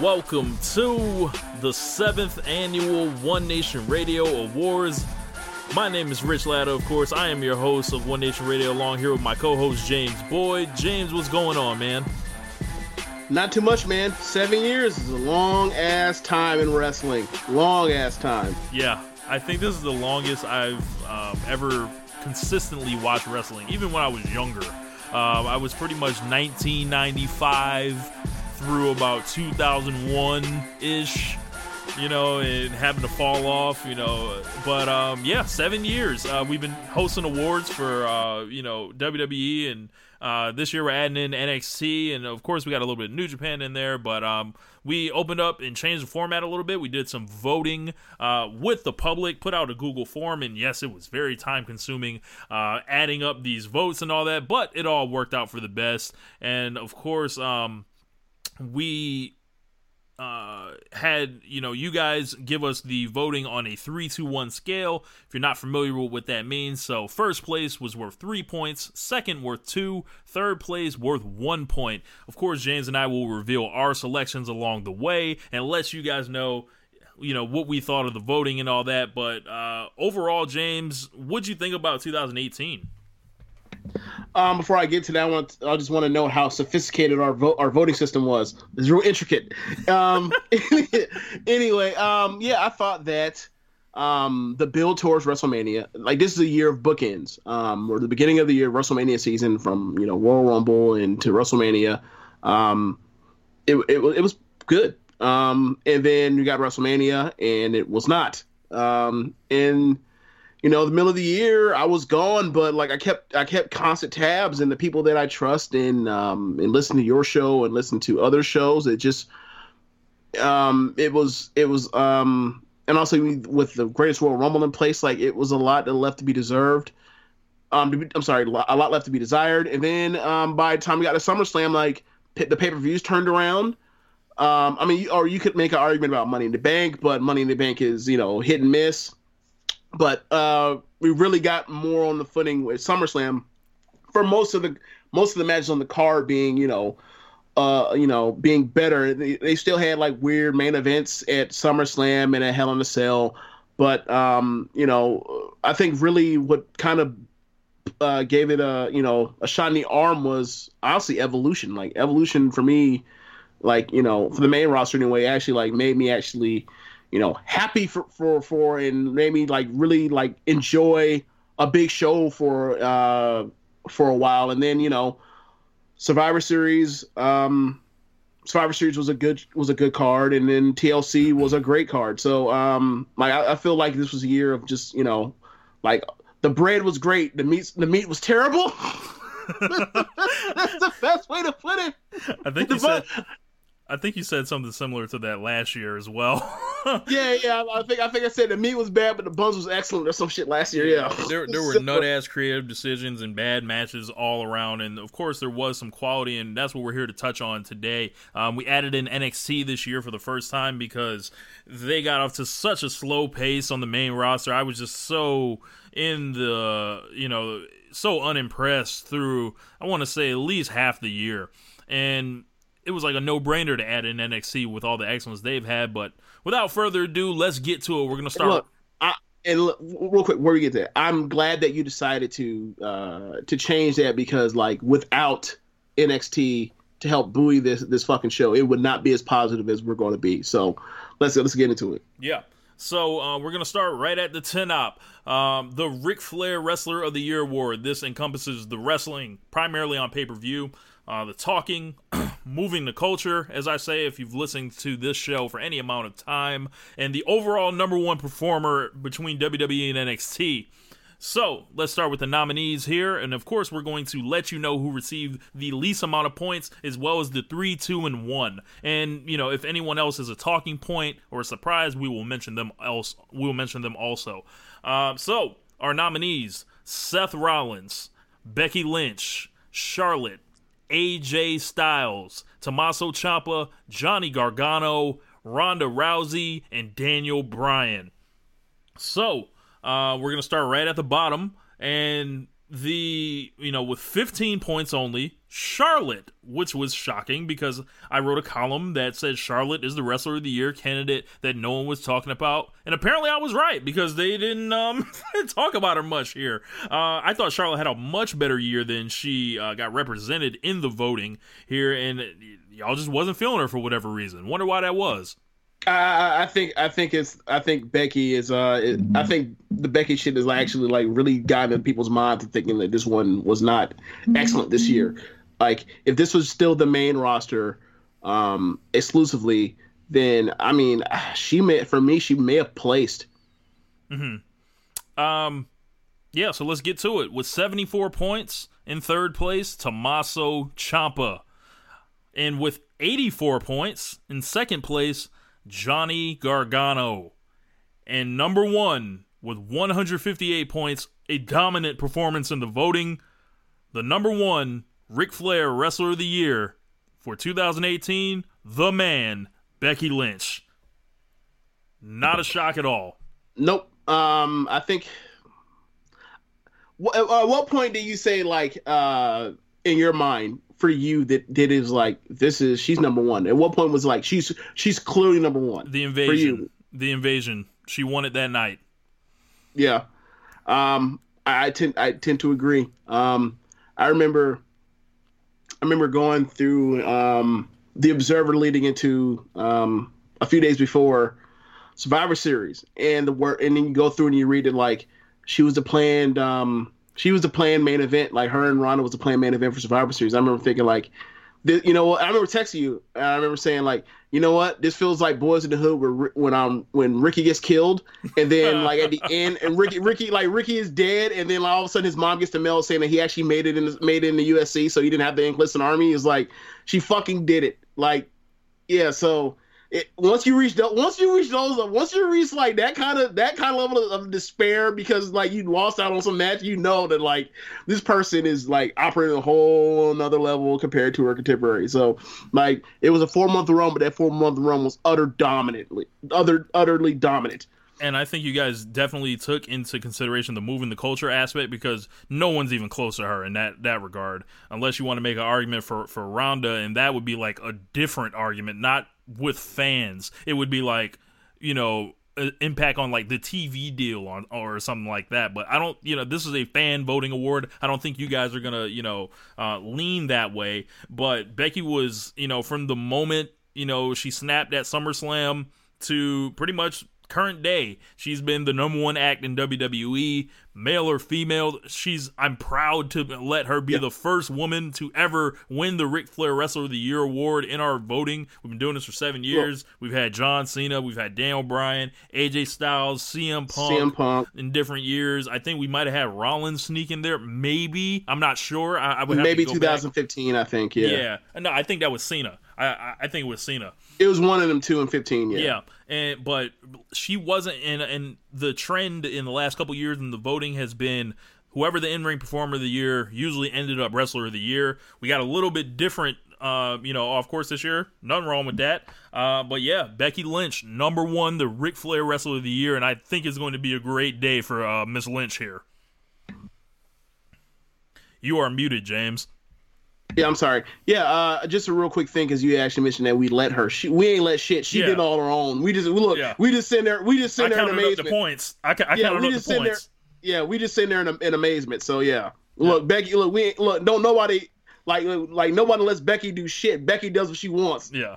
welcome to the seventh annual One Nation Radio Awards. My name is Rich Latta, of course. I am your host of One Nation Radio, along here with my co host James Boyd. James, what's going on, man? Not too much, man. Seven years is a long ass time in wrestling. Long ass time. Yeah, I think this is the longest I've um, ever consistently watched wrestling, even when I was younger. Um, I was pretty much 1995 through about 2001 ish, you know, and having to fall off, you know. But um, yeah, seven years. Uh, we've been hosting awards for, uh, you know, WWE and uh, this year we're adding in NXT, and of course we got a little bit of New Japan in there. But um, we opened up and changed the format a little bit. We did some voting uh, with the public, put out a Google form, and yes, it was very time consuming, uh, adding up these votes and all that. But it all worked out for the best, and of course, um, we uh, had you know you guys give us the voting on a three to one scale. If you're not familiar with what that means, so first place was worth three points, second worth two, third place worth one point. Of course, James and I will reveal our selections along the way and let you guys know. You know what we thought of the voting and all that, but uh, overall, James, what'd you think about 2018? Um, before I get to that, I, want I just want to know how sophisticated our vote our voting system was. It's real intricate. Um, anyway, um, yeah, I thought that um, the build towards WrestleMania, like this is a year of bookends, um, or the beginning of the year WrestleMania season from you know Royal Rumble into WrestleMania. Um, it, it, it was good. Um, and then you got WrestleMania, and it was not. Um, and you know, the middle of the year, I was gone, but like I kept I kept constant tabs and the people that I trust and um and listen to your show and listen to other shows. It just um it was it was um and also with the greatest Royal Rumble in place, like it was a lot that left to be deserved. Um, I'm sorry, a lot left to be desired. And then um, by the time we got to SummerSlam, like the pay per views turned around. Um, I mean, or you could make an argument about Money in the Bank, but Money in the Bank is you know hit and miss but uh, we really got more on the footing with SummerSlam for most of the most of the matches on the card being you know uh, you know being better. They, they, still had like weird main events at SummerSlam and at Hell in a Cell, but um, you know I think really what kind of uh, gave it a you know a shot in the arm was honestly evolution. Like evolution for me, like you know for the main roster anyway, actually like made me actually you know, happy for for for and made me like really like enjoy a big show for uh for a while, and then you know, Survivor Series. Um, Survivor Series was a good was a good card, and then TLC was a great card. So, um, like I, I feel like this was a year of just you know, like the bread was great, the meat the meat was terrible. That's the best way to put it. I think you said I think you said something similar to that last year as well. yeah, yeah. I think I think I said the meat was bad, but the buns was excellent or some shit last year. Yeah, there there were nut ass creative decisions and bad matches all around, and of course there was some quality, and that's what we're here to touch on today. Um, we added in NXT this year for the first time because they got off to such a slow pace on the main roster. I was just so in the you know so unimpressed through I want to say at least half the year, and it was like a no brainer to add in NXT with all the excellence they've had. But without further ado, let's get to it. We're gonna start. Look, I, and look, real quick, where we get there, I'm glad that you decided to uh, to change that because like without NXT to help buoy this this fucking show, it would not be as positive as we're going to be. So let's let's get into it. Yeah. So uh, we're gonna start right at the ten up. Um, the Ric Flair Wrestler of the Year award. This encompasses the wrestling primarily on pay per view, uh, the talking, moving the culture, as I say, if you've listened to this show for any amount of time, and the overall number one performer between WWE and NXT. So let's start with the nominees here, and of course, we're going to let you know who received the least amount of points, as well as the three, two, and one. And you know, if anyone else is a talking point or a surprise, we will mention them else. We will mention them also. Uh, so our nominees: Seth Rollins, Becky Lynch, Charlotte, AJ Styles, Tommaso Ciampa, Johnny Gargano, Ronda Rousey, and Daniel Bryan. So, uh, we're going to start right at the bottom. And the you know with 15 points only charlotte which was shocking because i wrote a column that said charlotte is the wrestler of the year candidate that no one was talking about. And apparently i was right because they didn't um talk about her much here. Uh, i thought charlotte had a much better year than she uh, got represented in the voting here. And y'all just wasn't feeling her for whatever reason. Wonder why that was I, I think I think it's I think Becky is uh it, I think the Becky shit is actually like really gotten in people's minds to thinking that this one was not excellent this year. Like if this was still the main roster um exclusively, then I mean she may for me she may have placed. Mm-hmm. Um yeah, so let's get to it. With 74 points in third place, Tommaso Ciampa. And with 84 points in second place, Johnny Gargano. And number one, with 158 points, a dominant performance in the voting, the number one Ric Flair Wrestler of the Year for 2018, the man, Becky Lynch. Not a shock at all. Nope. Um, I think. At what point do you say like uh in your mind for you that that is like this is she's number one? At what point was like she's she's clearly number one? The invasion. The invasion. She won it that night. Yeah. Um I, I tend I tend to agree. Um I remember I remember going through um the observer leading into um a few days before Survivor Series and the work and then you go through and you read it like she was the planned um she was the planned main event. Like her and Ronda was the planned main event for Survivor Series. I remember thinking like, this, you know what? I remember texting you. And I remember saying like, you know what? This feels like Boys in the Hood where, when um when Ricky gets killed, and then like at the end, and Ricky Ricky like Ricky is dead, and then like, all of a sudden his mom gets the mail saying that he actually made it in the, made it in the USC, so he didn't have the enlisted army. Is like she fucking did it. Like, yeah. So it, once you reach the, once you reach those once you reach like that kind of that kind of level of, of, despair because like you lost out on some match you know that like this person is like operating a whole another level compared to her contemporary. So like it was a four month run but that four month run was utter dominantly other utterly dominant and I think you guys definitely took into consideration the moving the culture aspect because no one's even close to her in that that regard, unless you want to make an argument for for Ronda, and that would be like a different argument, not with fans. It would be like you know impact on like the TV deal on or something like that. But I don't, you know, this is a fan voting award. I don't think you guys are gonna, you know, uh, lean that way. But Becky was, you know, from the moment you know she snapped at SummerSlam to pretty much current day, she's been the number one act in WWE, male or female. She's I'm proud to let her be the first woman to ever win the Ric Flair Wrestler of the Year award in our voting. We've been doing this for seven years. We've had John Cena, we've had Daniel Bryan, AJ Styles, CM Punk, CM Punk. in different years. I think we might have had Rollins sneak in there. Maybe I'm not sure. I, I would maybe to 2015. Back. I think. Yeah. Yeah. No, I think that was Cena. I, I think it was Cena. It was one of them two and fifteen. Yeah. Yeah, and but she wasn't. And and the trend in the last couple years in the voting has been whoever the in ring performer of the year usually ended up wrestler of the year. We got a little bit different. Uh, you know, of course, this year, nothing wrong with that. Uh, but yeah, Becky Lynch, number one, the Ric Flair Wrestler of the Year, and I think it's going to be a great day for uh, Miss Lynch here. You are muted, James. Yeah, I'm sorry. Yeah, uh, just a real quick thing because you actually mentioned that we let her. She, we ain't let shit. She Yeah. did all her own. We just we look. Yeah. We just sitting there. We just I sitting there in counted up the amazement. points. I, ca- I Yeah, counted we up just the sitting there. points. Yeah, we just sitting there in, in amazement. So yeah, look, Becky. Look, we ain't, look. Don't nobody like like nobody lets Becky do shit. Becky does what she wants. Yeah.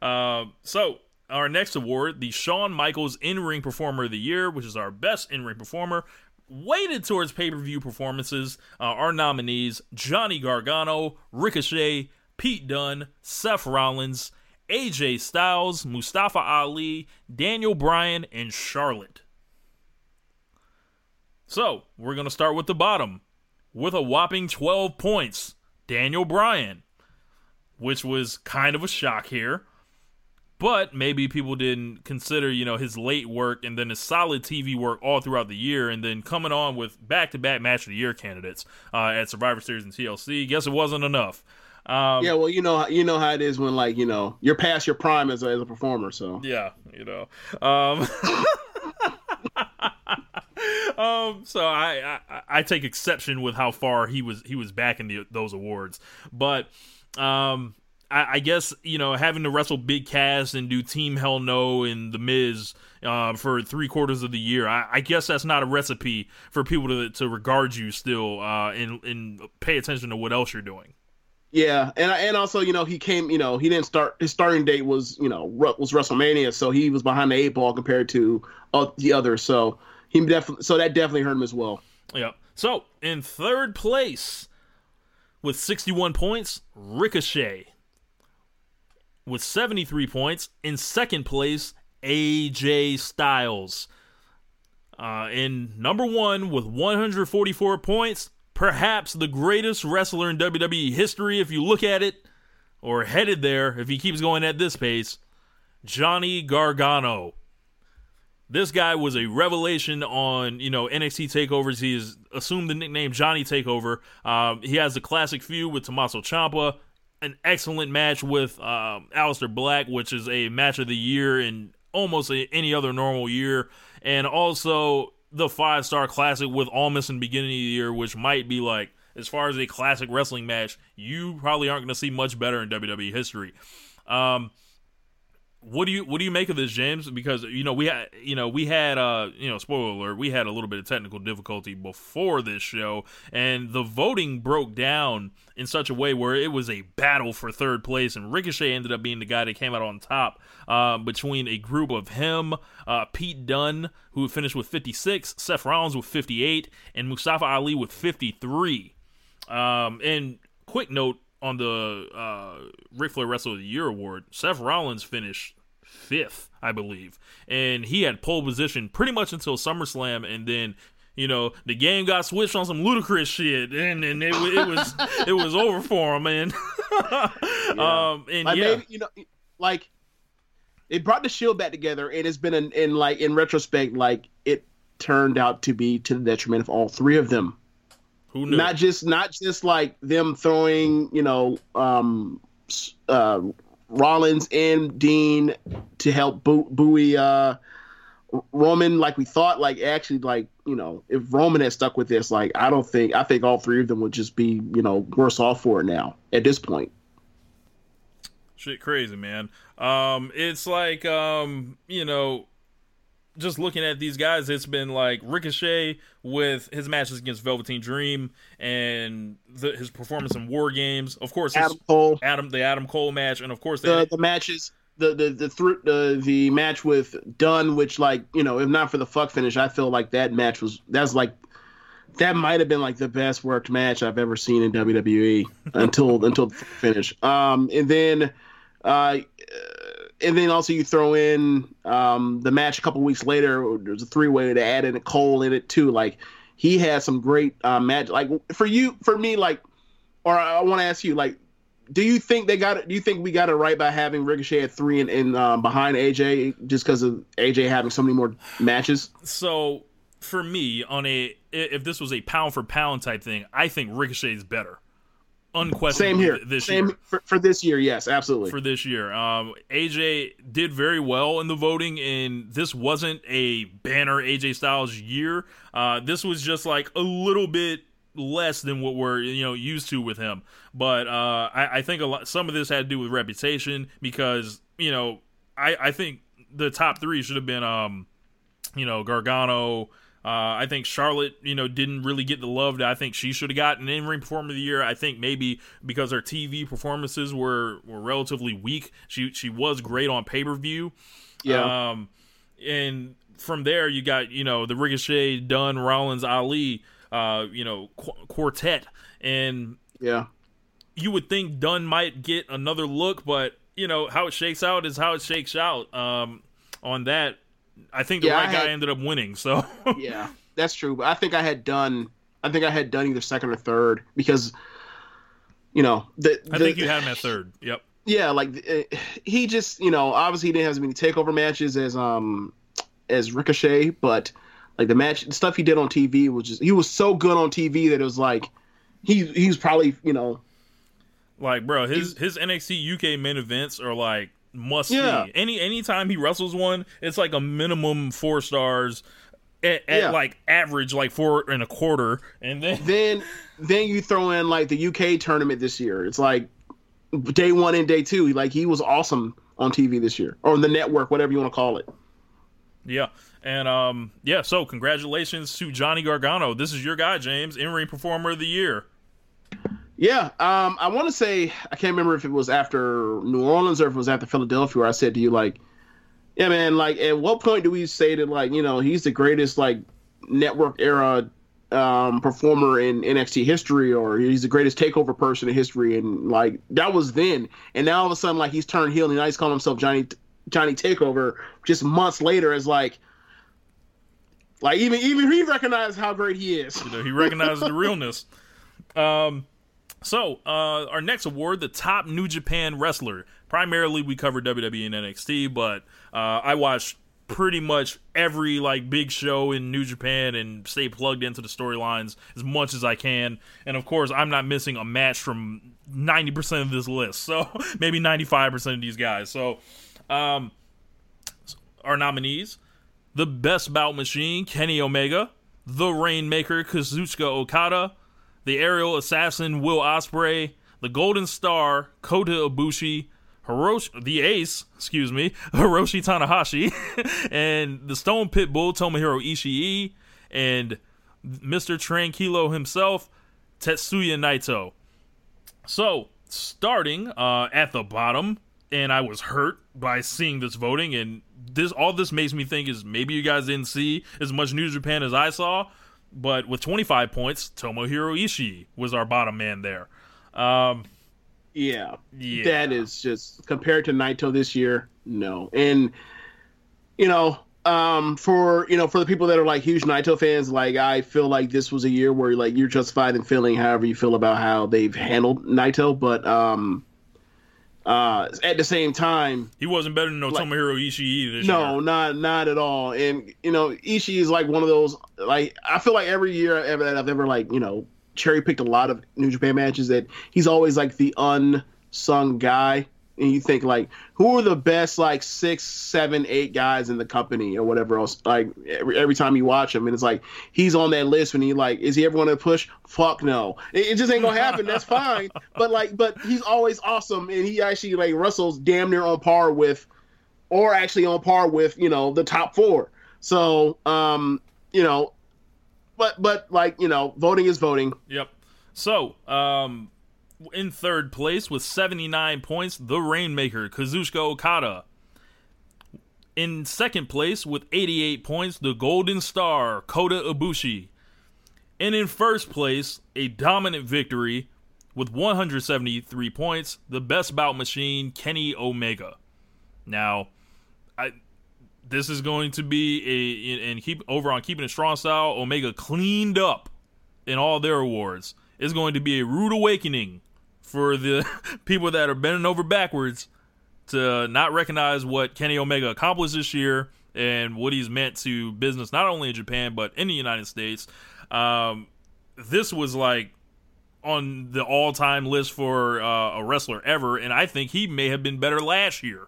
Um, so our next award, the Shawn Michaels In Ring Performer of the Year, which is our best in ring performer, weighted towards pay per view performances. Uh, our nominees: Johnny Gargano, Ricochet, Pete Dunne, Seth Rollins, AJ Styles, Mustafa Ali, Daniel Bryan, and Charlotte. So we're gonna start with the bottom, with a whopping 12 points. Daniel Bryan, which was kind of a shock here. But maybe people didn't consider, you know, his late work and then his solid TV work all throughout the year, and then coming on with back-to-back Match of the Year candidates uh, at Survivor Series and TLC. Guess it wasn't enough. Um, Yeah, well, you know, you know how it is when like you know you're past your prime as a, as a performer. So Yeah, you know. Um, um, so I, I, I take exception with how far he was he was back in the, those awards, but um, I, I, guess you know having to wrestle Big Cass and do Team Hell No and The Miz uh, for three quarters of the year, I, I, guess that's not a recipe for people to to regard you still uh, and and pay attention to what else you're doing. Yeah, and and also you know he came you know he didn't start his starting date was you know was WrestleMania, so he was behind the eight ball compared to uh, the others. So he definitely so that definitely hurt him as well. Yeah. So in third place with 61 points, Ricochet. With 73 points in second place, AJ Styles. Uh, in number one with 144 points, perhaps the greatest wrestler in WWE history, if you look at it, or headed there if he keeps going at this pace, Johnny Gargano. This guy was a revelation on you know NXT takeovers. He has assumed the nickname Johnny Takeover. Um, he has a classic feud with Tommaso Ciampa, an excellent match with um, Aleister Black, which is a match of the year in almost a, any other normal year, and also the five star classic with Almas in the beginning of the year, which might be like, as far as a classic wrestling match, you probably aren't going to see much better in WWE history. Um, what do you what do you make of this, James? Because you know we had you know we had uh you know spoiler alert we had a little bit of technical difficulty before this show, and the voting broke down in such a way where it was a battle for third place, and Ricochet ended up being the guy that came out on top uh, between a group of him, uh, Pete Dunne who finished with 56, Seth Rollins with 58, and Mustafa Ali with 53. Um, and quick note on the uh, Ric Flair Wrestler of the Year award, Seth Rollins finished fifth, I believe, and he had pole position pretty much until SummerSlam, and then you know the game got switched on some ludicrous shit, and and it, it was it was over for him, man. yeah. Um, and like yeah, maybe, you know, like they brought the Shield back together, and it's been in, in like in retrospect, like it turned out to be to the detriment of all three of them. Who knew? Not just not just like them throwing, you know, um, uh, Rollins and Dean to help buoy uh, Roman like we thought. Like actually, like you know, if Roman had stuck with this, like I don't think I think all three of them would just be you know worse off for it now at this point. Shit, crazy man. Um, it's like um, you know, just looking at these guys, it's been like Ricochet with his matches against Velveteen Dream and the, his performance in War Games. Of course, Adam Cole, Adam the Adam Cole match, and of course the the matches. The the the, th- the the match with Dunne, which like you know, if not for the fuck finish, I feel like that match was that's like that might have been like the best worked match I've ever seen in WWE until until the finish. Um, and then, uh, and then also you throw in um, the match a couple weeks later. There's a three way to add in a Cole in it too. Like he has some great uh, match. Like for you, for me, like, or I want to ask you, like, do you think they got it? Do you think we got it right by having Ricochet at three and, and uh, behind AJ just because of AJ having so many more matches? So for me, on a if this was a pound for pound type thing, I think Ricochet is better unquestionably Same here. this Same year. For, for this year, yes, absolutely. For this year, um, AJ did very well in the voting, and this wasn't a banner AJ Styles year. Uh, this was just like a little bit less than what we're you know used to with him. But uh, I, I think a lot some of this had to do with reputation because you know I, I think the top three should have been um you know Gargano. Uh, I think Charlotte, you know, didn't really get the love that I think she should have gotten in ring performer of the year. I think maybe because her TV performances were were relatively weak, she she was great on pay per view. Yeah. Um, and from there, you got you know the Ricochet, Dunne, Rollins, Ali, uh, you know qu- quartet, and yeah, you would think Dunne might get another look, but you know how it shakes out is how it shakes out. Um, on that, I think the Yeah, right guy ended up winning. So yeah, that's true. But I think I had done. I think I had done either second or third because, you know, the, I think you had him at third. Yep. yeah, like uh, he just, you know, obviously he didn't have as many takeover matches as um as Ricochet, but like the match the stuff he did on TV was just he was so good on TV that it was like he he's probably you know Like, bro, his his NXT UK main events are like must Yeah. see. Any anytime he wrestles one, it's like a minimum four stars. at, at yeah. like average like four and a quarter, and then then then you throw in like the UK tournament this year. It's like day one and day two. Like he was awesome on TV this year or on the network, whatever you want to call it. Yeah. And um, yeah, so congratulations to Johnny Gargano. This is your guy, James, in ring performer of the year. Yeah, um, I want to say I can't remember if it was after New Orleans or if it was after Philadelphia where I said to you like, yeah, man, like at what point do we say that like you know he's the greatest like network era um, performer in NXT history or he's the greatest takeover person in history and like that was then and now all of a sudden like he's turned heel and now he's calling himself Johnny Johnny Takeover just months later as like like even even he recognized how great he is. You know, he recognizes the realness. Um, so uh, our next award, the top New Japan wrestler. Primarily, we cover WWE and NXT, but uh, I watch pretty much every like big show in New Japan and stay plugged into the storylines as much as I can. And of course, I'm not missing a match from 90% of this list. So maybe 95% of these guys. So um our nominees the Best Bout Machine, Kenny Omega, the Rainmaker, Kazuchika Okada, the Aerial Assassin, Will Ospreay, the Golden Star, Kota Ibushi, Hiroshi, the Ace, excuse me, Hiroshi Tanahashi, and the Stone Pit Bull Tomohiro Ishii, and Mr. Tranquilo himself, Tetsuya Naito. So, starting uh, at the bottom, and I was hurt by seeing this voting, and this all this makes me think is maybe you guys didn't see as much New Japan as I saw, but with 25 points, Tomohiro Ishii was our bottom man there. Um, yeah, yeah, that is just compared to Naito this year, no, and you know, um, for you know, for the people that are like huge Naito fans, like I feel like this was a year where like you're justified in feeling however you feel about how they've handled Naito, but um, uh, at the same time, he wasn't better than no like, Tomohiro Ishii this no, year. not not at all. And you know, Ishii is like one of those. Like I feel like every year ever that I've ever like you know cherry picked a lot of New Japan matches that he's always like the unsung guy and you think like who are the best like six seven eight guys in the company or whatever else like every, every time you watch him and it's like he's on that list when he like is he ever going to push? Fuck no. It, it, just ain't gonna happen. That's fine. But like but he's always awesome and he actually like russell's damn near on par with or actually on par with you know the top four. So um you know but but like you know voting is voting. Yep. So um in third place with 79 points, the Rainmaker, Kazuchika Okada. In second place with 88 points, the Golden Star, Kota Ibushi. And in first place, a dominant victory with 173 points, the best bout machine, Kenny Omega. Now, I this is going to be a and keep over on keeping it strong style. Omega cleaned up in all their awards. It's going to be a rude awakening for the people that are bending over backwards to not recognize what Kenny Omega accomplished this year and what he's meant to business, not only in Japan but in the United States. Um, this was like on the all-time list for uh, a wrestler ever, and I think he may have been better last year.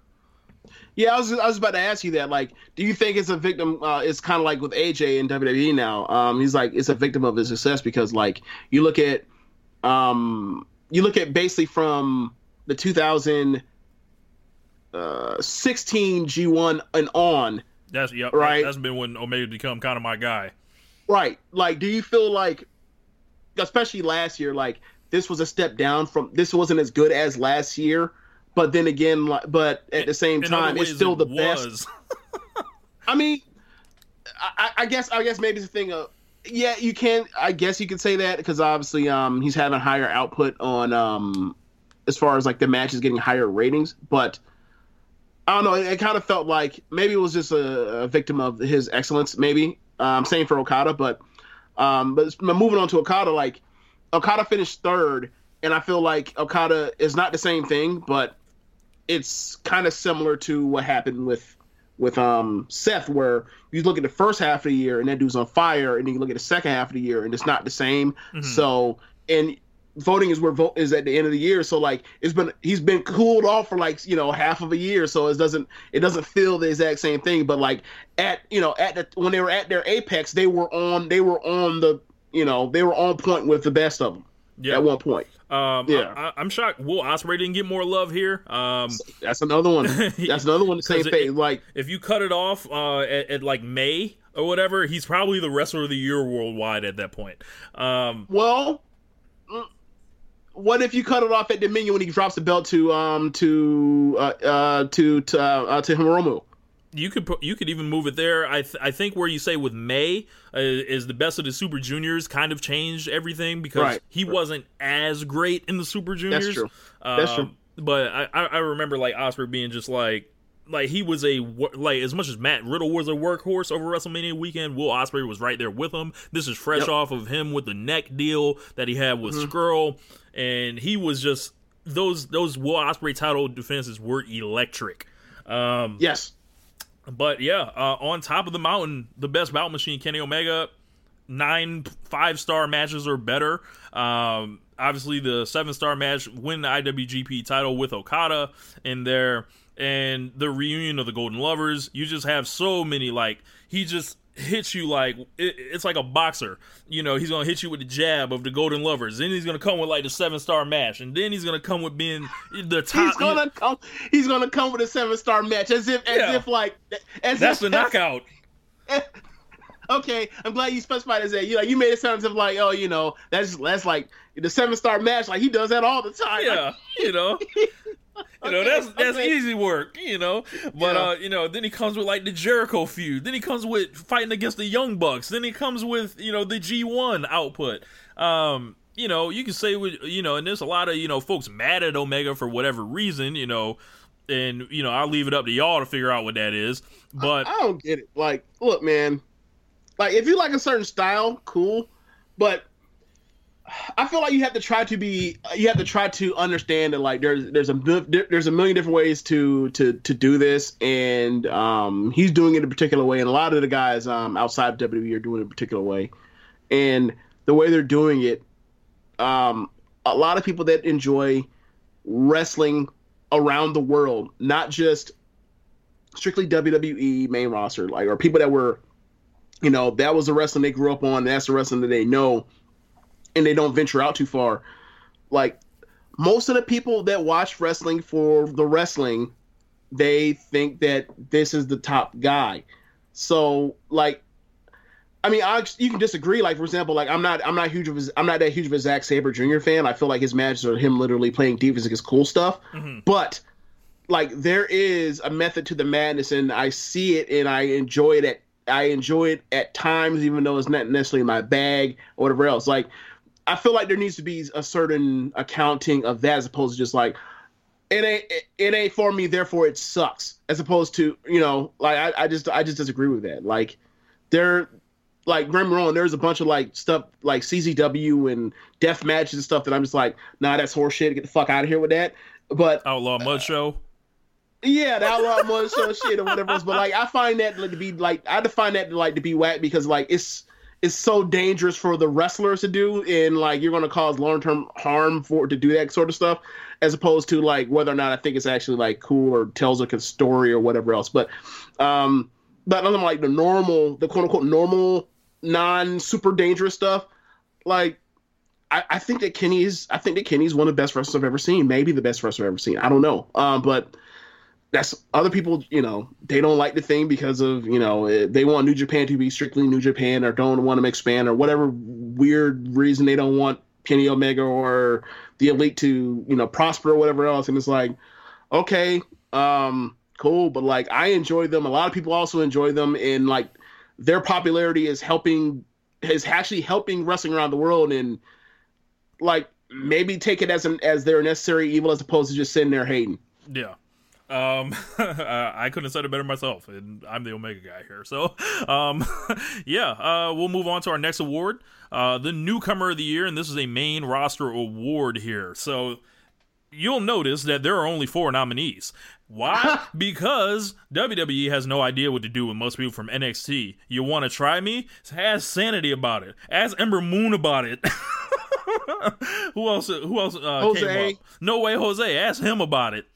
Yeah, I was I was about to ask you that. Like, do you think it's a victim? Uh, it's kind of like with AJ in WWE now. Um, he's like it's a victim of his success because like you look at um you look at basically from the 2016 uh, G1 and on. That's yep, right. That's been when Omega become kind of my guy. Right. Like, do you feel like, especially last year, like this was a step down from this wasn't as good as last year, but then again, like, but at the same in time, it's still the best. I mean, I, I guess I guess maybe it's a thing of yeah, you can. I guess you could say that because obviously, um, he's having higher output on um, as far as like the match is getting higher ratings. But I don't know. It, it kind of felt like maybe it was just a, a victim of his excellence. Maybe um, same for Okada, but um, but moving on to Okada, like Okada finished third, and I feel like Okada is not the same thing, but it's kind of similar to what happened with with um Seth, where you look at the first half of the year and that dude's on fire, and then you look at the second half of the year and it's not the same. Mm-hmm. So and voting is where vote is at the end of the year. So like it's been he's been cooled off for like you know half of a year, so it doesn't it doesn't feel the exact same thing. But like at you know at the when they were at their apex, they were on they were on the you know they were on point with the best of them. Yeah. At one point. Um, yeah, I, am shocked. Will Ospreay didn't get more love here. Um, that's another one. That's another one. The same thing. Like if you cut it off uh, at, at, like May or whatever, he's probably the wrestler of the year worldwide at that point. Um, well, mm, what if you cut it off at Dominion when he drops the belt to um to uh, uh to to uh, to Hiromu? You could put, you could even move it there. I th- I think where you say with May uh, is the best of the Super Juniors kind of changed everything because right. he right. wasn't as great in the Super Juniors. That's true. That's true. Um, but I I remember like Ospreay being just like like he was a like as much as Matt Riddle was a workhorse over WrestleMania weekend, Will Ospreay was right there with him. This is fresh yep. off of him with the neck deal that he had with mm hmm Scurll, and he was just those those Will Ospreay title defenses were electric. Um, yes, but yeah, uh, on top of the mountain, the best bout machine, Kenny Omega, nine five star matches or better. Um, obviously, the seven star match win the IWGP title with Okada in there, and the reunion of the Golden Lovers. You just have so many like he just hits you like it, it's like a boxer. You know, he's gonna hit you with the jab of the Golden Lovers. Then he's gonna come with like the seven star match, and then he's gonna come with being the top. He's gonna come. He's gonna come with a seven star match, as if as yeah. if like as that's if, the knockout. okay, I'm glad you specified as that. You like you made it sound as if like oh you know that's that's like the seven star match. Like he does that all the time. Yeah, like, you know. You know, that's that's okay. easy work, you know. But yeah. uh, you know, then he comes with like the Jericho feud. Then he comes with fighting against the Young Bucks. Then he comes with, you know, the G one output. Um, you know, you can say with you know, and there's a lot of, you know, folks mad at Omega for whatever reason, you know, and you know, I'll leave it up to y'all to figure out what that is. But I, I don't get it. Like, look, man, like if you like a certain style, cool. But I feel like you have to try to be you have to try to understand that like there's there's a there's a million different ways to to to do this. And um he's doing it a particular way. And a lot of the guys um outside of WWE are doing it a particular way. And the way they're doing it um a lot of people that enjoy wrestling around the world not just strictly WWE main roster like or people that were you know that was the wrestling they grew up on that's the wrestling that they know and they don't venture out too far. Like most of the people that watch wrestling for the wrestling, they think that this is the top guy. So like I mean, I, you can disagree. Like, for example, like I'm not, I'm not huge of, his, I'm not that huge of a Zack Sabre Jr. fan. I feel like his matches are him literally playing defense against cool stuff. Mm-hmm. But like, there is a method to the madness, and I see it, and I enjoy it at, I enjoy it at times, even though it's not necessarily my bag or whatever else. Like, I feel like there needs to be a certain accounting of that as opposed to just like it ain't it ain't for me, therefore it sucks. As opposed to you know, like I, I just I just disagree with that. Like there, like Grim wrong, there's a bunch of like stuff like CZW and death matches and stuff that I'm just like, nah, that's horseshit. Get the fuck out of here with that. But Outlaw Mud uh, Show. Yeah, the Outlaw Mud Show shit or whatever else. But like, I find that to be like, I define that to like to be whack because like it's is so dangerous for the wrestlers to do and like you're going to cause long-term harm for to do that sort of stuff as opposed to like whether or not i think it's actually like cool or tells a good story or whatever else. But um but other than like the normal the quote-unquote normal non super dangerous stuff like I, I think that kenny's i think that kenny's one of the best wrestlers i've ever seen. Maybe the best wrestler i've ever seen. I don't know. Um but that's other people you know they don't like the thing because of you know eh, they want new japan to be strictly new japan or don't want to expand or whatever weird reason they don't want kenny omega or the elite to you know prosper or whatever else. And it's like okay um cool. But like i enjoy them. A lot of people also enjoy them. And like their popularity is helping is actually helping wrestling around the world. And like maybe take it as an as their necessary evil as opposed to just sitting there hating. Yeah um, I couldn't have said it better myself, and I'm the Omega guy here. So, um, yeah, uh, we'll move on to our next award, uh, the newcomer of the year, and this is a main roster award here. So, you'll notice that there are only four nominees. Why? because WWE has no idea what to do with most people from NXT. You want to try me? Ask Sanity about it. Ask Ember Moon about it. who else? Who else uh, Jose. came up? No way, Jose. Ask him about it.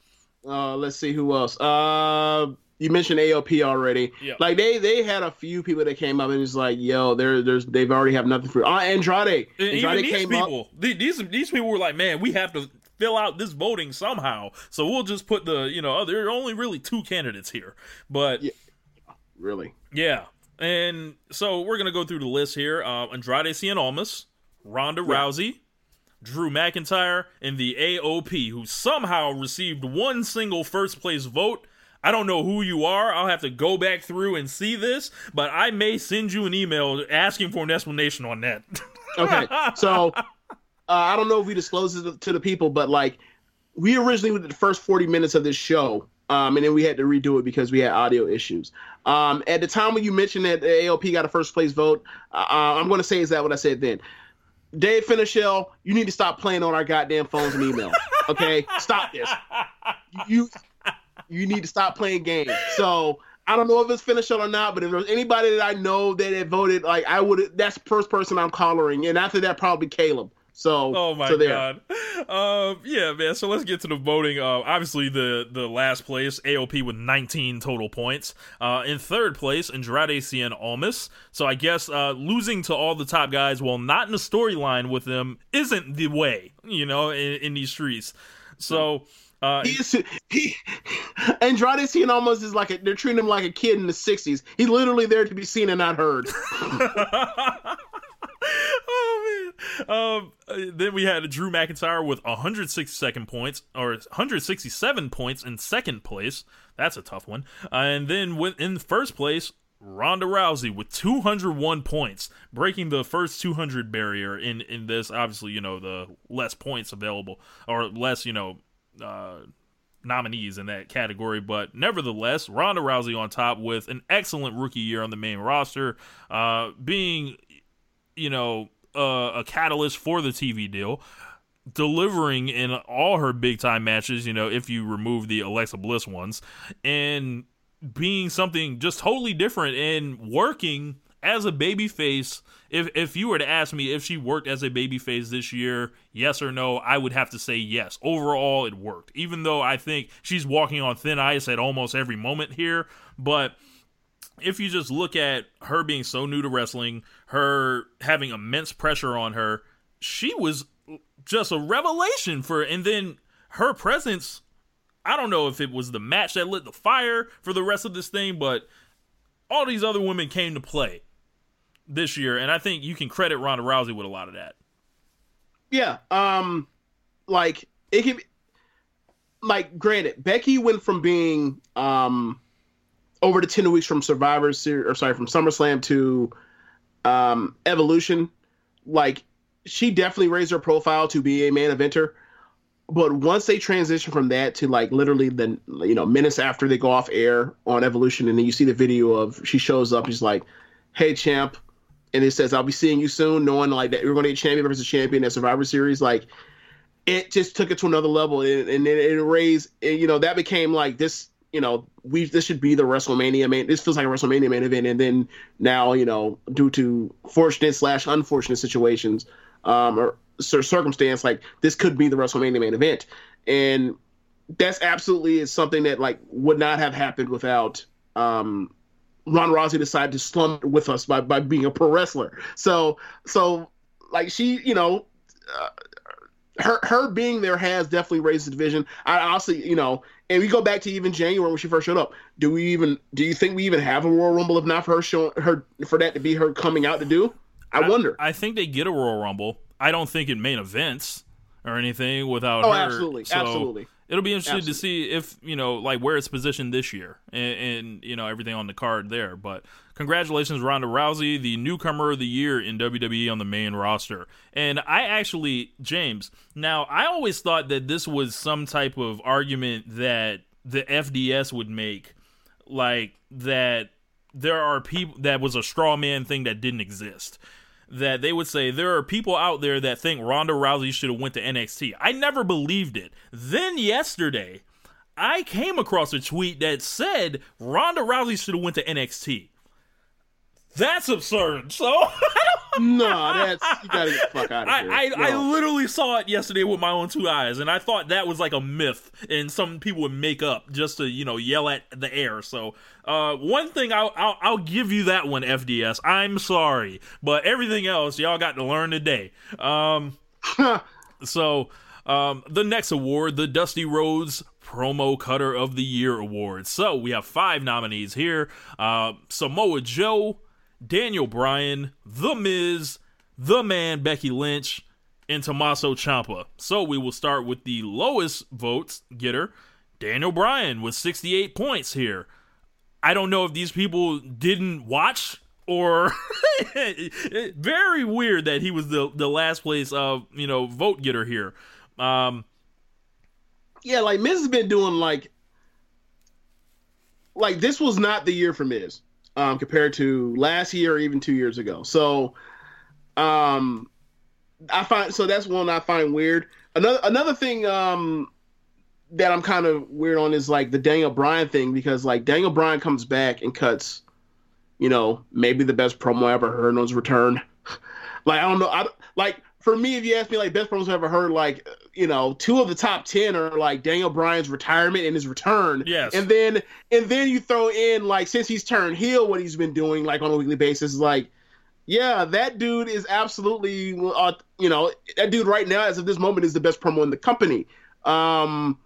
Uh, let's see who else. Uh, you mentioned AOP already. Yeah. Like they they had a few people that came up and it's like, yo, there there's they've already have nothing for. Uh, Andrade. And Andrade came up. people, th- these these people were like, man, we have to fill out this voting somehow. So we'll just put the, you know, there are only really two candidates here, but Yeah. Really. Yeah. And so we're going to go through the list here. Uh, Andrade Cien Almas, Ronda Rousey, Drew McIntyre, and the AOP, who somehow received one single first place vote. I don't know who you are. I'll have to go back through and see this, but I may send you an email asking for an explanation on that. Okay. So uh, I don't know if we disclosed it to the people, but like we originally did the first 40 minutes of this show. Um, and then we had to redo it because we had audio issues. Um, at the time when you mentioned that the AOP got a first place vote, uh, I'm going to say is that what I said then. Dave Finishell, you need to stop playing on our goddamn phones and email. Okay, stop this. You you need to stop playing games. So I don't know if it's Finishell or not, but if there's anybody that I know that had voted, like I would, that's the first person I'm collaring, and after that probably Caleb. So Oh my so god. Um, yeah, man. So let's get to the voting. Uh, obviously, the the last place AOP with 19 total points. Uh, in third place, Andrade Cien Almas. So I guess uh, losing to all the top guys while not in the storyline with them isn't the way, you know, in, in these streets. So. Uh, He is he Andrade Cien Almas is like a, they're treating him like a kid in the '60s. He's literally there to be seen and not heard. Um, uh, then we had Drew McIntyre with 162nd points or 167 points in second place. That's a tough one. Uh, and then in first place, Ronda Rousey with 201 points, breaking the first 200 barrier in in this. Obviously, you know the less points available or less, you know. Uh, nominees in that category, but nevertheless, Ronda Rousey on top with an excellent rookie year on the main roster, uh, being you know, uh, a catalyst for the TV deal, delivering in all her big time matches, you know, if you remove the Alexa Bliss ones, and being something just totally different and working as a babyface. If if you were to ask me if she worked as a babyface this year, yes or no, I would have to say yes. Overall, it worked. Even though I think she's walking on thin ice at almost every moment here, but if you just look at her being so new to wrestling, her having immense pressure on her, she was just a revelation for and then her presence I don't know if it was the match that lit the fire for the rest of this thing, but all these other women came to play this year, and I think you can credit Ronda Rousey with a lot of that. Yeah. Um, like it can. Be, like, granted, Becky went from being um over the ten weeks from Survivor Series, or sorry, from SummerSlam to um Evolution. Like, she definitely raised her profile to be a main eventer. But once they transition from that to like literally the you know minutes after they go off air on Evolution, and then you see the video of she shows up, she's like, "Hey champ," and it says, "I'll be seeing you soon," knowing like that you're going to get champion versus champion at Survivor Series. Like, it just took it to another level, and, and it, it raised, and, you know, that became like this. You know, we this should be the WrestleMania main. This feels like a WrestleMania main event, and then now, you know, due to fortunate slash unfortunate situations, um, or cir- circumstance, like this could be the WrestleMania main event, and that's absolutely is something that like would not have happened without um Ron Rousey decided to slum with us by, by being a pro wrestler. So so like she, you know, uh, her her being there has definitely raised the division. I honestly, you know, and we go back to even January when she first showed up. Do we even do you think we even have a Royal Rumble if not for her showing her for that to be her coming out to do? I, wonder. I think they get a Royal Rumble. I don't think in main events or anything without her. oh, her. absolutely, So absolutely. It'll be interesting Absolutely. to see if you know, like where it's positioned this year, and, and you know everything on the card there. But congratulations, Ronda Rousey, the newcomer of the year in WWE on the main roster. And I actually, James, now I always thought that this was some type of argument that the FDS would make, like that there are people that was a straw man thing that didn't exist that they would say there are people out there that think Ronda Rousey should have went to NXT. I never believed it. Then yesterday, I came across a tweet that said Ronda Rousey should have went to NXT. That's absurd. So I don't, no, that's you gotta get the fuck out of I, here. I, No. I literally saw it yesterday with my own two eyes, and I thought that was like a myth, and some people would make up just to you know yell at the air. So, uh, one thing I'll, I'll I'll give you that one, FDS. I'm sorry, but everything else y'all got to learn today. Um, so um, the next award, the Dusty Rhodes Promo Cutter of the Year Award. So we have five nominees here: uh, Samoa Joe, Daniel Bryan, The Miz, The Man Becky Lynch, and Tommaso Ciampa. So we will start with the lowest votes getter, Daniel Bryan, with 68 points here. I don't know if these people didn't watch or very weird that he was the the last place uh you know vote getter here. Um yeah, like Miz has been doing like like this was not the year for Miz um, compared to last year or even two years ago. So um, I find so that's one I find weird. Another another thing um, that I'm kind of weird on is like the Daniel Bryan thing because like Daniel Bryan comes back and cuts, you know, maybe the best promo I ever heard on his return. like I don't know, I like for me if you ask me like best promos I ever heard, like you know, two of the top ten are like Daniel Bryan's retirement and his return. Yes. And then and then you throw in like since he's turned heel, what he's been doing like on a weekly basis like. Yeah, that dude is absolutely, uh, you know, that dude right now, as of this moment, is the best promo in the company. Um,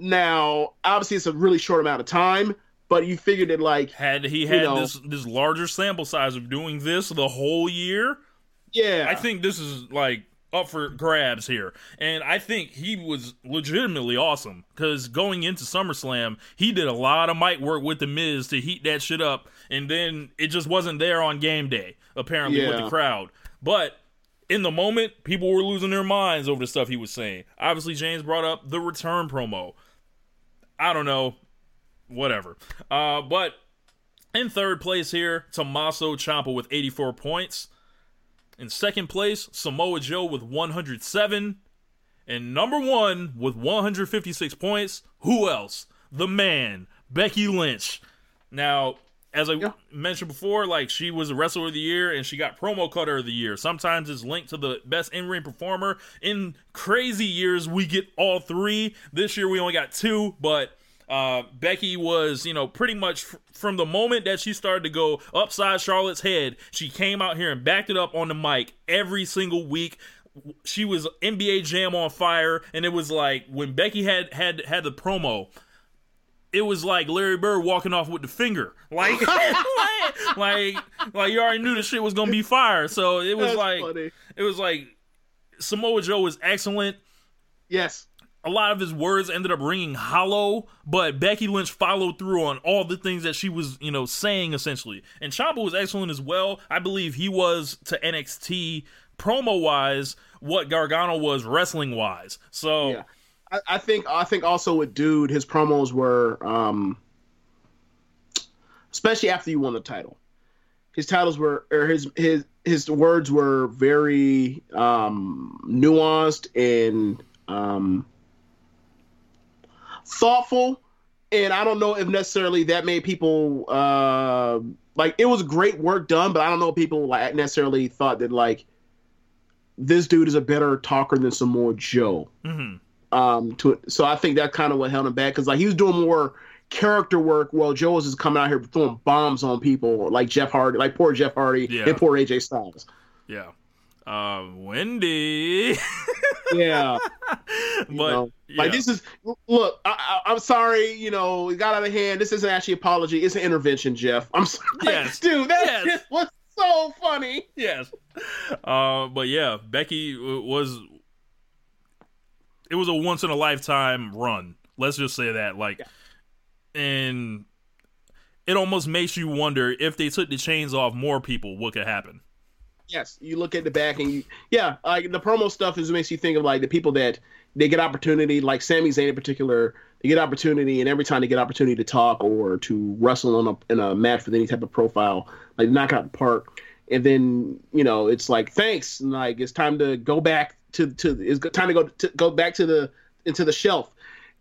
now, obviously, it's a really short amount of time, but you figured it like, had he had know. this this larger sample size of doing this the whole year, yeah, I think this is like up for grabs here. And I think he was legitimately awesome because going into SummerSlam, he did a lot of mic work with The Miz to heat that shit up. And then it just wasn't there on game day, apparently, with the crowd. But in the moment, people were losing their minds over the stuff he was saying. Obviously, James brought up the return promo. I don't know. Whatever. Uh, but in third place here, Tommaso Ciampa with 84 points. In second place, Samoa Joe with 107. And number one with 156 points, who else? The man, Becky Lynch. Now, as I Yeah. mentioned before, like she was a wrestler of the year and she got promo cutter of the year. Sometimes it's linked to the best in ring performer. In crazy years, we get all three. This year, we only got two, but uh, Becky was, you know, pretty much f- from the moment that she started to go upside Charlotte's head, she came out here and backed it up on the mic every single week. She was NBA Jam on fire, and it was like when Becky had had had the promo, it was like Larry Bird walking off with the finger, like, like, like, like you already knew the shit was gonna be fire. So it was That's like, funny. it was like Samoa Joe was excellent yes, a lot of his words ended up ringing hollow, but Becky Lynch followed through on all the things that she was, you know, saying essentially. And Ciampa was excellent as well. I believe he was to NXT promo wise what Gargano was wrestling wise. So yeah. I, I think I think also with Dude, his promos were, um, especially after you won the title, his titles were or his his his words were very um, nuanced and um, thoughtful. And I don't know if necessarily that made people uh, like it was great work done, but I don't know if people like necessarily thought that like this dude is a better talker than Samoa Joe. mhm. Um, to so I think that kind of what held him back because like he was doing more character work while Joe was just coming out here throwing bombs on people like Jeff Hardy, like poor Jeff Hardy Yeah. and poor AJ Styles. yeah. Uh, Wendy, Yeah, but know, yeah. like this is look. I, I, I'm sorry, you know, it got out of hand. This isn't actually apology; it's an intervention, Jeff. I'm sorry, Yes. dude. That Yes. shit was so funny. yes. Uh, but yeah, Becky was. It was a once in a lifetime run. Let's just say that, like, and it almost makes you wonder if they took the chains off more people, what could happen? Yes, you look at the back and you, yeah, like the promo stuff is makes you think of like the people that they get opportunity, like Sami Zayn in particular, they get opportunity, and every time they get opportunity to talk or to wrestle on a in a match with any type of profile, like knock out the park, and then you know it's like thanks, and like it's time to go back to to it's time to go to go back to the into the shelf,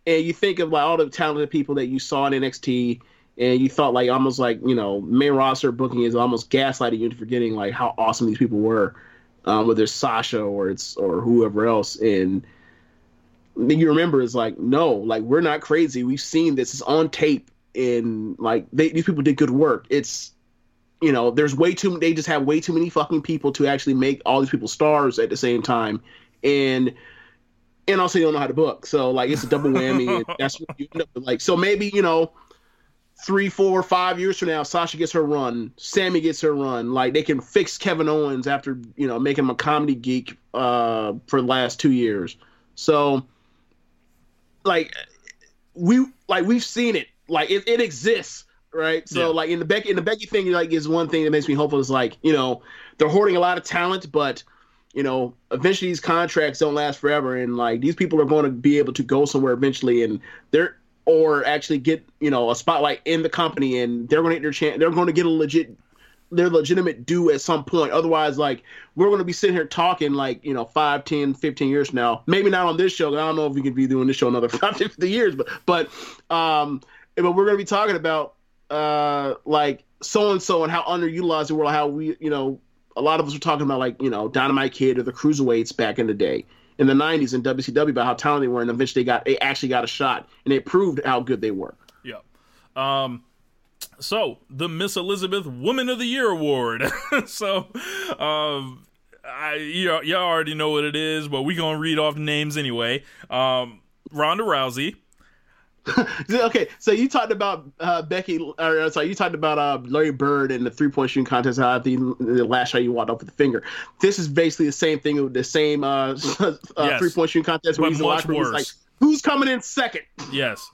and you think of like all the talented people that you saw in NXT and you thought like almost like you know main roster booking is almost gaslighting you into forgetting like how awesome these people were, um, whether it's Sasha or it's or whoever else, and then you remember is like no, like we're not crazy. We've seen this. It's on tape, and like they, these people did good work. It's you know there's way too they just have way too many fucking people to actually make all these people stars at the same time, and and also you don't know how to book. So like it's a double whammy. and that's what you end up with. like. So maybe you know three, four, five years from now, Sasha gets her run, Sami gets her run. Like they can fix Kevin Owens after you know making him a comedy geek uh, for the last two years. So, like we like we've seen it. Like it, it exists, right? So yeah. like in the Becky in the Becky thing, like is one thing that makes me hopeful. Is like you know they're hoarding a lot of talent, but you know eventually these contracts don't last forever, and like these people are going to be able to go somewhere eventually, and they're or actually get you know a spotlight in the company and they're going to get their chance they're going to get a legit their legitimate due at some point. Otherwise like we're going to be sitting here talking like you know 5 10 15 years now. Maybe not on this show i don't know if we could be doing this show another 5 50 years but but um but we're going to be talking about uh like so and so and how underutilized the world how we you know a lot of us were talking about like you know dynamite kid or the cruiserweights back in the day in the 90s in WCW about how talented they were, and eventually they got they actually got a shot, and they proved how good they were. Yeah. Um. So the Miss Elizabeth Woman of the Year award. so, um, I y'all already know what it is, but we gonna read off names anyway. Um, Ronda Rousey. okay, so you talked about uh, Becky, or sorry, you talked about uh, Larry Bird and the three point shooting contest. How the, the last shot you walked off with the finger. This is basically the same thing with the same uh, uh, yes. three point shooting contest. Where he's much worse. Like, Who's coming in second? Yes.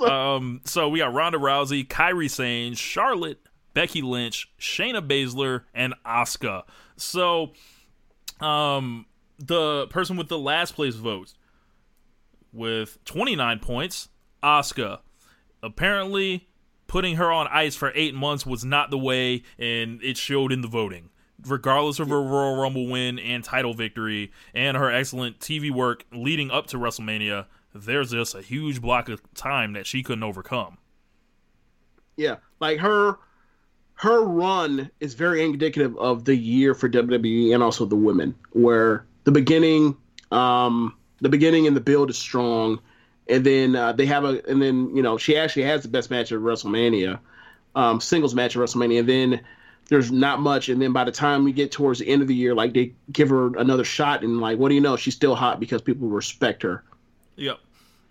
Uh, um. So we got Ronda Rousey, Kairi Sane, Charlotte, Becky Lynch, Shayna Baszler, and Asuka. So, um, the person with the last place votes with 29 points. Asuka. Apparently, putting her on ice for eight months was not the way, and it showed in the voting. Regardless of her Royal Rumble win and title victory, and her excellent TV work leading up to WrestleMania, there's just a huge block of time that she couldn't overcome. Yeah, like her her run is very indicative of the year for WWE and also the women, where the beginning, um, the beginning and the build is strong, and then uh, they have a and then you know she actually has the best match at WrestleMania, um, singles match at WrestleMania, and then there's not much, and then by the time we get towards the end of the year, like they give her another shot, and like what do you know, she's still hot because people respect her. Yep.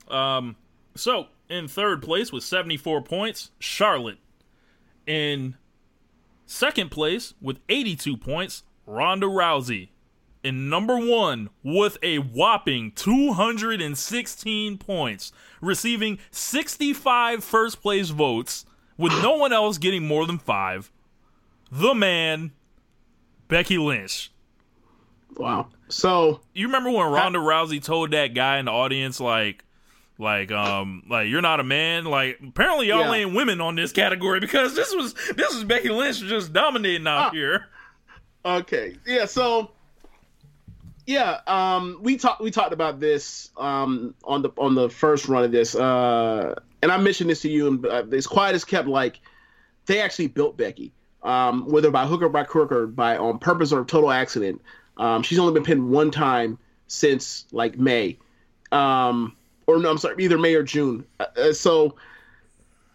Um. So in third place with 74 points, Charlotte. In second place with 82 points, Ronda Rousey in number one with a whopping 216 points, receiving 65 first place votes, with no one else getting more than five. The man, Becky Lynch. Wow. So you remember when Ronda I, Rousey told that guy in the audience, like, like, um, like you're not a man. Like, apparently y'all yeah. ain't women on this category because this was this was Becky Lynch just dominating out ah. here. Okay. Yeah. So yeah, um, we talked we talked about this um, on the on the first run of this, uh, and I mentioned this to you. And uh, quiet as kept, like they actually built Becky, um, whether by hook or by crook or by on purpose or total accident. Um, she's only been pinned one time since like May, um, or no, I'm sorry, either May or June. Uh, uh so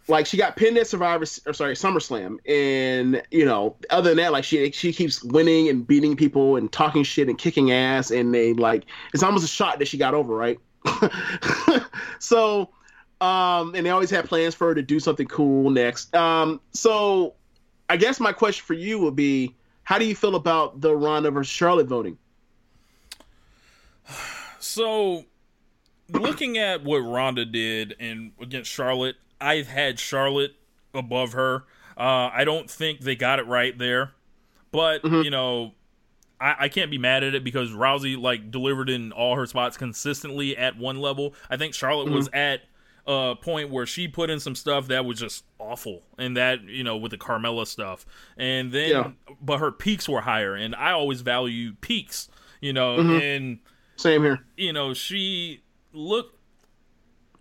like she got pinned at Survivor or sorry SummerSlam, and you know other than that, like she she keeps winning and beating people and talking shit and kicking ass, and they like it's almost a shot that she got over, right? so, um, and they always had plans for her to do something cool next. Um, so I guess my question for you would be, how do you feel about the Ronda versus Charlotte voting? So, looking at what Ronda did and against Charlotte, I've had Charlotte above her. Uh, I don't think they got it right there, but mm-hmm. you know, I, I, can't be mad at it because Rousey like delivered in all her spots consistently at one level. I think Charlotte mm-hmm. was at a point where she put in some stuff that was just awful, and that you know with the Carmella stuff, and then yeah. but her peaks were higher, and I always value peaks, you know, mm-hmm. and same here. You know, she looked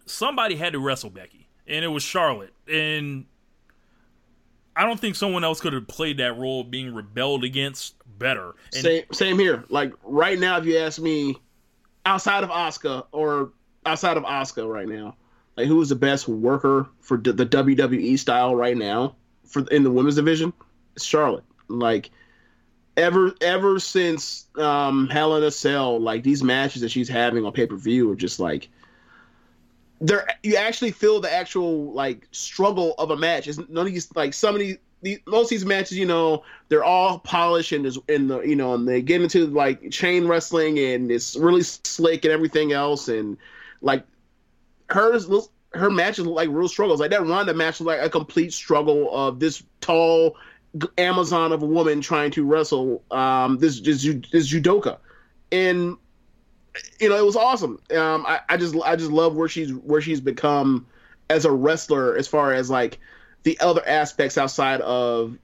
Somebody had to wrestle Becky and it was Charlotte. And I don't think someone else could have played that role of being rebelled against better. And same same here. Like right now, if you ask me, outside of Asuka or outside of Asuka right now, like who is the best worker for d- the WWE style right now for in the women's division? It's Charlotte. Like ever ever since um Hell in a Cell, like these matches that she's having on pay per view are just like there. You actually feel the actual like struggle of a match. It's none of these like some of these. these most of these matches, you know, they're all polished and is in the, you know, and they get into like chain wrestling and it's really slick and everything else, and like hers, her matches look like real struggles. Like that Ronda match was like a complete struggle of this tall Amazon of a woman trying to wrestle um, this this, this judoka, and you know it was awesome. Um, I, I just I just love where she's where she's become as a wrestler as far as like the other aspects outside of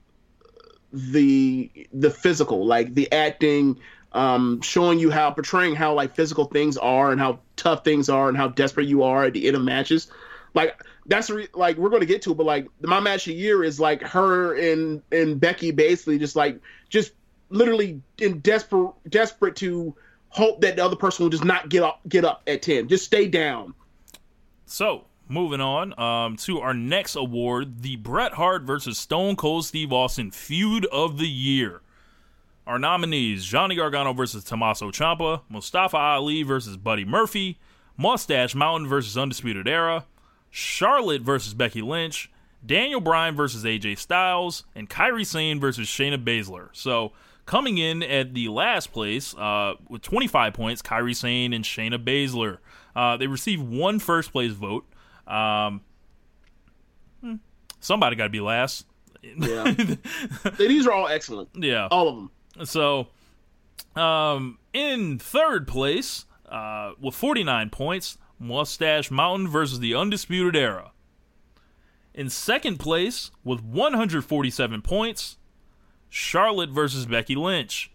the the physical, like the acting, um, showing you how portraying how like physical things are and how tough things are and how desperate you are at the end of matches. Like that's re- like we're going to get to, it, but like my match of the year is like her and and Becky basically just like just literally in desperate desperate to hope that the other person will just not get up get up at ten, just stay down. So moving on um, to our next award, the Bret Hart versus Stone Cold Steve Austin feud of the year. Our nominees: Johnny Gargano versus Tommaso Ciampa, Mustafa Ali versus Buddy Murphy, Mustache Mountain versus Undisputed Era, Charlotte versus Becky Lynch, Daniel Bryan versus AJ Styles, and Kairi Sane versus Shayna Baszler. So coming in at the last place uh, with 25 points, Kairi Sane and Shayna Baszler. Uh, they received one first place vote. Um, hmm, somebody got to be last. Yeah, these are all excellent. Yeah, all of them. So, um, in third place uh, with 49 points, Mustache Mountain versus the Undisputed Era. In second place with 147 points, Charlotte versus Becky Lynch.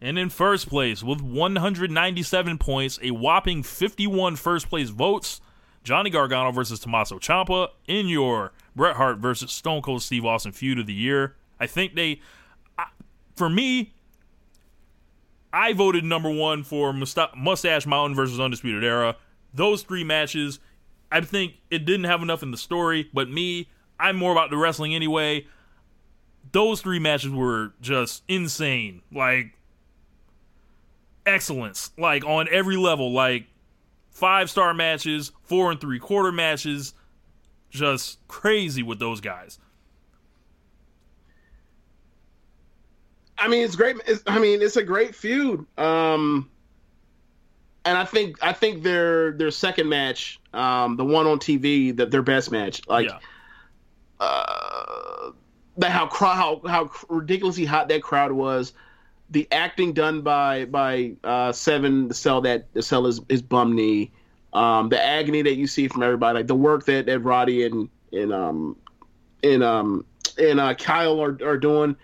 And in first place with 197 points, a whopping 51 first place votes, Johnny Gargano versus Tommaso Ciampa in your Bret Hart versus Stone Cold Steve Austin feud of the year. I think they, for me, I voted number one for Mustache Mountain versus Undisputed Era those three matches, I think it didn't have enough in the story, but me, I'm more about the wrestling anyway. Those three matches were just insane. Like excellence. Like on every level. Like five star matches, four and three quarter matches. Just crazy with those guys. I mean, it's great. It's, I mean, it's a great feud. Um, and I think I think their their second match, um, the one on TV, that their best match, like, yeah. uh, that how how how ridiculously hot that crowd was, the acting done by by uh, Seven to sell that to sell his, his bum knee, um, the agony that you see from everybody, like the work that that Roddy and and um and um and uh, Kyle are are doing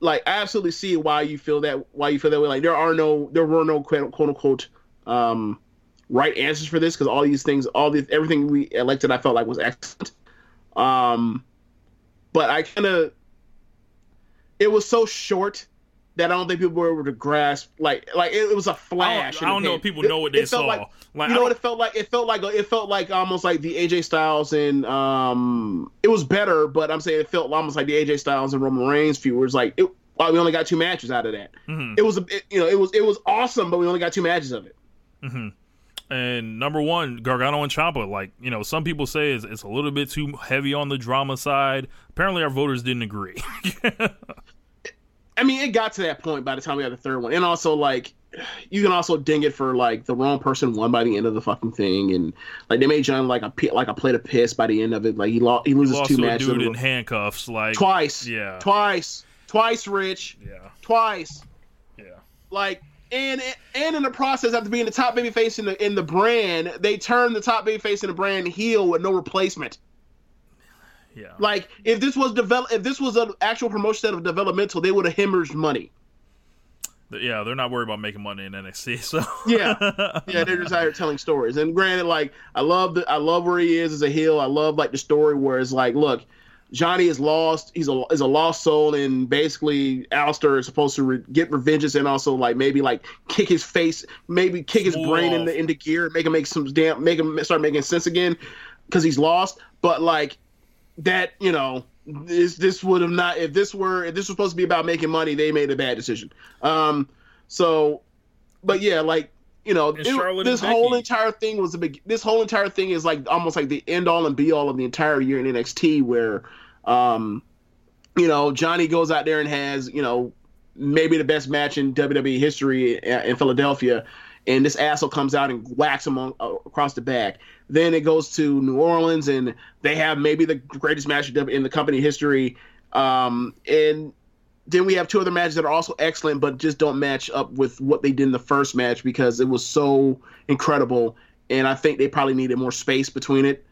like I absolutely see why you feel that why you feel that way. Like there are no there were no quote, quote unquote um, right answers for this because all these things, all the everything we elected, I felt like was excellent. Um, but I kind of, it was so short that I don't think people were able to grasp. Like, like it, it was a flash. I don't, I don't know if people know what they it saw. Like, like, you know what it felt like? It felt like it felt like almost like the AJ Styles and um, it was better, but I'm saying it felt almost like the AJ Styles and Roman Reigns feud. Where it's like it, well, we only got two matches out of that. Mm-hmm. It was a, it, you know, it was it was awesome, but we only got two matches of it. Mm-hmm. And number one, Gargano and Ciampa. Like you know, some people say it's, it's, a little bit too heavy on the drama side. Apparently, our voters didn't agree. I mean, it got to that point by the time we had the third one, and also like you can also ding it for like the wrong person won by the end of the fucking thing, and like they made John like a like a plate of piss by the end of it. Like he lost, he loses he two matches dude in handcuffs, like twice, yeah, twice, twice, Rich, yeah, twice, yeah, like and and in the process, after being the top baby face in the in the brand, they turned the top baby face in the brand heel with no replacement. Yeah. Like if this was develop, if this was an actual promotion set of developmental, they would have hemorrhaged money. Yeah, they're not worried about making money in NXT. So yeah, yeah, they're just out here telling stories. And granted, like I love the I love where he is as a heel. I love like the story where it's like, look, Johnny is lost. He's a is a lost soul, and basically Aleister is supposed to re- get revenges and also like maybe like kick his face, maybe kick his brain into into gear, make him make some damn, make him start making sense again because he's lost. But like that, you know, this this would have not if this were if this was supposed to be about making money, they made a bad decision. Um, so, but yeah, like you know, it, this whole entire thing was a big. This whole entire thing is like almost like the end all and be all of the entire year in NXT, where, um, you know, Johnny goes out there and has you know maybe the best match in WWE history in Philadelphia, and this asshole comes out and whacks him on, uh, across the back. Then it goes to New Orleans, and they have maybe the greatest match in the company history. Um, and then we have two other matches that are also excellent, but just don't match up with what they did in the first match because it was so incredible. And I think they probably needed more space between it.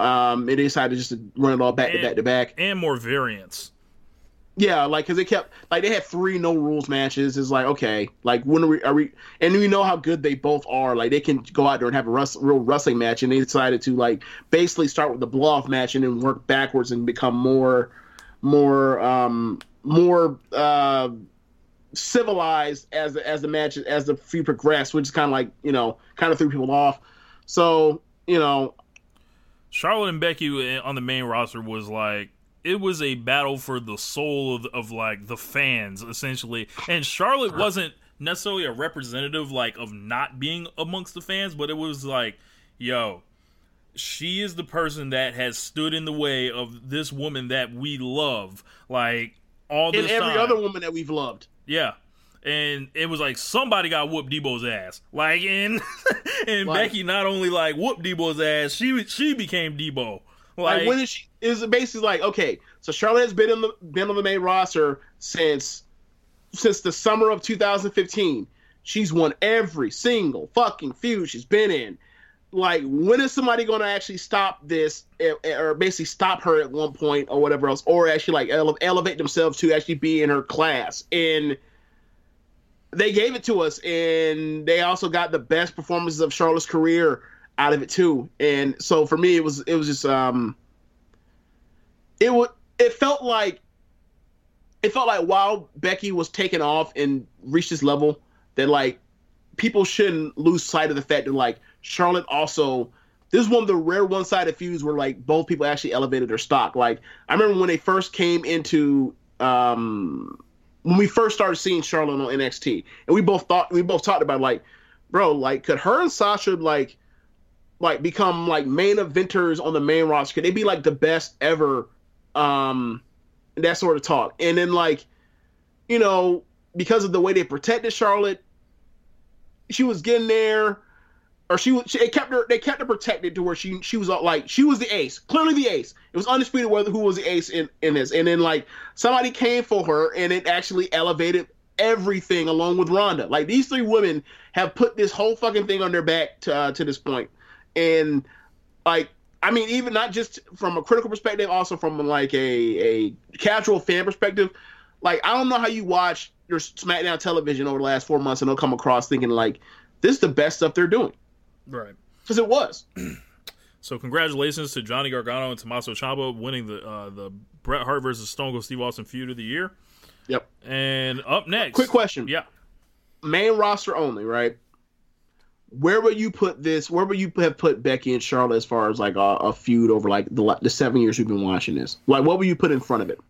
Um, they decided just to run it all back and, to back to back, and more variance. Yeah, like because they kept like they had three no rules matches. It's like okay, like when are we are we? And we know how good they both are. Like they can go out there and have a rust, real wrestling match, and they decided to like basically start with the blow off match and then work backwards and become more, more, um, more uh, civilized as as the match as the feud progressed, which is kind of like you know kind of threw people off. So you know, Charlotte and Becky on the main roster was like it was a battle for the soul of, of like the fans essentially. And charlotte wasn't necessarily a representative like of not being amongst the fans but it was like yo she is the person that has stood in the way of this woman that we love like all this and every time. other woman that we've loved. Yeah and it was like somebody got whooped Deebo's ass. Like and and like, Becky not only like whooped Deebo's ass, she she became Deebo. Like, like when is she? Is basically like okay, so Charlotte has been in the been on the main roster since since the summer of 2015. She's won every single fucking feud she's been in. Like, when is somebody going to actually stop this, eh, eh, or basically stop her at one point, or whatever else, or actually like ele- elevate themselves to actually be in her class? And they gave it to us, and they also got the best performances of Charlotte's career out of it too. And so for me, it was it was just um, it would it felt like it felt like while Becky was taken off and reached this level, that like people shouldn't lose sight of the fact that like Charlotte also this is one of the rare one-sided feuds where like both people actually elevated their stock. Like I remember when they first came into um when we first started seeing Charlotte on NXT, and we both thought we both talked about like, bro, like could her and Sasha like like become like main eventers on the main roster? Could they be like the best ever? Um, that sort of talk. And then like, you know, because of the way they protected Charlotte, she was getting there, or she. It kept her. They kept her protected to where she she was like she was the ace, clearly the ace. It was undisputed whether who was the ace in in this. And then like somebody came for her, and it actually elevated everything along with Ronda. Like these three women have put this whole fucking thing on their back to uh, to this point and like I mean, even not just from a critical perspective, also from like a a casual fan perspective. Like I don't know how you watch your SmackDown television over the last four months and don't come across thinking like this is the best stuff they're doing, right? Because it was. so congratulations to Johnny Gargano and Tommaso Ciampa winning the uh, the Bret Hart versus Stone Cold Steve Austin feud of the year. Yep. And up next, quick question. Yeah. Main roster only, right? where would you put this? Where would you have put Becky and Charlotte as far as like a, a feud over like the the seven years we've been watching this? Like, what would you put in front of it?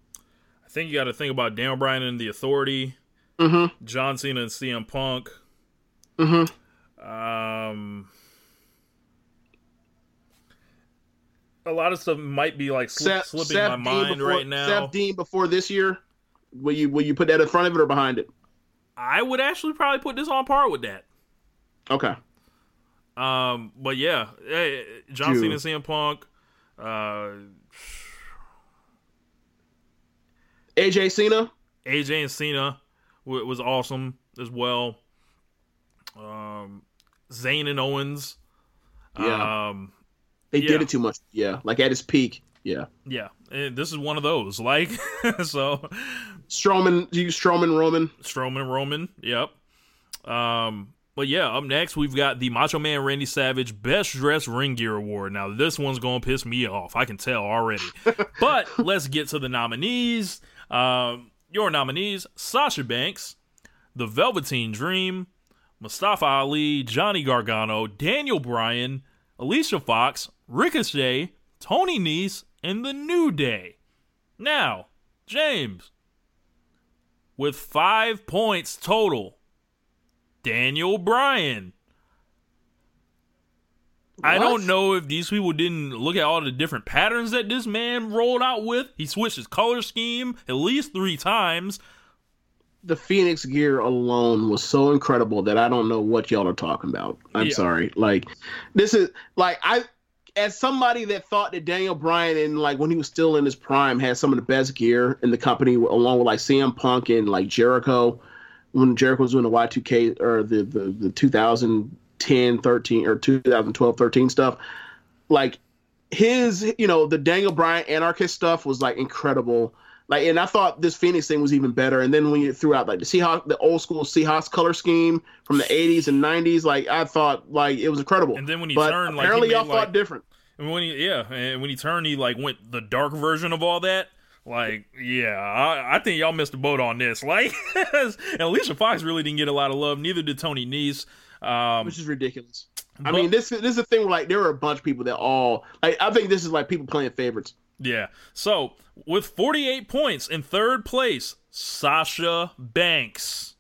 I think you got to think about Daniel Bryan and the Authority, mm-hmm. John Cena and CM Punk. Mm-hmm. Um, a lot of stuff might be like Seth, slipping Seth my Dean mind before, right now. Seth Dean before this year, will you will you put that in front of it or behind it? I would actually probably put this on par with that. Okay. Um, but yeah, hey, John Cena, CM Punk, uh, AJ Cena, AJ and Cena w- was awesome as well. Um, Zayn and Owens, yeah, um, they yeah. did it too much. Yeah, like at his peak. Yeah, yeah, and this is one of those. Like, so Strowman, you Strowman, Roman, Strowman, Roman. Yep. Um, but yeah, up next we've got the Macho Man Randy Savage Best Dressed Ring Gear Award. Now this one's gonna piss me off. I can tell already. but let's get to the nominees. Um, your nominees: Sasha Banks, The Velveteen Dream, Mustafa Ali, Johnny Gargano, Daniel Bryan, Alicia Fox, Ricochet, Tony Nese, and The New Day. Now, James, with five points total, Daniel Bryan. I don't know if these people didn't look at all the different patterns that this man rolled out with. He switched his color scheme at least three times. The Phoenix gear alone was so incredible that I don't know what y'all are talking about. I'm Yeah. sorry. Like this is like I as somebody that thought that Daniel Bryan and like when he was still in his prime had some of the best gear in the company along with like CM Punk and like Jericho when Jericho was doing the Y2K or the the, the 2010 13 or 2012 13 stuff like his you know the Daniel Bryan anarchist stuff was like incredible like and I thought this Phoenix thing was even better and then when you threw out like the Seahawks the old school Seahawks color scheme from the 80s and 90s like I thought like it was incredible And then when he but turned, like, apparently made, y'all like- thought different And when he, yeah, and when he turned, he like went the dark version of all that. Like, yeah, I, I think y'all missed the boat on this. Like, and Alicia Fox really didn't get a lot of love. Neither did Tony Nese. Um, which is ridiculous I but- mean this this is a thing where like there were a bunch of people that all like I think this is like people playing favorites yeah. So with 48 points in third place, Sasha Banks.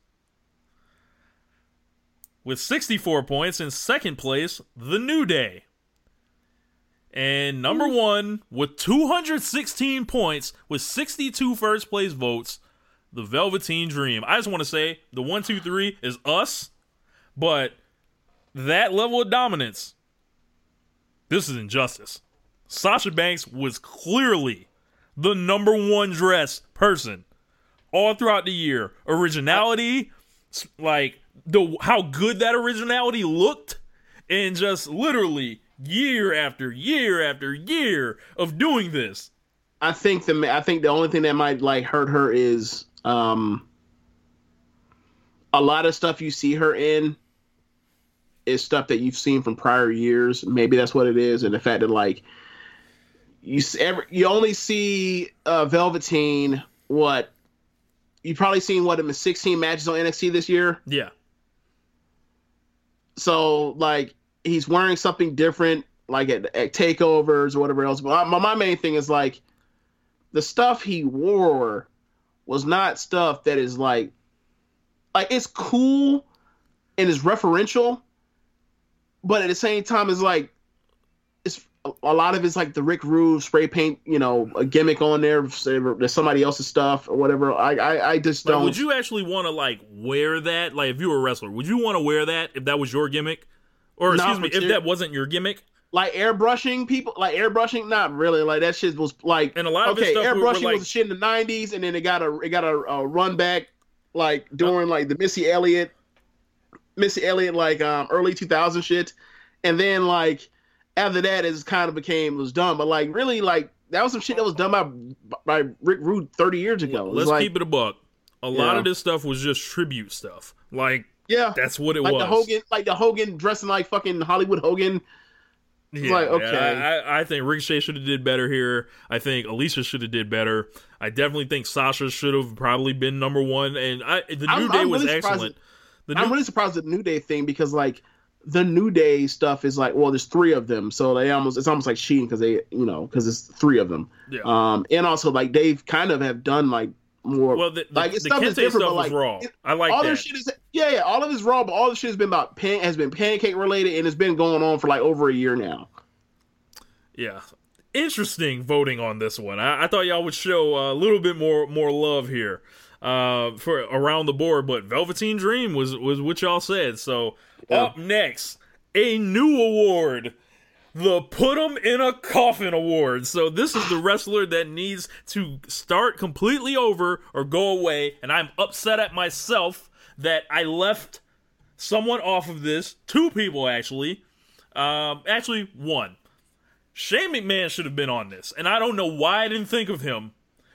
With 64 points in second place, The New Day. And number one, with 216 points, with 62 first place votes, The Velveteen Dream. I just want to say the one, two, three is us, but that level of dominance, this is injustice. Sasha Banks was clearly the number one dress person all throughout the year. Originality, like the how good that originality looked, and just literally year after year after year of doing this. I think the I think the only thing that might like hurt her is um a lot of stuff you see her in is stuff that you've seen from prior years. Maybe that's what it is, and the fact that like you ever you only see uh, Velveteen what you probably seen what him in 16 matches on NXT this year. Yeah, So like he's wearing something different, like at, at takeovers or whatever else. But my, my main thing is like the stuff he wore was not stuff that is like like it's cool and it's referential, but at the same time it's like a lot of it's like the Rick Rude spray paint, you know, a gimmick on there. There's somebody else's stuff or whatever. I I, I just don't. would you actually want to like wear that? Like, if you were a wrestler, would you want to wear that if that was your gimmick? Or Not excuse me, if that wasn't your gimmick? like airbrushing people like airbrushing not really like that shit was like And a lot of okay stuff were- were airbrushing like- was shit in the 90s and then it got a it got a, a run back like during like the missy elliott missy elliott like um early 2000 shit and then like after that it kind of became was done but like really like that was some shit that was done by by rick rude 30 years ago Let's like, keep it a buck. A lot Yeah. of this stuff was just tribute stuff. Like yeah that's what it like was. the hogan like the hogan dressing like fucking hollywood hogan Yeah, like, yeah, okay. I, I think Ricochet should have did better here. I think Alicia should have did better. I definitely think Sasha should have probably been number one. And I, the New I'm- Day I'm was really excellent. The new, I'm really surprised at the New Day thing because like the New Day stuff is like well, there's three of them, so they almost it's almost like cheating because they you know because it's three of them. yeah. Um, and also like they've kind of have done like more well, the, the, like the stuff Kente is different, stuff but like raw. it- I like all that. their shit is yeah yeah all of it's raw, but all the shit has been about pan has been pancake related and it's been going on for like over a year now. Yeah. Interesting voting on this one. I, I thought y'all would show a little bit more more love here uh, for around the board, but Velveteen Dream was was what y'all said. So Yeah. up next, a new award. The Put 'em in a Coffin Award. So this is the wrestler that needs to start completely over or go away, and I'm upset at myself that I left someone off of this. Two people actually. Um, actually one. Shane McMahon should have been on this, and I don't know why I didn't think of him,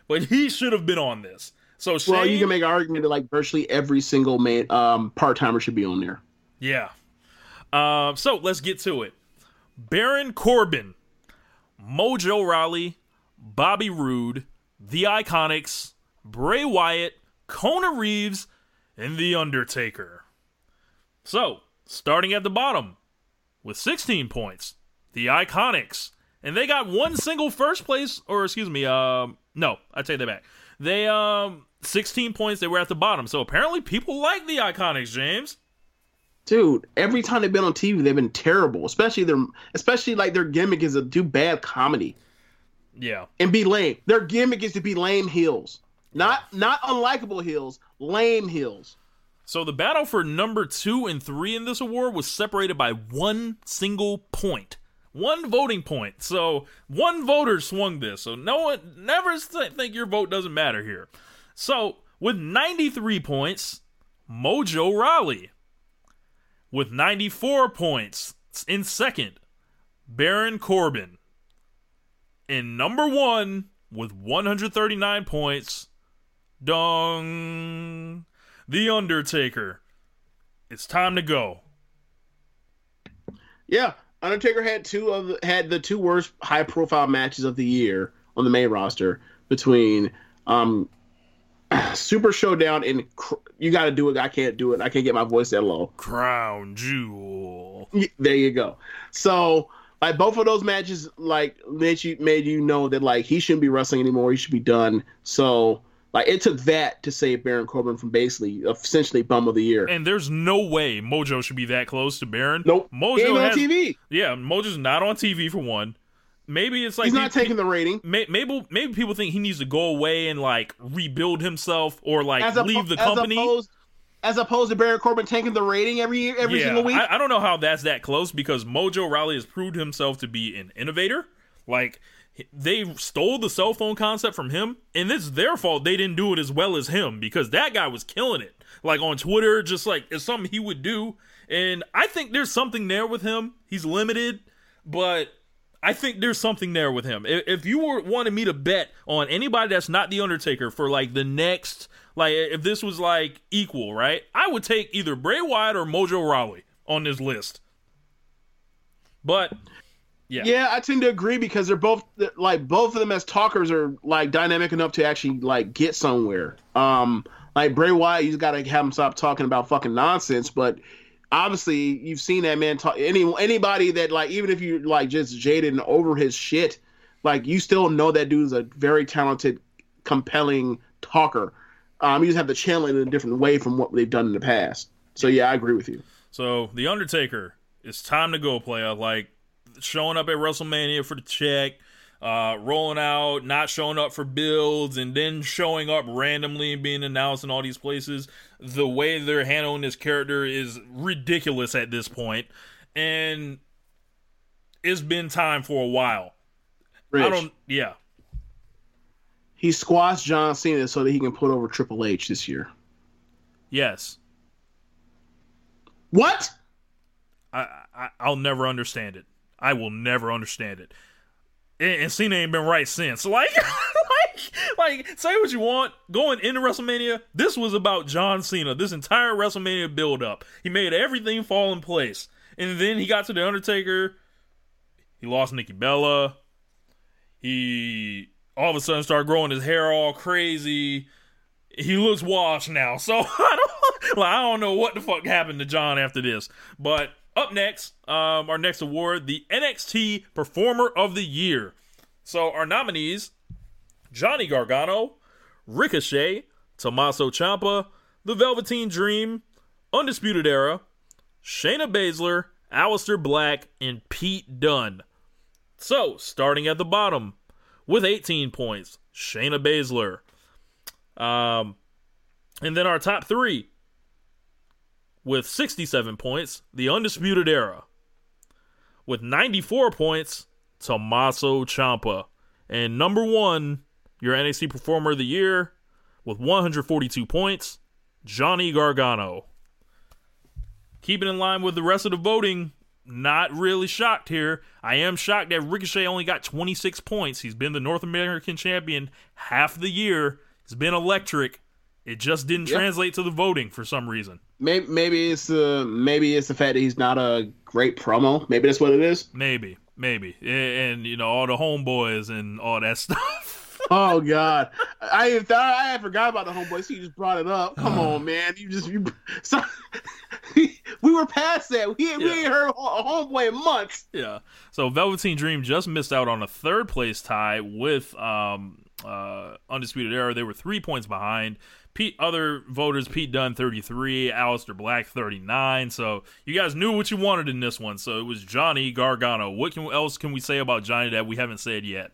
but he should have been on this. So Shane, well, you can make an argument that like virtually every single man um, part timer should be on there. Yeah. Um, so let's get to it. Baron Corbin, Mojo Rawley, Bobby Roode, The Iconics, Bray Wyatt, Kona Reeves, and The Undertaker. So, starting at the bottom with 16 points, The Iconics. And they got one single first place, or excuse me, um, no, I take that back. They, um, 16 points, they were at the bottom. So apparently people like The Iconics, James dude, every time they've been on TV, they've been terrible. Especially their, especially like their gimmick is to do bad comedy. Yeah, and be lame. Their gimmick is to be lame heels, not not unlikable heels, lame heels. So the battle for number two and three in this award was separated by one single point, one voting point. So one voter swung this. So no one never think your vote doesn't matter here. So with 93 points, Mojo Rawley with 94 points in second, Baron Corbin. In number one with 139 points, Dong, The Undertaker. It's time to go. Yeah, Undertaker had two of the, had the two worst high profile matches of the year on the main roster between um, Super Showdown and you got to do it. I can't do it. I can't get my voice that low. Crown Jewel. There you go. So like both of those matches, like made you made you know that like he shouldn't be wrestling anymore. He should be done. So like it took that to save Baron Corbin from basically essentially bum of the year. And there's no way Mojo should be that close to Baron. Nope. Mojo has, on TV. Yeah, Mojo's not on TV for one maybe it's like he's not he, taking the rating. May, maybe maybe people think he needs to go away and like rebuild himself or like as leave the company. As opposed, as opposed to Baron Corbin taking the rating every year, every yeah, single week. I, I don't know how that's that close because Mojo Rawley has proved himself to be an innovator. Like they stole the cell phone concept from him, and it's their fault they didn't do it as well as him because that guy was killing it. Like on Twitter, just like it's something he would do. And I think there's something there with him. He's limited, but I think there's something there with him. If, if you were wanting me to bet on anybody that's not the Undertaker for like the next, like if this was like equal, right? I would take either Bray Wyatt or Mojo Rawley on this list. But yeah, yeah, I tend to agree because they're both like both of them as talkers are like dynamic enough to actually like get somewhere. Um, like Bray Wyatt, you just gotta have him stop talking about fucking nonsense, but obviously you've seen that man talk any anybody that like even if you like just jaded and over his shit like you still know that dude's a very talented compelling talker. Um you just have to channel it in a different way from what they've done in the past. So yeah i agree with you. So the undertaker it's time to go player. Like showing up at wrestlemania for the check uh, rolling out, not showing up for builds, and then showing up randomly and being announced in all these places. The way they're handling this character is ridiculous at this point, and it's been time for a while. Rich, I don't. Yeah. He squashed John Cena so that he can put over Triple H this year. Yes. What? I, I I'll never understand it. I will never understand it and, and Cena ain't been right since. Like, like, like, say what you want. Going into WrestleMania, this was about John Cena. This entire WrestleMania build up, he made everything fall in place, and then he got to the Undertaker. He lost Nikki Bella. He all of a sudden started growing his hair all crazy. He looks washed now, so I don't, like, I don't know what the fuck happened to John after this, but up next, um, our next award, the NXT Performer of the Year. So our nominees: Johnny Gargano, Ricochet, Tommaso Ciampa, The Velveteen Dream, Undisputed Era, Shayna Baszler, Aleister Black, and Pete Dunne. So starting at the bottom with 18 points, Shayna Baszler. Um, and then our top three: with 67 points, the Undisputed Era. With 94 points, Tommaso Ciampa. And number one, your NXT Performer of the Year, with 142 points, Johnny Gargano. Keeping in line with the rest of the voting, not really shocked here. I am shocked that Ricochet only got 26 points. He's been the North American champion half the year. He's been electric, It just didn't Yeah. translate to the voting for some reason. Maybe maybe it's the maybe it's the fact that he's not a great promo. Maybe that's what it is. Maybe, maybe, and you know all the homeboys and all that stuff. Oh God, I even thought I had forgot about the homeboys. You just brought it up. Come on, man. You just you. So, we were past that. We, we Yeah. ain't heard a homeboy in months. Yeah. So Velveteen Dream just missed out on a third place tie with um, uh, Undisputed Era. They were three points behind. Pete, other voters, Pete Dunne, 33, Aleister Black 39. So you guys knew what you wanted in this one. So it was Johnny Gargano. What can, else can we say about Johnny that we haven't said yet?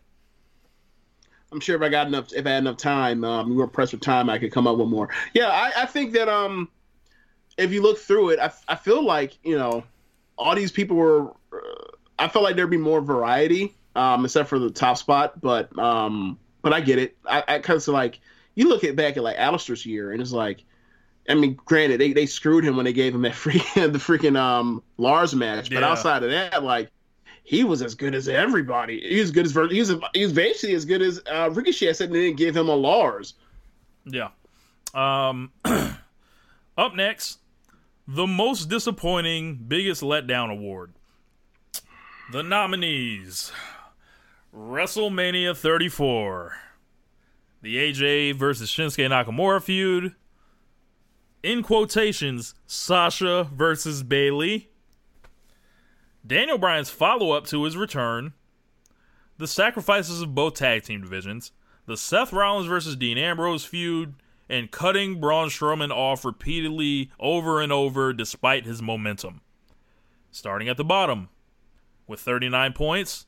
I'm sure if I got enough, if I had enough time, um, we were pressed for time, I could come up with more. Yeah, I, I think that um, if you look through it, I, I feel like you know, all these people were. Uh, I felt like there'd be more variety, um, except for the top spot. But um, but I get it. I, I kind of like you look at back at like Aleister's year, and it's like, I mean, granted, they, they screwed him when they gave him that freaking the freaking um Lars match, but Yeah. outside of that, like he was as good as everybody. He was good as he was he was basically as good as uh, Ricochet. I said they didn't give him a Lars. Yeah. Um, up next, the most disappointing, biggest letdown award. The nominees WrestleMania 34, the AJ versus Shinsuke Nakamura feud. In quotations, Sasha versus Bayley. Daniel Bryan's follow up to his return. The sacrifices of both tag team divisions the Seth Rollins versus Dean Ambrose feud, and cutting Braun Strowman off repeatedly over and over despite his momentum. Starting at the bottom, with 39 points,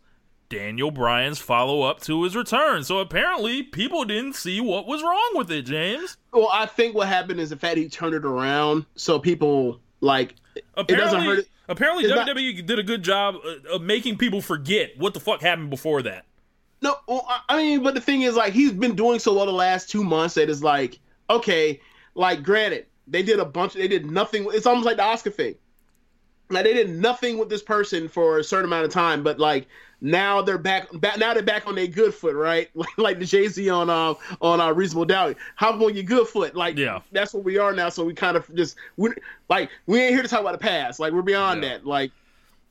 Daniel Bryan's follow up to his return. So apparently, people didn't see what was wrong with it, James. Well, I think what happened is the fact he turned it around, so people like it doesn't Apparently, hurt. It. apparently it's not- WWE did a good job uh, of making people forget what the fuck happened before that. No, well, I mean, but the thing is, like, he's been doing so well the last two months that it's like, okay, like, granted, they did a bunch, they did nothing. It's almost like the Asuka thing. Like, they did nothing with this person for a certain amount of time, but like now they're back, back now they're back on their good foot, right? Like, like the Jay Z on uh, on uh, Reasonable Doubt. Hop on your good foot, like Yeah. that's what we are now. So we kind of just we like we ain't here to talk about the past. Like we're beyond Yeah. that. Like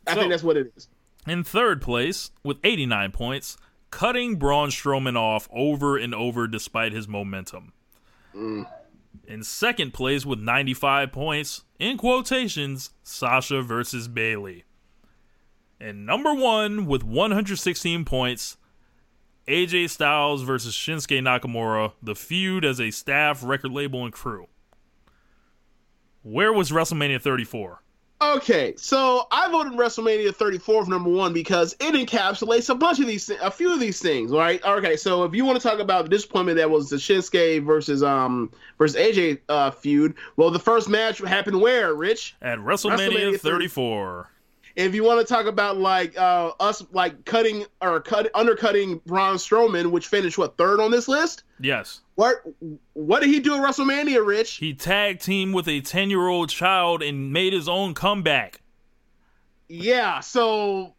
I So- think that's what it is. In third place, with 89 points, cutting Braun Strowman off over and over despite his momentum. In second place, with 95 points, in quotations, Sasha versus Bayley. And number one, with 116 points, AJ Styles versus Shinsuke Nakamura, the feud as a staff, record label, and crew. Where was WrestleMania 34? Okay, so I voted WrestleMania 34 for number one because it encapsulates a bunch of these, thi- a few of these things, right? Okay, so if you want to talk about the disappointment that was the Shinsuke versus um versus AJ uh, feud, well, the first match happened where, Rich? At WrestleMania, WrestleMania 34. If you want to talk about like uh us like cutting or cut undercutting Braun Strowman, which finished what third on this list? Yes. What what did he do at WrestleMania, Rich? He tag team with a 10 year old child and made his own comeback. Yeah, so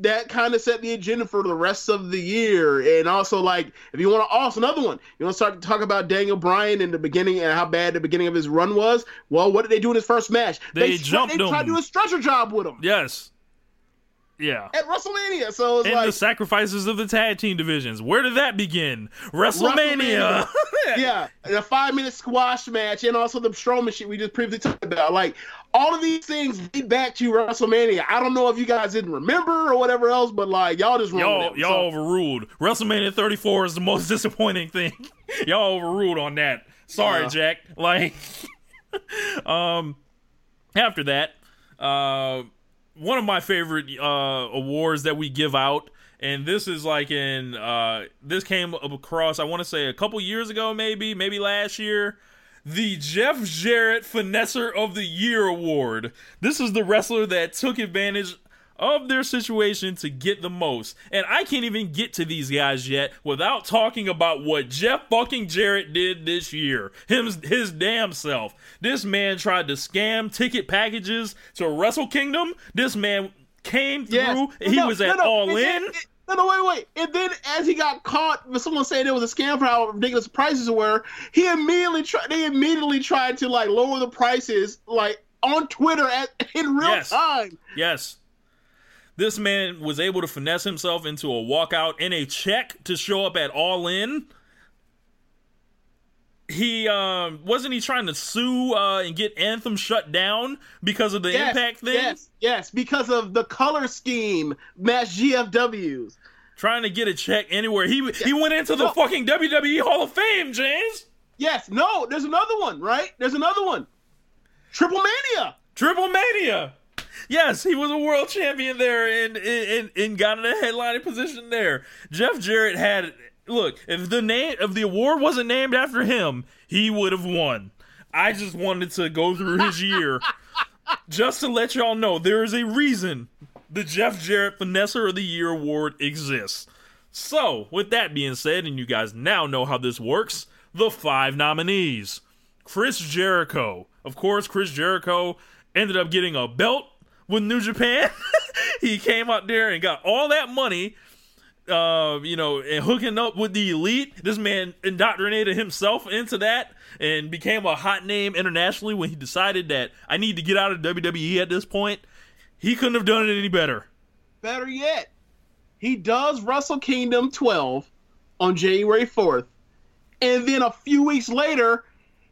that kind of set the agenda for the rest of the year. And also, like, if you want to, also another one, you want to start to talk about Daniel Bryan in the beginning and how bad the beginning of his run was. Well, what did they do in his first match? They jumped They tried him. to do a stretcher job with him Yes. Yeah. at WrestleMania. So it's And like, the sacrifices of the tag team divisions. Where did that begin? WrestleMania. yeah, and a five minute squash match, and also the Strowman shit we just previously talked about. Like all of these things lead back to WrestleMania. I don't know if you guys didn't remember or whatever else, but like y'all just y'all, it. y'all So- overruled. WrestleMania 34 is the most disappointing thing. y'all overruled on that. Sorry, Uh. Jack. Like, um, after that, uh, one of my favorite uh awards that we give out, and this is like in uh, this came across. I want to say a couple years ago, maybe, maybe last year. The Jeff Jarrett Finesser of the Year award. This is the wrestler that took advantage of their situation to get the most. And I can't even get to these guys yet without talking about what Jeff fucking Jarrett did this year. Him his damn self. This man tried to scam ticket packages to Wrestle Kingdom. This man came through. Yes. He No, was at no. all It- in. it- No, no, wait, wait. And then as he got caught with someone saying it was a scam for how ridiculous the prices were, he immediately tried. They immediately tried to like lower the prices, like on Twitter at, in real Yes. time. Yes. This man was able to finesse himself into a walkout and a check to show up at All In. He um wasn't he trying to sue uh, and get Anthem shut down because of the Yes, impact thing? Yes, yes, because of the color scheme match GFWs. Trying to get a check anywhere. He he went into the No. fucking WWE Hall of Fame, James. Yes, no, there's another one, right? There's another one. Triple Mania. Triple Mania. Yes, he was a world champion there and and, and got in a headlining position there. Jeff Jarrett had look, if the name of the award wasn't named after him, he would have won. I just wanted to go through his year just to let y'all know there is a reason the Jeff Jarrett Finesser of the Year award exists. So, with that being said, and you guys now know how this works, the five nominees. Chris Jericho. Of course, Chris Jericho ended up getting a belt with New Japan. he came out there and got all that money, uh, you know, and hooking up with the elite. This man indoctrinated himself into that and became a hot name internationally when he decided that I need to get out of WWE at this point. He couldn't have done it any better. Better yet, he does Wrestle Kingdom 12 on January 4th. And then a few weeks later,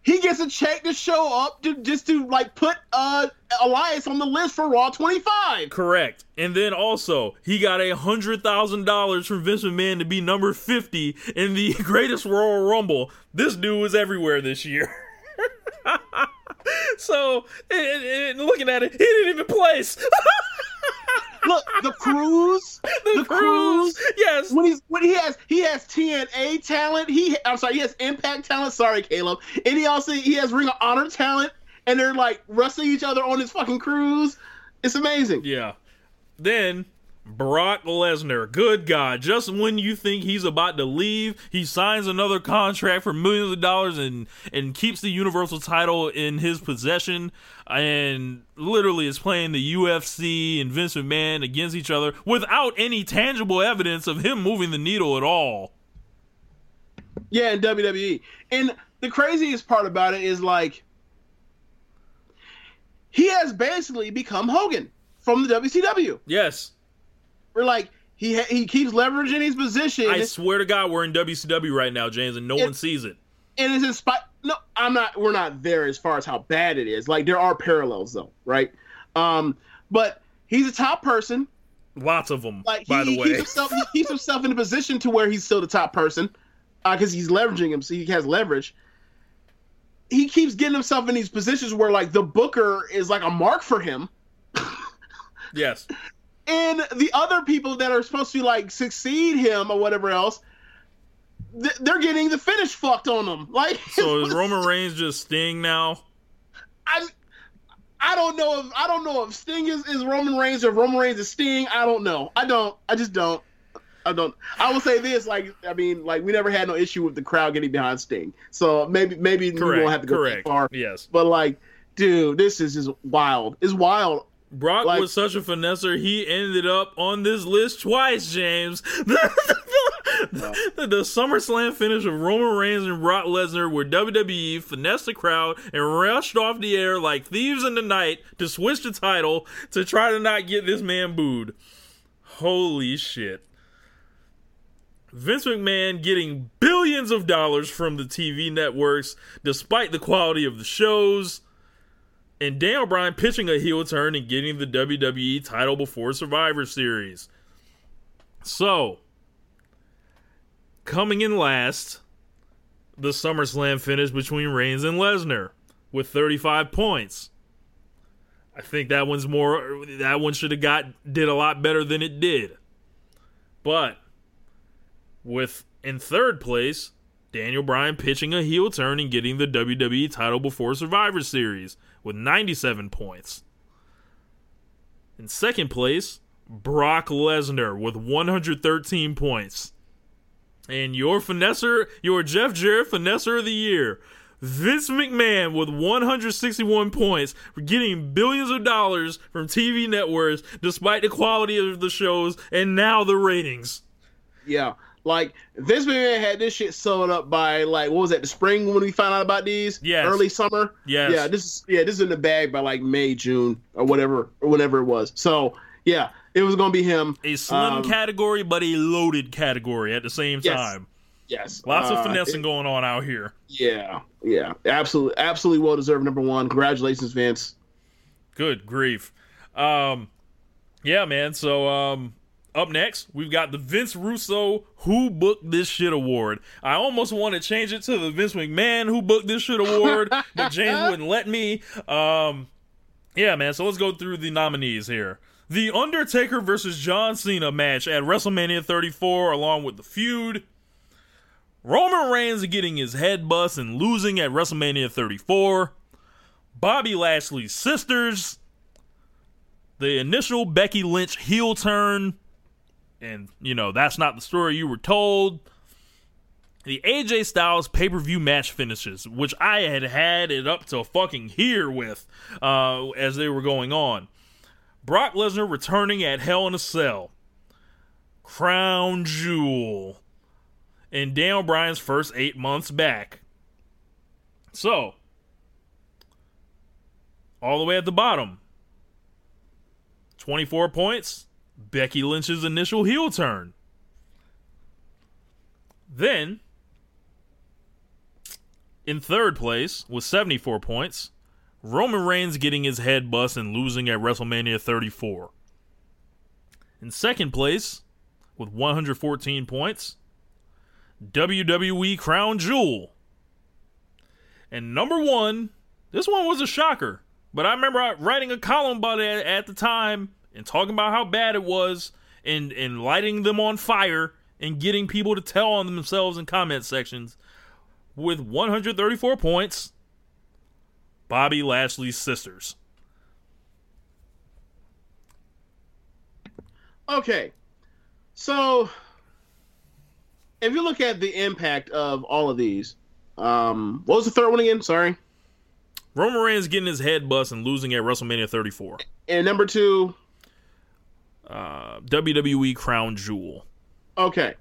he gets a check to show up to just to like put uh Elias on the list for Raw 25. Correct. And then also, he got a hundred thousand dollars from Vince McMahon to be number fifty in the greatest Royal Rumble. This dude was everywhere this year. so, and, and looking at it, he didn't even place. Look, the cruise, the, The cruise, Cruise. yes, when he's when he has he has TNA talent. He I'm sorry, he has Impact talent. Sorry, Caleb. And he also he has Ring of Honor talent. And they're like wrestling each other on his fucking cruise. It's amazing. yeah. Then Brock Lesnar, good God, just when you think he's about to leave, he signs another contract for millions of dollars and and keeps the Universal title in his possession and literally is playing the UFC and Vince McMahon against each other without any tangible evidence of him moving the needle at all. Yeah, in WWE. And the craziest part about it is like he has basically become Hogan from the WCW. Yes. We're like he ha- he keeps leveraging his position, I swear to God, we're in WCW right now, James, and no It- one sees it. and it's in spite. No, I'm not. We're not there as far as how bad it is. Like there are parallels though, right? Um, but he's a top person. Lots of them, Like he, by the he way. keeps himself he keeps himself in a position to where he's still the top person because he's leveraging him, so he has leverage. He keeps getting himself in these positions where like the Booker is like a mark for him, yes. And the other people that are supposed to like succeed him or whatever else, th- they're getting the finish fucked on them. Like So is Roman Reigns just Sting now? I I don't know if I don't know if Sting is, is Roman Reigns or if Roman Reigns is Sting. I don't know. I don't. I just don't. I don't. I will say this: like, I mean, like we never had no issue with the crowd getting behind Sting. So maybe maybe we won't have to go correct. that far. Yes. But like, dude, this is just wild. It's wild. Brock Like- was such a finesser, he ended up on this list twice, James. the, the, the SummerSlam finish of Roman Reigns and Brock Lesnar where WWE finessed the crowd and rushed off the air like thieves in the night to switch the title to try to not get this man booed. Holy shit. Vince McMahon getting billions of dollars from the TV networks despite the quality of the shows and Daniel Bryan pitching a heel turn and getting the WWE title before Survivor Series. So, coming in last, the SummerSlam finish between Reigns and Lesnar with 35 points. I think that one's more that one should have got did a lot better than it did. But with in third place, Daniel Bryan pitching a heel turn and getting the WWE title before Survivor Series with 97 points. In second place, Brock Lesnar with 113 points. And your finesser, your Jeff Jarrett finesser of the year, Vince McMahon with 161 points for getting billions of dollars from TV networks despite the quality of the shows and now the ratings. Yeah. Like Vince McMahon had this shit sewn up by like what was that the spring when we found out about these? Yes. Early summer. Yes. Yeah. This is yeah this is in the bag by like May June or whatever or whatever it was. So yeah, it was gonna be him. A slim Um, category, but a loaded category at the same Yes. time. Yes. Lots of Uh, finessing going on out here. Yeah. Yeah. Absolutely. Absolutely well deserved number one. Congratulations, Vince. Good grief. Um, yeah, man. So, um, up next, we've got the Vince Russo Who Booked This Shit Award. I almost want to change it to the Vince McMahon Who Booked This Shit Award, but James wouldn't let me. Um, yeah, man. So let's go through the nominees here. The Undertaker versus John Cena match at WrestleMania 34, along with the feud. Roman Reigns getting his head bust and losing at WrestleMania 34. Bobby Lashley's sisters, the initial Becky Lynch heel turn, and you know that's not the story you were told. The AJ Styles pay per view match finishes, which I had had it up to fucking here with uh, as they were going on. Brock Lesnar returning at Hell in a Cell. Crown Jewel. And Daniel Bryan's first eight months back. So, all the way at the bottom. 24 points. Becky Lynch's initial heel turn. Then, in third place with 74 points, Roman Reigns getting his head bust and losing at WrestleMania 34. In second place with 114 points, WWE Crown Jewel. And number one, this one was a shocker. But I remember writing a column about it at the time and talking about how bad it was and, and lighting them on fire and getting people to tell on themselves in comment sections. With 134 points, Bobby Lashley's sisters. Okay. So if you look at the impact of all of these, um what was the third one again? Sorry. Roman Reigns getting his head bust and losing at WrestleMania 34. And number two, Uh, WWE Crown Jewel. okay.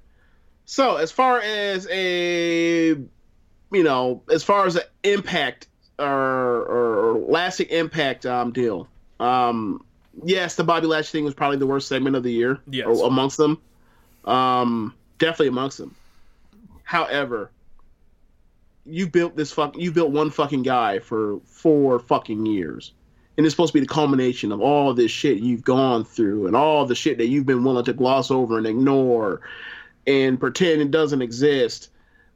So as far as a you know, as far as an impact or, or, or lasting impact um deal, um yes, the Bobby Lashley thing was probably the worst segment of the year. Yes. or amongst them. Um definitely amongst them. However, you built this fuck you built one fucking guy for four fucking years. And it's supposed to be the culmination of all this shit you've gone through and all the shit that you've been willing to gloss over and ignore and pretend it doesn't exist.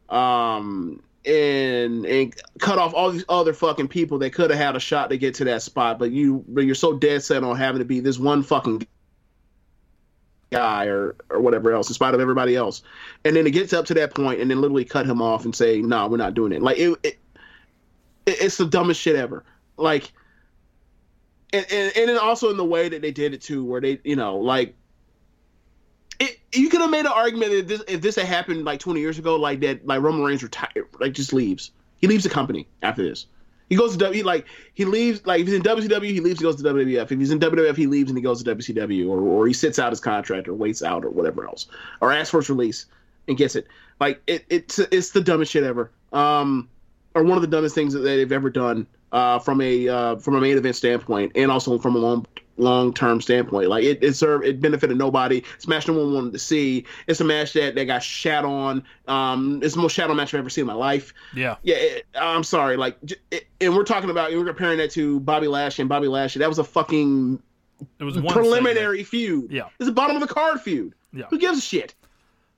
Um and and cut off all these other fucking people that could have had a shot to get to that spot, but you but you're so dead set on having to be this one fucking guy or or whatever else in spite of everybody else. And then it gets up to that point and then literally cut him off and say no we're not doing it. Like it, it it's the dumbest shit ever. Like and, and and also in the way that they did it too where they you know like it, you could have made an argument that this if this had happened like 20 years ago like that like Roman Reigns retired like just leaves he leaves the company after this he goes to W. Like he leaves. Like if he's in WCW, he leaves. He goes to WWF. If he's in WWF, he leaves and he goes to WCW, or or he sits out his contract, or waits out, or whatever else, or asks for his release and gets it. Like it, it's it's the dumbest shit ever. Um, or one of the dumbest things that they've ever done. Uh, from a uh, from a main event standpoint, and also from a long long term standpoint. Like it, it served, it benefited nobody. It's a match no one wanted to see. It's a match that, that got shat on. Um, it's the most shat on match I've ever seen in my life. Yeah. Yeah, it, I'm sorry. Like, it, and we're talking about, we're comparing that to Bobby Lashley and Bobby Lashley. That was a fucking It was preliminary feud. Yeah. It's the bottom of the card feud. Yeah. Who gives a shit?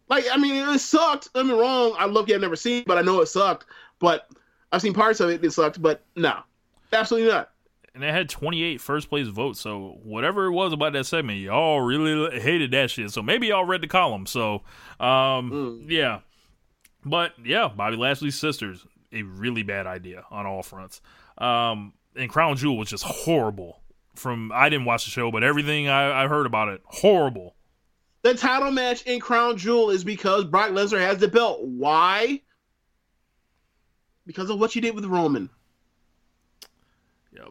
Like, I mean, it sucked. Me wrong. I love it. I've never seen it, but I know it sucked. But I've seen parts of it. It sucked. But no, absolutely not. and it had 28 first place votes. So whatever it was about that segment, y'all really hated that shit. So maybe y'all read the column. So um, Mm. yeah, but yeah, Bobby Lashley's sisters, a really bad idea on all fronts. Um, and Crown Jewel was just horrible. From I didn't watch the show, but everything I, I heard about it, horrible. The title match in Crown Jewel is because Brock Lesnar has the belt. Why? Because of what you did with Roman. Yep.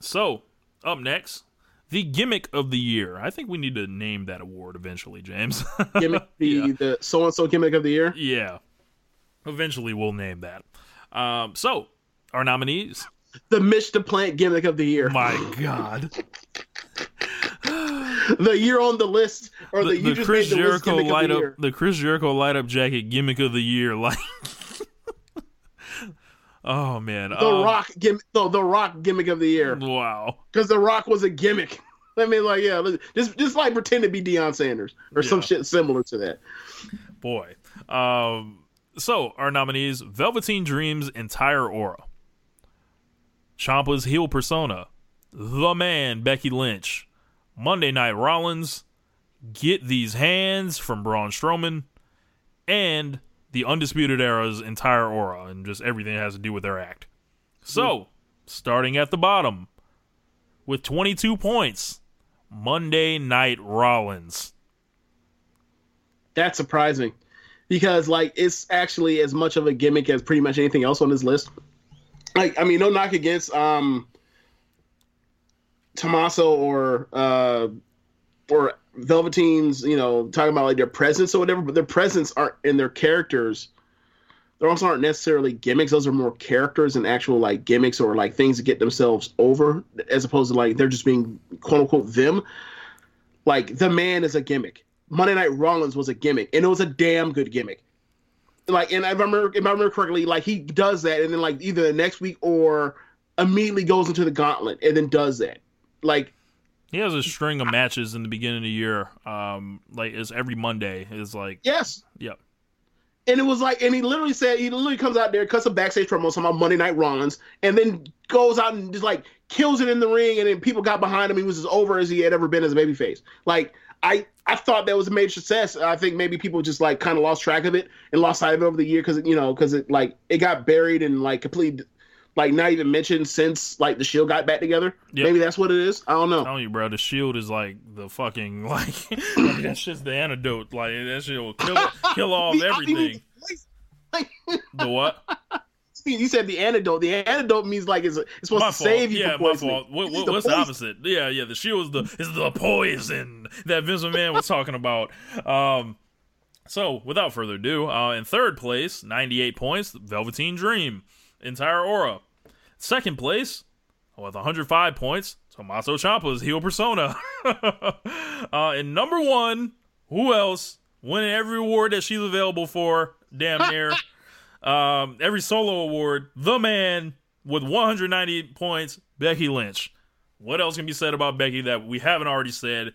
So up next, the gimmick of the year. I think we need to name that award eventually, James. gimmick the Yeah. the so and so gimmick of the year. yeah. Eventually we'll name that. Um, so our nominees. The Mitch the Plant gimmick of the year. My God. the year on the list or the, The, you the just Chris made the list Jericho light up the Chris Jericho light up jacket gimmick of the year. Like Oh man. The um, Rock gimmick. The, the Rock gimmick of the year Wow. because the Rock was a gimmick. I mean, like, yeah, just just like pretend to be Deion Sanders or some shit similar to that. Boy. Um, so our nominees: Velveteen Dream's entire aura, Ciampa's heel persona, The Man Becky Lynch, Monday Night Rollins, Get These Hands from Braun Strowman, and the Undisputed Era's entire aura and just everything that has to do with their act. So, starting at the bottom with 22 points, Monday Night Rollins. That's surprising because like it's actually as much of a gimmick as pretty much anything else on this list. Like, I mean, no knock against um Tommaso or uh or Velveteen's, you know, talking about like their presence or whatever, but their presence aren't in their characters. They also aren't necessarily gimmicks. Those are more characters and actual like gimmicks or like things to get themselves over, as opposed to like they're just being quote unquote them. Like the man is a gimmick. Monday Night Rollins was a gimmick, and it was a damn good gimmick. Like, and if I remember, if I remember correctly, like he does that, and then like either the next week or immediately goes into the gauntlet and then does that. Like, He has a string of matches in the beginning of the year. Um, like it's every Monday. Is like, yes, yep, And it was like, and he literally said, he literally comes out there, cuts a backstage promo talking about Monday Night Rollins, and then goes out and just like kills it in the ring, and then people got behind him. He was as over as he had ever been as a babyface. Like, I, I thought that was a major success. I think maybe people just like kind of lost track of it and lost sight of it over the year because you know because it like it got buried and like completely like not even mentioned since like the Shield got back together. Yep. Maybe that's what it is. I don't know. I'm telling you, bro, the Shield is like the fucking like, like that's just the antidote. Like that shit will kill kill off everything. like, The what? you said the antidote. The antidote means like it's, it's supposed my to save you Yeah, from my fault. What, what, the what's the opposite? Yeah, yeah. The shield is the is the poison that Vince McMahon was talking about. Um, so without further ado, uh, in third place, ninety eight points, Velveteen Dream, entire aura. Second place, with one hundred five points, Tommaso Ciampa's heel persona. uh, and number one, who else? Winning every award that she's available for, damn near. um, every solo award, the man with 190 points, Becky Lynch. What else can be said about Becky that we haven't already said?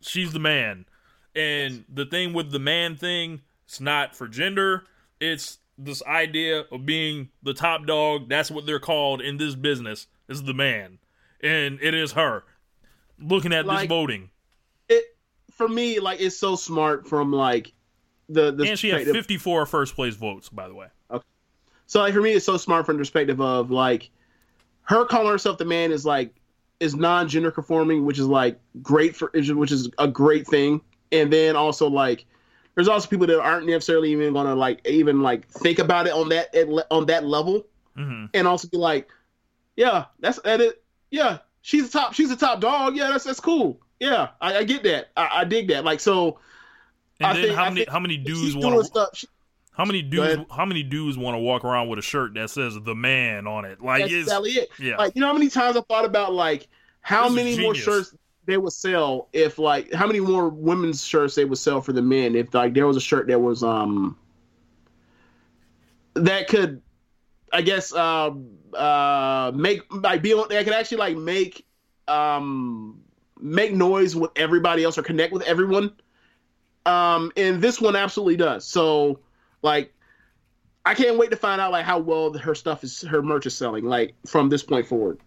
She's the man. And the thing with the man thing, it's not for gender. It's this idea of being the top dog. That's what they're called in this business. Is the man. And it is her. Looking at this voting. it for me like it's so smart from like the the And she had perspective- 54 first place votes, by the way. so like for me it's so smart from the perspective of like her calling herself the man is like is non-gender conforming which is like great for which is a great thing and then also like there's also people that aren't necessarily even gonna like even like think about it on that on that level. Hmm and also be like yeah that's at it yeah she's a top she's a top dog. Yeah that's that's cool. Yeah i, I get that. I, I dig that. Like so And I then think- how many how many dudes want to stuff. She, how many dudes how many dudes want to walk around with a shirt that says the man on it? Like that's exactly it. Yeah. Like, you know how many times I thought about like how This many more shirts they would sell if like how many more women's shirts they would sell for the men if like there was a shirt that was um that could I guess uh uh make like be on they could actually like make um make noise with everybody else or connect with everyone. Um and this one absolutely does. So like I can't wait to find out like how well her stuff is her merch is selling like from this point forward.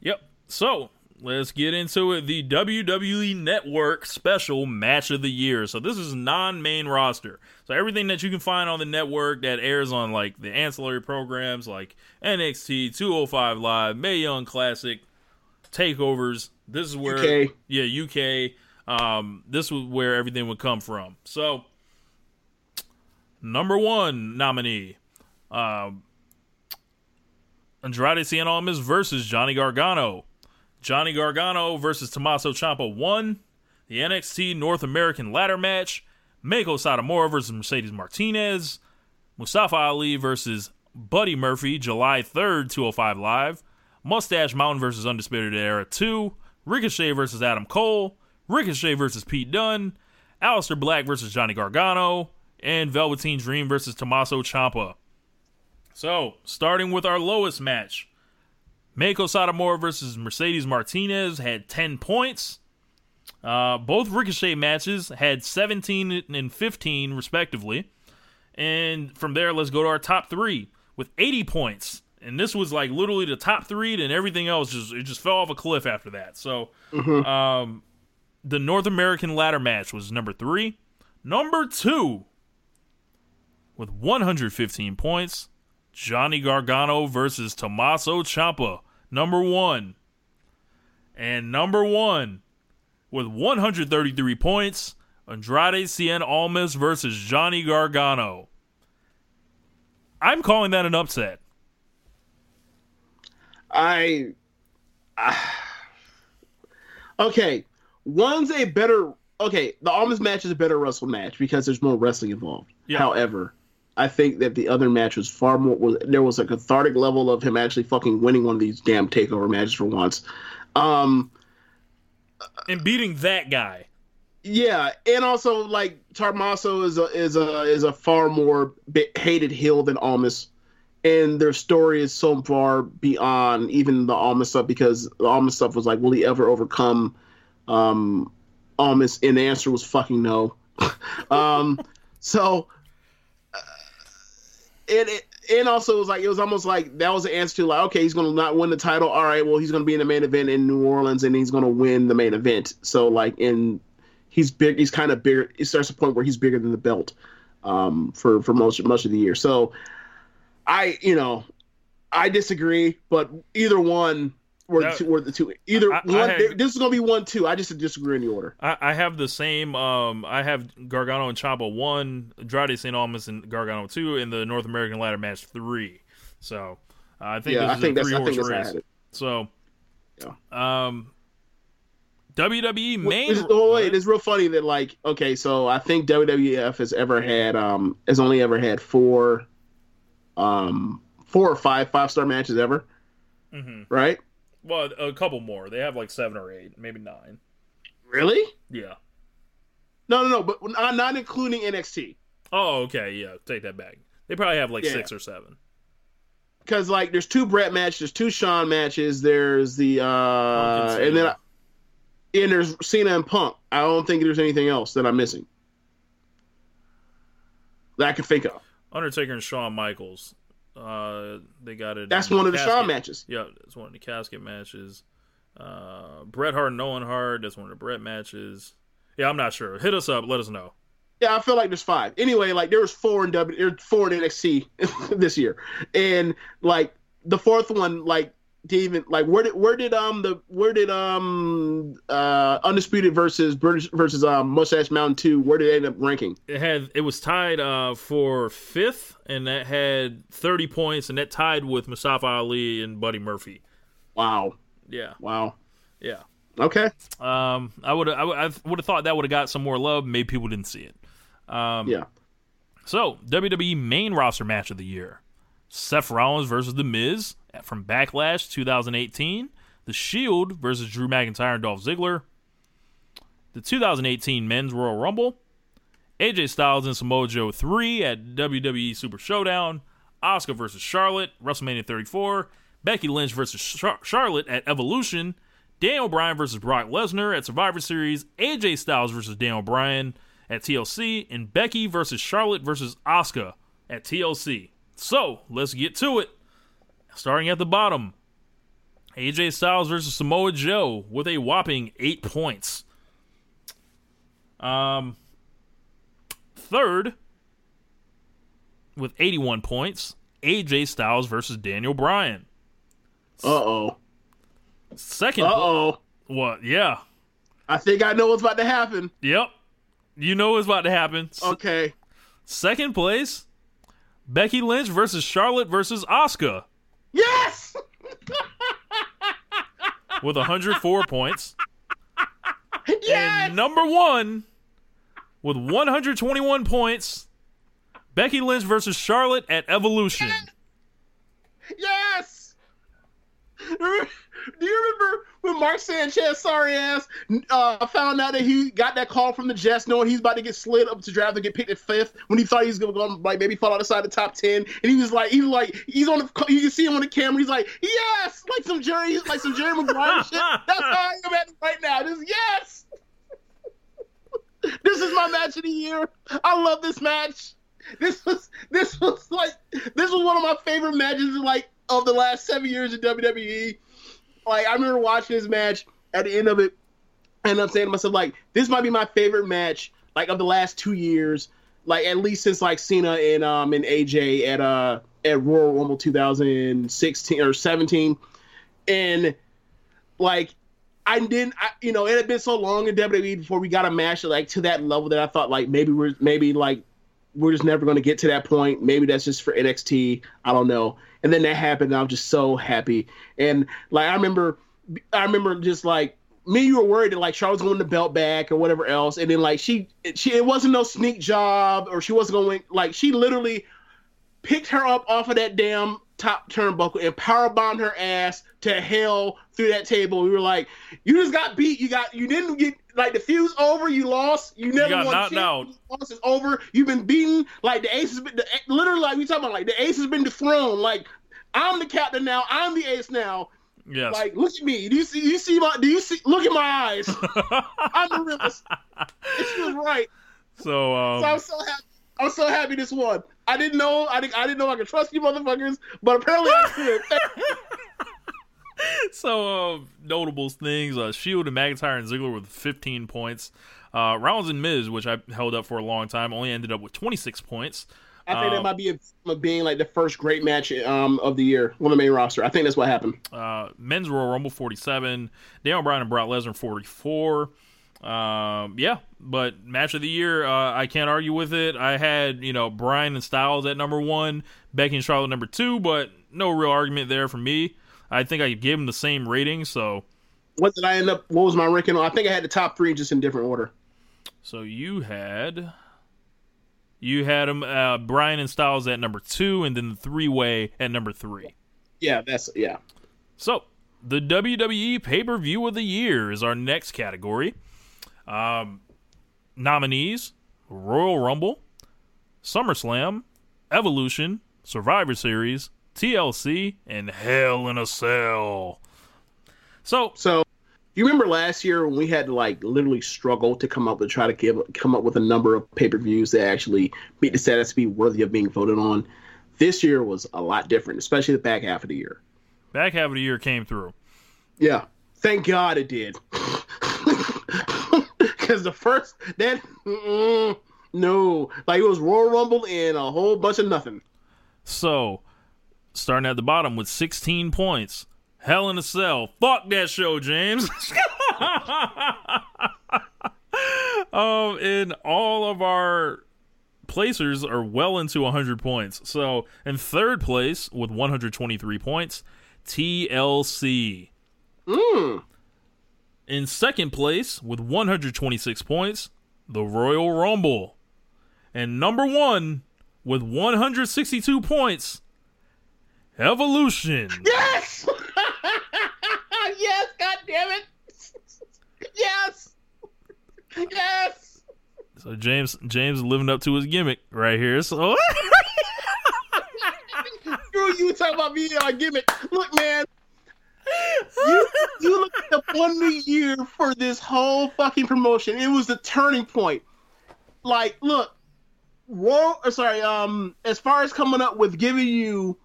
Yep. So let's get into it. The WWE Network special match of the year. So this is non-main roster. So everything that you can find on the network that airs on like the ancillary programs like NXT, 205 Live, Mae Young Classic, takeovers. This is where UK. yeah UK. Um, this was where everything would come from. So number one nominee. Um, Andrade Cien Almas versus Johnny Gargano. Johnny Gargano versus Tommaso Ciampa one. The NXT North American ladder match. Meiko Satomura versus Mercedes Martinez. Mustafa Ali versus Buddy Murphy, July 3rd, 205 Live. Mustache Mountain versus Undisputed Era 2. Ricochet versus Adam Cole. Ricochet versus Pete Dunne. Aleister Black versus Johnny Gargano. And Velveteen Dream versus Tommaso Ciampa. So, starting with our lowest match. Meiko Satomura versus Mercedes Martinez had 10 points. Uh, both Ricochet matches had 17 and 15, respectively. And from there, let's go to our top three with 80 points. And this was like literally the top three, and everything else just it just fell off a cliff after that. So, um, the North American ladder match was number three. Number two, with 115 points, Johnny Gargano versus Tommaso Ciampa. Number one. And number one, with 133 points, Andrade Cien Almas versus Johnny Gargano. I'm calling that an upset. I. Ah. okay, one's a better. Okay, the Almas match is a better wrestle match because there's more wrestling involved. Yeah. However, I think that the other match was far more. Was, there was a cathartic level of him actually fucking winning one of these damn takeover matches for once. Um, And beating that guy. yeah, and also like Tommaso is a is a is a far more hated heel than Almas, and their story is so far beyond even the Almas stuff because the Almas stuff was like, will he ever overcome um, Almas? And the answer was fucking no. um, so, it, it and also it was like it was almost like that was the answer to like okay he's gonna not win the title. All right well he's gonna be in the main event in New Orleans and he's gonna win the main event. So like in he's big he's kind of bigger it starts a point where he's bigger than the belt um for for most much of the year. So I you know I disagree but either one were, That- the, two, were the two either I- I one had- this is gonna be one two I just disagree in the order I, I have the same. Um, I have Gargano and Ciampa one, Andrade St. Almas and Gargano two, and the North American ladder match three. So uh, I think yeah this I is think a three I horse I race. So, um, WWE main. It's- oh wait, it's real funny that like okay, so I think WWF has ever had um has only ever had four um four or five five star matches ever, Mhm. right? Well, a couple more. They have like seven or eight, maybe nine. Really? Yeah. No, no, no, but not, not including NXT Oh, okay. Yeah, take that back. They probably have like Yeah. six or seven. because like there's two Bret matches, there's two Shawn matches, there's the uh and then Cena. and there's Cena and Punk. I don't think there's anything else that I'm missing that I can think of. Undertaker and Shawn Michaels. Uh, they got it. That's one of the casket. Shawn matches. Yeah, it's one of the casket matches. Uh, Bret Hart and Owen Hart. That's one of the Bret matches. Yeah, I'm not sure. Hit us up. Let us know. Yeah, I feel like there's five. Anyway, like there was four in W, four in NXT this year, and like the fourth one, like to even like where did where did um the where did um uh undisputed versus British versus um Mustache Mountain two where did it end up ranking? It had it was tied uh, for fifth, and that had 30 points, and that tied with Mustafa Ali and Buddy Murphy. Wow, Yeah, wow. yeah. Okay, Um, I would I would have thought that would have got some more love. Maybe people didn't see it. Um, yeah. So, WWE main roster match of the year Seth Rollins versus The Miz from Backlash 2018. The Shield versus Drew McIntyre and Dolph Ziggler. The 2018 Men's Royal Rumble. AJ Styles and Samoa Joe 3 at WWE Super Showdown. Asuka versus Charlotte, WrestleMania 34. Becky Lynch versus Char- Charlotte at Evolution. Daniel Bryan versus Brock Lesnar at Survivor Series. AJ Styles versus Daniel Bryan at TLC. And Becky versus Charlotte versus Asuka at TLC. So, let's get to it. Starting at the bottom. AJ Styles versus Samoa Joe with a whopping eight points. Um, third, with 81 points, AJ Styles versus Daniel Bryan. Uh oh. Second, Uh oh. what? Yeah, I think I know what's about to happen. yep. You know what's about to happen. Okay. Second place, Becky Lynch versus Charlotte versus Asuka. Yes. with 104 points. Yes! And number one with 121 points, Becky Lynch versus Charlotte at Evolution. Yes. Remember- Do you remember when Mark Sanchez, sorry ass, uh, found out that he got that call from the Jets, knowing he's about to get slid up to draft and get picked at fifth, when he thought he was gonna go like maybe fall outside the top ten, and he was like, he was like, he's on the, you can see him on the camera, he's like, yes, like some Jerry, like some Jerry Maguire shit. That's how I am at right now. Just yes. this is my match of the year. I love this match. This was this was like this was one of my favorite matches like of the last seven years in WWE. Like I remember watching this match at the end of it, and I'm saying to myself like this might be my favorite match like of the last two years, like at least since like Cena and um and AJ at uh at Royal Rumble 2016 or 17, and like I didn't, I, you know, it had been so long in WWE before we got a match like to that level that I thought like maybe we're maybe like we're just never going to get to that point. Maybe that's just for NXT. I don't know. And then that happened. And I'm just so happy. And like I remember, I remember just like me. You were worried that like Charlotte's going to belt back or whatever else. And then like she, she, it wasn't no sneak job or she wasn't going like she literally picked her up off of that damn top turnbuckle and power bombed her ass to hell through that table. We were like, you just got beat. You got you didn't get like the feud's over. You lost. You never got won. knocked out. You lost. It's over. You've been beaten. Like the ace has been the, literally like we talking about like the ace has been dethroned. Like I'm the captain now. I'm the ace now. Yes. Like look at me. Do you see? You see my? Do you see? Look at my eyes. I'm the realest. She was right. so, um, So I'm so happy. I'm so happy this one. I didn't know. I didn't. I didn't know I could trust you, motherfuckers. But apparently I could. So uh, notable things: uh, Shield and McIntyre and Ziggler with 15 points. Uh, Rollins and Miz, which I held up for a long time, only ended up with 26 points. I think that Um, might be a, being like the first great match um, of the year on the main roster. I think that's what happened. Uh, men's Royal Rumble 47, Daniel Bryan and Brock Lesnar 44. Um, yeah, but match of the year, uh, I can't argue with it. I had you know Bryan and Styles at number one, Becky and Charlotte number two, but no real argument there for me. I think I gave them the same rating, so What did I end up? What was my ranking? on? I think I had the top three just in different order. So you had you had him uh, Bryan and Styles at number two, and then the three way at number three. Yeah, that's yeah. So the WWE pay per view of the year is our next category. Um, nominees: Royal Rumble, SummerSlam, Evolution, Survivor Series, TLC, and Hell in a Cell. So So, you remember last year when we had to like literally struggle to come up to try to give come up with a number of pay per views that actually meet the status to be worthy of being voted on? This year was a lot different, especially the back half of the year. back half of the year came through. Yeah, thank God it did. Because the first that no, like it was Royal Rumble and a whole bunch of nothing. So, starting at the bottom with 16 points. Hell in a Cell. Fuck that show, James. um, and all of our placers are well into 100 points. So, in third place with 123 points, TLC. Mm. In second place with 126 points, the Royal Rumble. And number one with 162 points, Evolution. Yes, yes, God damn it, yes, yes. So James James living up to his gimmick right here. So Screw you talking about me and my gimmick. Look, man. You, you look at the one year for this whole fucking promotion. It was the turning point. Like, look, Raw. uh, Sorry, um, as far as coming up with giving you,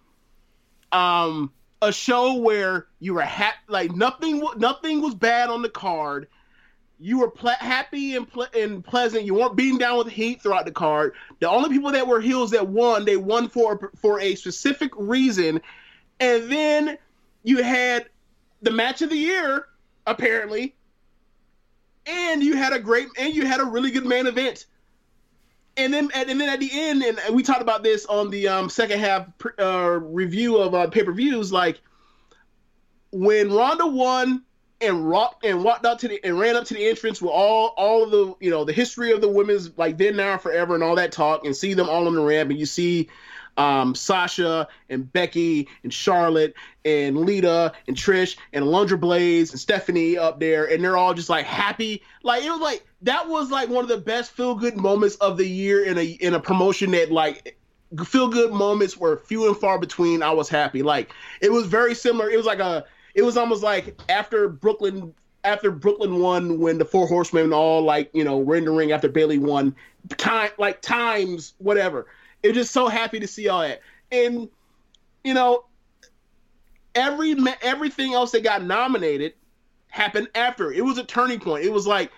um, a show where you were happy, like nothing, nothing was bad on the card. You were ple- happy and, ple- and pleasant. You weren't beating down with heat throughout the card. The only people that were heels that won, they won for for a specific reason. And then you had the match of the year, apparently, and you had a great and you had a really good main event. And then and then at the end, and we talked about this on the um, second half uh, review of uh, pay per views, like when Ronda won and rocked and walked out to the and ran up to the entrance with all all of the you know the history of the women's like then now forever and all that talk and see them all on the ramp and you see um, Sasha and Becky and Charlotte and Lita and Trish and Alundra Blaze and Stephanie up there, and they're all just like happy. Like it was like that was like one of the best feel good moments of the year in a in a promotion that like feel good moments were few and far between. I was happy. Like it was very similar. It was like a it was almost like after Brooklyn after Brooklyn won when the four horsemen all like, you know, were in the ring after Bayley won time like times whatever. It just so happy to see all that. And you know, every everything else that got nominated happened after. It was a turning point. It was like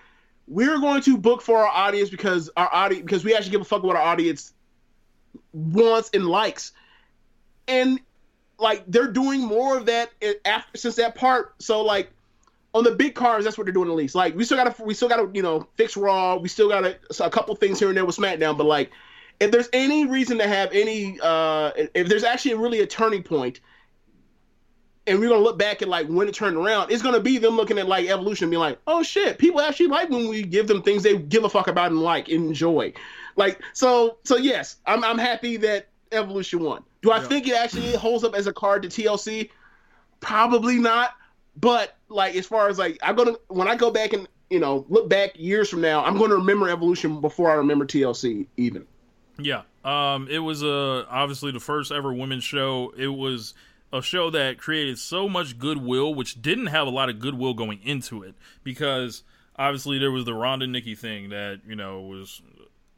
we're going to book for our audience because our audience because we actually give a fuck what our audience wants and likes. And like they're doing more of that after since that part. So like on the big cars, that's what they're doing at least. Like we still gotta we still gotta you know fix Raw. We still got a couple things here and there with SmackDown, but like if there's any reason to have any uh if there's actually really a turning point and we're gonna look back at like when it turned around, it's gonna be them looking at like evolution, being like, oh shit, people actually like when we give them things they give a fuck about and like enjoy. Like so so yes, I'm I'm happy that evolution won. Do I yeah. think it actually holds up as a card to TLC? Probably not. But like as far as like I'm gonna when I go back and you know look back years from now, I'm gonna remember evolution before I remember TLC even. Yeah. Um, it was uh, obviously the first ever women's show. It was a show that created so much goodwill, which didn't have a lot of goodwill going into it because obviously there was the Ronda Nikki thing that you know was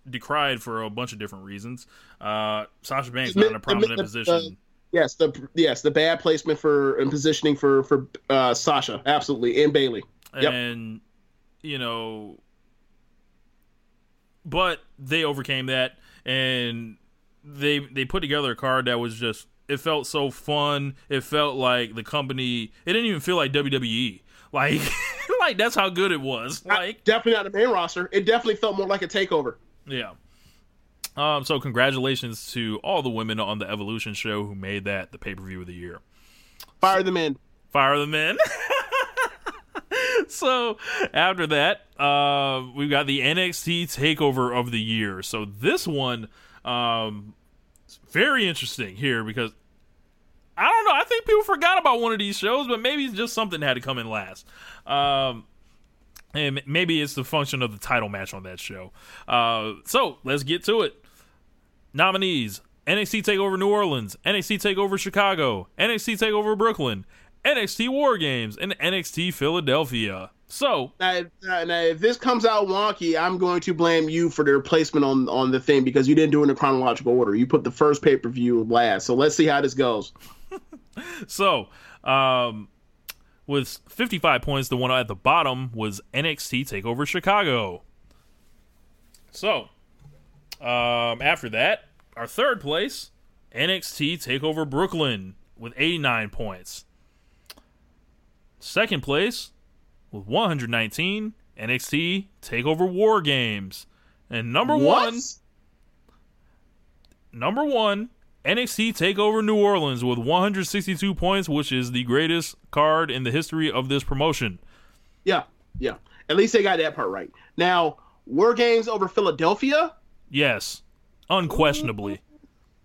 decried for a bunch of different reasons. Uh, Sasha Banks not in a prominent position. yes, the yes the bad placement for and positioning for for uh, Sasha absolutely and Bayley. Yep. And you know, but they overcame that and they they put together a card that was just it felt so fun. It felt like the company. It didn't even feel like WWE. Like like that's how good it was. Like definitely not the main roster. It definitely felt more like a takeover. Yeah. Um. So congratulations to all the women on the Evolution show who made that the pay per view of the year. Fire the men. Fire the men. so after that, uh, we've got the NXT Takeover of the year. So this one, um, very interesting here because I don't know. I think people forgot about one of these shows, but maybe it's just something had to come in last. Um, and maybe it's the function of the title match on that show. Uh, so let's get to it. Nominees: NXT Takeover New Orleans, NXT Takeover Chicago, NXT Takeover Brooklyn, NXT War Games, and NXT Philadelphia. So now, now, if this comes out wonky, I'm going to blame you for the replacement on on the thing because you didn't do it in a chronological order. You put the first pay per view last. So let's see how this goes. so, um, with 55 points, the one at the bottom was NXT Takeover Chicago. So, um, after that, our third place, NXT Takeover Brooklyn with 89 points. Second place with 119, NXT Takeover War Games. And number what? one, number one, NXT Takeover New Orleans with 162 points, which is the greatest card in the history of this promotion. Yeah, yeah. At least they got that part right. Now, War Games over Philadelphia. Yes, unquestionably.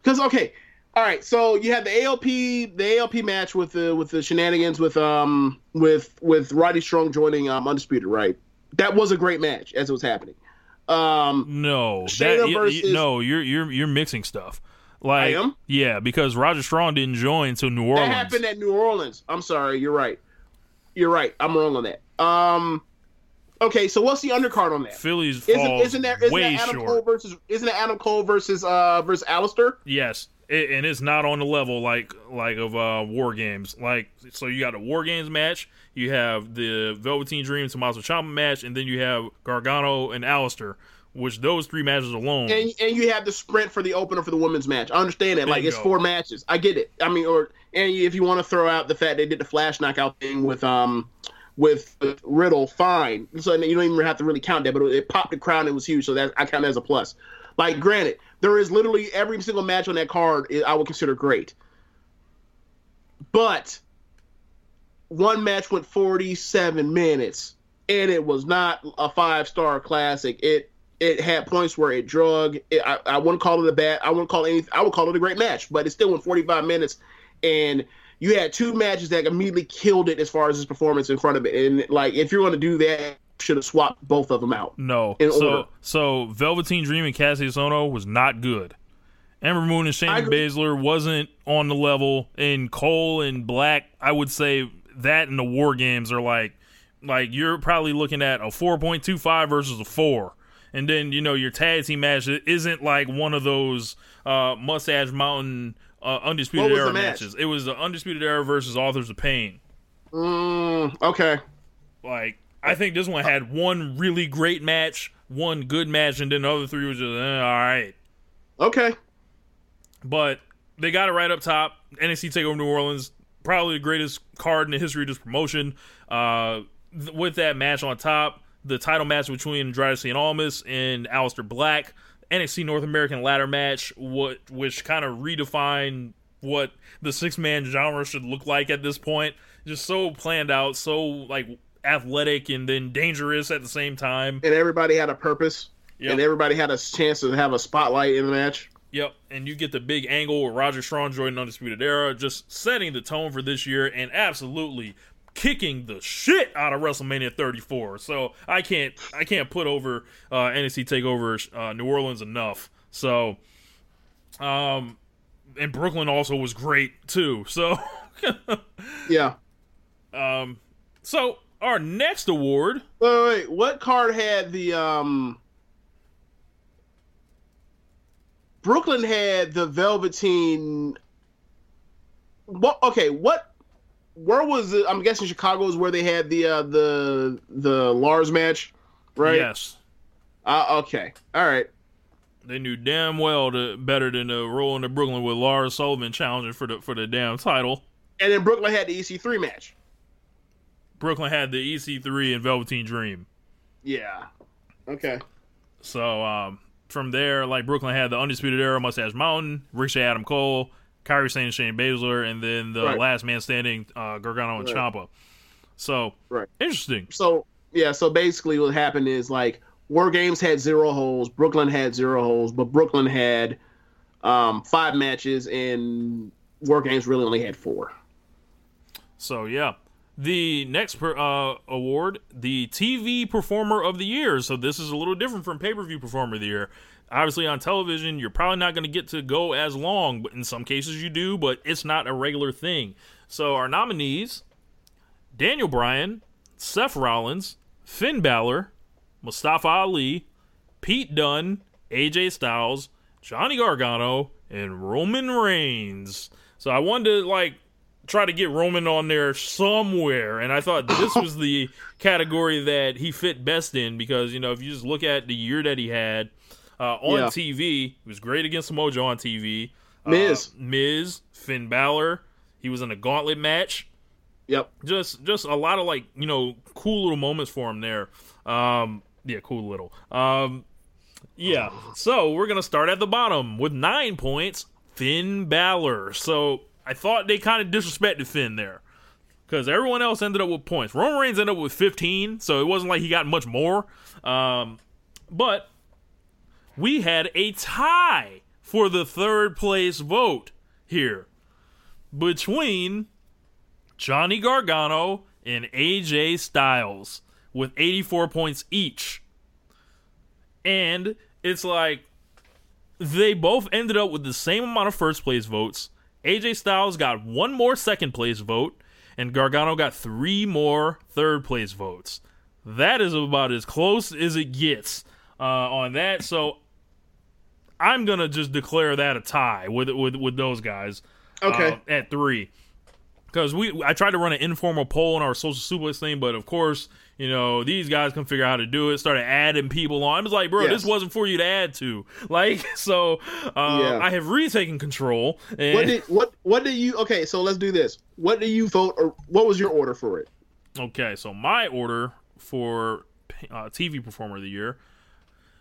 Because okay, all right, so you had the ALP the ALP match with the with the shenanigans with um with with Roddy Strong joining um Undisputed, right? That was a great match as it was happening. Um No, that, versus, no, you're you're you're mixing stuff. Like, I am? Yeah, because Roger Strong didn't join to New Orleans. That happened at New Orleans. I'm sorry, you're right. You're right. I'm wrong on that. Um Okay, so what's the undercard on that? Phillies isn't, isn't there isn't way Adam short. Cole versus isn't it Adam Cole versus uh versus Aleister? Yes it, and it's not on the level like like of uh, war games. Like so, you got a war games match, you have the Velveteen Dream Tommaso Ciampa match, and then you have Gargano and Aleister. Which those three matches alone, and, and you have the sprint for the opener for the women's match. I understand that, like it's four matches. I get it. I mean, or and if you want to throw out the fact they did the flash knockout thing with um with Riddle, fine. So you don't even have to really count that, but it popped the crowd. It was huge, so that I count that as a plus. Like, granted, there is literally every single match on that card I would consider great. But one match went 47 minutes, and it was not a five star classic. It it had points where it drug. It, I, I wouldn't call it a bad. I wouldn't call anything. I would call it a great match, but it still went 45 minutes, and you had two matches that immediately killed it as far as his performance in front of it. And like, if you're going to do that, should have swapped both of them out. No. So so Velveteen Dream and Kassius Ohno was not good. Ember Moon and Shayna Baszler wasn't on the level. And Cole and Black, I would say that and the War Games are like like you're probably looking at a 4.25 versus a 4 and then you know your tag team match isn't like one of those uh, Mustache Mountain uh, Undisputed Era matches. It was the Undisputed Era versus Authors of Pain. Mm, okay. Like I think this one had one really great match, one good match, and then the other three was just eh, all right. Okay. But they got it right up top. NXT Takeover New Orleans, probably the greatest card in the history of this promotion. Uh, th- with that match on top, the title match between Andrade Cien Almas and Aleister Black, NXT North American ladder match, what which kind of redefined what the six man genre should look like at this point. Just so planned out, so like athletic and then dangerous at the same time. And everybody had a purpose. Yep. And everybody had a chance to have a spotlight in the match. Yep, and you get the big angle with Roger Strong joining Undisputed Era, just setting the tone for this year and absolutely kicking the shit out of WrestleMania 34. So I can't I can't put over uh, NXT Takeover uh, New Orleans enough. So, um, and Brooklyn also was great too. So, yeah. Um, so our next award. Wait, wait, what card had the um? Brooklyn had the Velveteen. What? Okay, what? Where was it? I'm guessing Chicago is where they had the uh, the the Lars match, right? Yes. Uh, okay. All right. They knew damn well to, better than to roll into Brooklyn with Lars Sullivan challenging for the for the damn title. And then Brooklyn had the EC3 match. Brooklyn had the EC3 and Velveteen Dream. Yeah. Okay. So um, from there, like Brooklyn had the Undisputed Era, Mustache Mountain, Ricochet, Adam Cole, Kairi Sane, Shayna Baszler, and then the right. last man standing, uh, Gargano and right. Ciampa. So right. interesting. So yeah, so basically what happened is like War Games had zero holes, Brooklyn had zero holes, but Brooklyn had um, five matches, and War Games really only had four. So yeah, the next per, uh, award, the TV Performer of the Year. So this is a little different from Pay Per View Performer of the Year. Obviously, on television, you're probably not going to get to go as long, but in some cases you do. But it's not a regular thing. So our nominees: Daniel Bryan, Seth Rollins, Finn Balor, Mustafa Ali, Pete Dunne, AJ Styles, Johnny Gargano, and Roman Reigns. So I wanted to like try to get Roman on there somewhere, and I thought this was the category that he fit best in because you know if you just look at the year that he had uh, on yeah. TV, he was great against Mojo on TV. Miz, uh, Miz, Finn Balor, he was in a gauntlet match. Yep, just just a lot of like you know cool little moments for him there. Um, yeah, cool little. Um, yeah, so we're gonna start at the bottom with nine points. Finn Balor. So I thought they kind of disrespected Finn there because everyone else ended up with points. Roman Reigns ended up with 15, so it wasn't like he got much more. Um, but we had a tie for the third place vote here between Johnny Gargano and AJ Styles with 84 points each. And it's like they both ended up with the same amount of first place votes AJ Styles got one more second place vote, and Gargano got three more third place votes. That is about as close as it gets uh, on that. So I'm gonna just declare that a tie with with with those guys. Okay. Uh, at three, because we I tried to run an informal poll on our social suplex thing, but of course you know, these guys can figure out how to do it. Started adding people on. I was like, bro, yes. this wasn't for you to add to. Like, so uh, yeah. I have retaken control. And... What did what what did you? Okay, so let's do this. What do you vote, or what was your order for it? Okay, so my order for uh, TV Performer of the Year: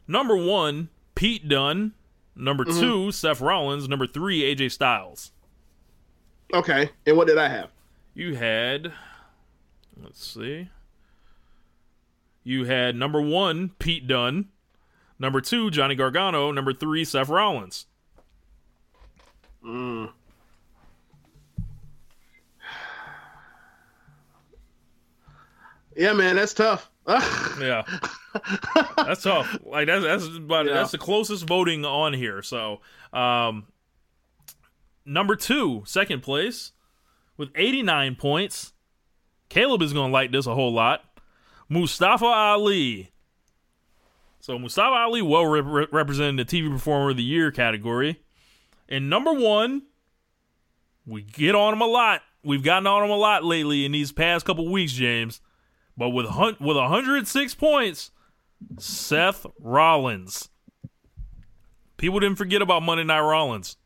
number one, Pete Dunne. Number mm-hmm. two, Seth Rollins. Number three, AJ Styles. Okay, and what did I have? You had Let's see. You had number one, Pete Dunne. Number two, Johnny Gargano. Number three, Seth Rollins. Mm. Yeah, man, that's tough. yeah, that's tough. Like that's that's about yeah. that's the closest voting on here. So, um, number two, second place, with eighty nine points. Caleb is gonna like this a whole lot. Mustafa Ali. So Mustafa Ali well re- represented the TV Performer of the Year category. And number one, we get on him a lot. We've gotten on him a lot lately in these past couple weeks, James. But with hun- with 106 points, Seth Rollins. People didn't forget about Monday Night Rollins.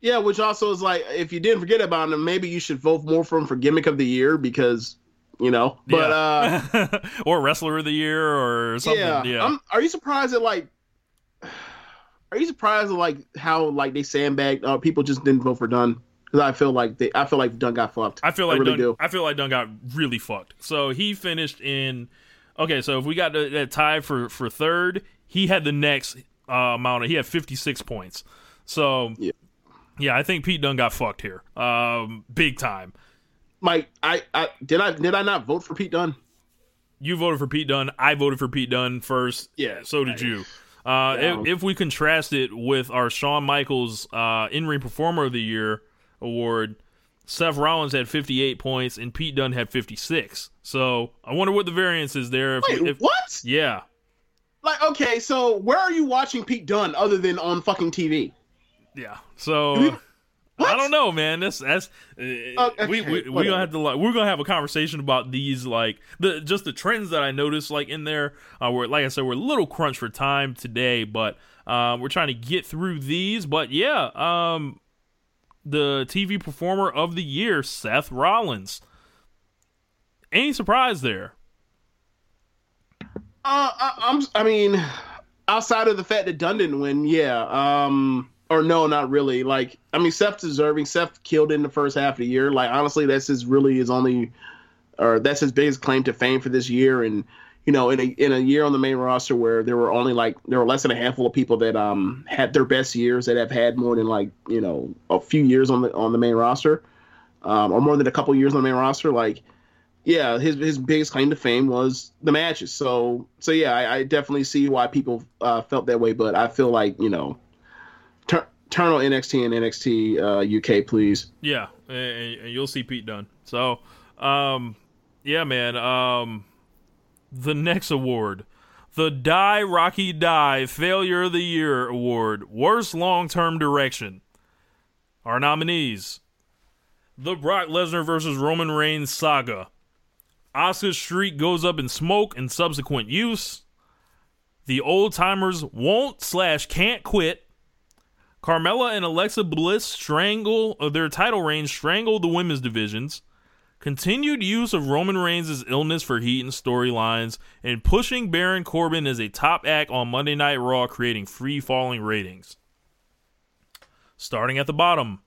Yeah, which also is like if you didn't forget about him, maybe you should vote more for him for gimmick of the year because you know. But yeah. uh or wrestler of the year or something. Yeah. yeah. I'm, are you surprised at like are you surprised at like how like they sandbagged uh, people just didn't vote for Dunne Because I feel like they, I feel like Dunne got fucked. I feel like I really Dunne, do. I feel like Dunne got really fucked. So he finished in. Okay, so if we got that tie for for third, he had the next uh, amount. Of, he had fifty six points. So yeah. yeah, I think Pete Dunne got fucked here, um, big time. Mike, I, I did I did I not vote for Pete Dunne? You voted for Pete Dunne. I voted for Pete Dunne first. Yeah, so did you. Uh, yeah. if, if, we contrast it with our Shawn Michaels uh, in ring performer of the year award, Seth Rollins had 58 points and Pete Dunne had 56. So I wonder what the variance is there. If, Wait, if, what? Yeah. Like, okay, so where are you watching Pete Dunne other than on fucking TV? Yeah. So what? I don't know, man. That's that's uh, okay, we we we gonna have to like we're gonna have a conversation about these like the just the trends that I noticed like in there. Uh, we're like I said, we're a little crunch for time today, but uh, we're trying to get through these. But yeah, um, the TV performer of the year, Seth Rollins. Any surprise there? Uh, I, I'm. I mean, outside of the fact that Dunne didn't win, yeah. Um or no, not really. Like, I mean, Seth's deserving. Seth killed in the first half of the year. Like, honestly, that's his really his only, or that's his biggest claim to fame for this year. And you know, in a in a year on the main roster where there were only like there were less than a handful of people that um had their best years that have had more than like you know a few years on the on the main roster, um, or more than a couple years on the main roster. Like, yeah, his his biggest claim to fame was the matches. So so yeah, I, I definitely see why people uh, felt that way. But I feel like you know turn on NXT and NXT uh, UK, please. Yeah, and, and, you'll see Pete Dunne. So, um, yeah, man. Um, the next award, the Die Rocky Die Failure of the Year Award, worst long term direction. Our nominees: the Brock Lesnar versus Roman Reigns saga. Asuka's streak goes up in smoke and subsequent use. The old timers won't slash can't quit Carmella and Alexa Bliss strangle uh, their title reign strangled the women's divisions. Continued use of Roman Reigns' illness for heat and storylines, and pushing Baron Corbin as a top act on Monday Night Raw, creating free falling ratings. Starting at the bottom,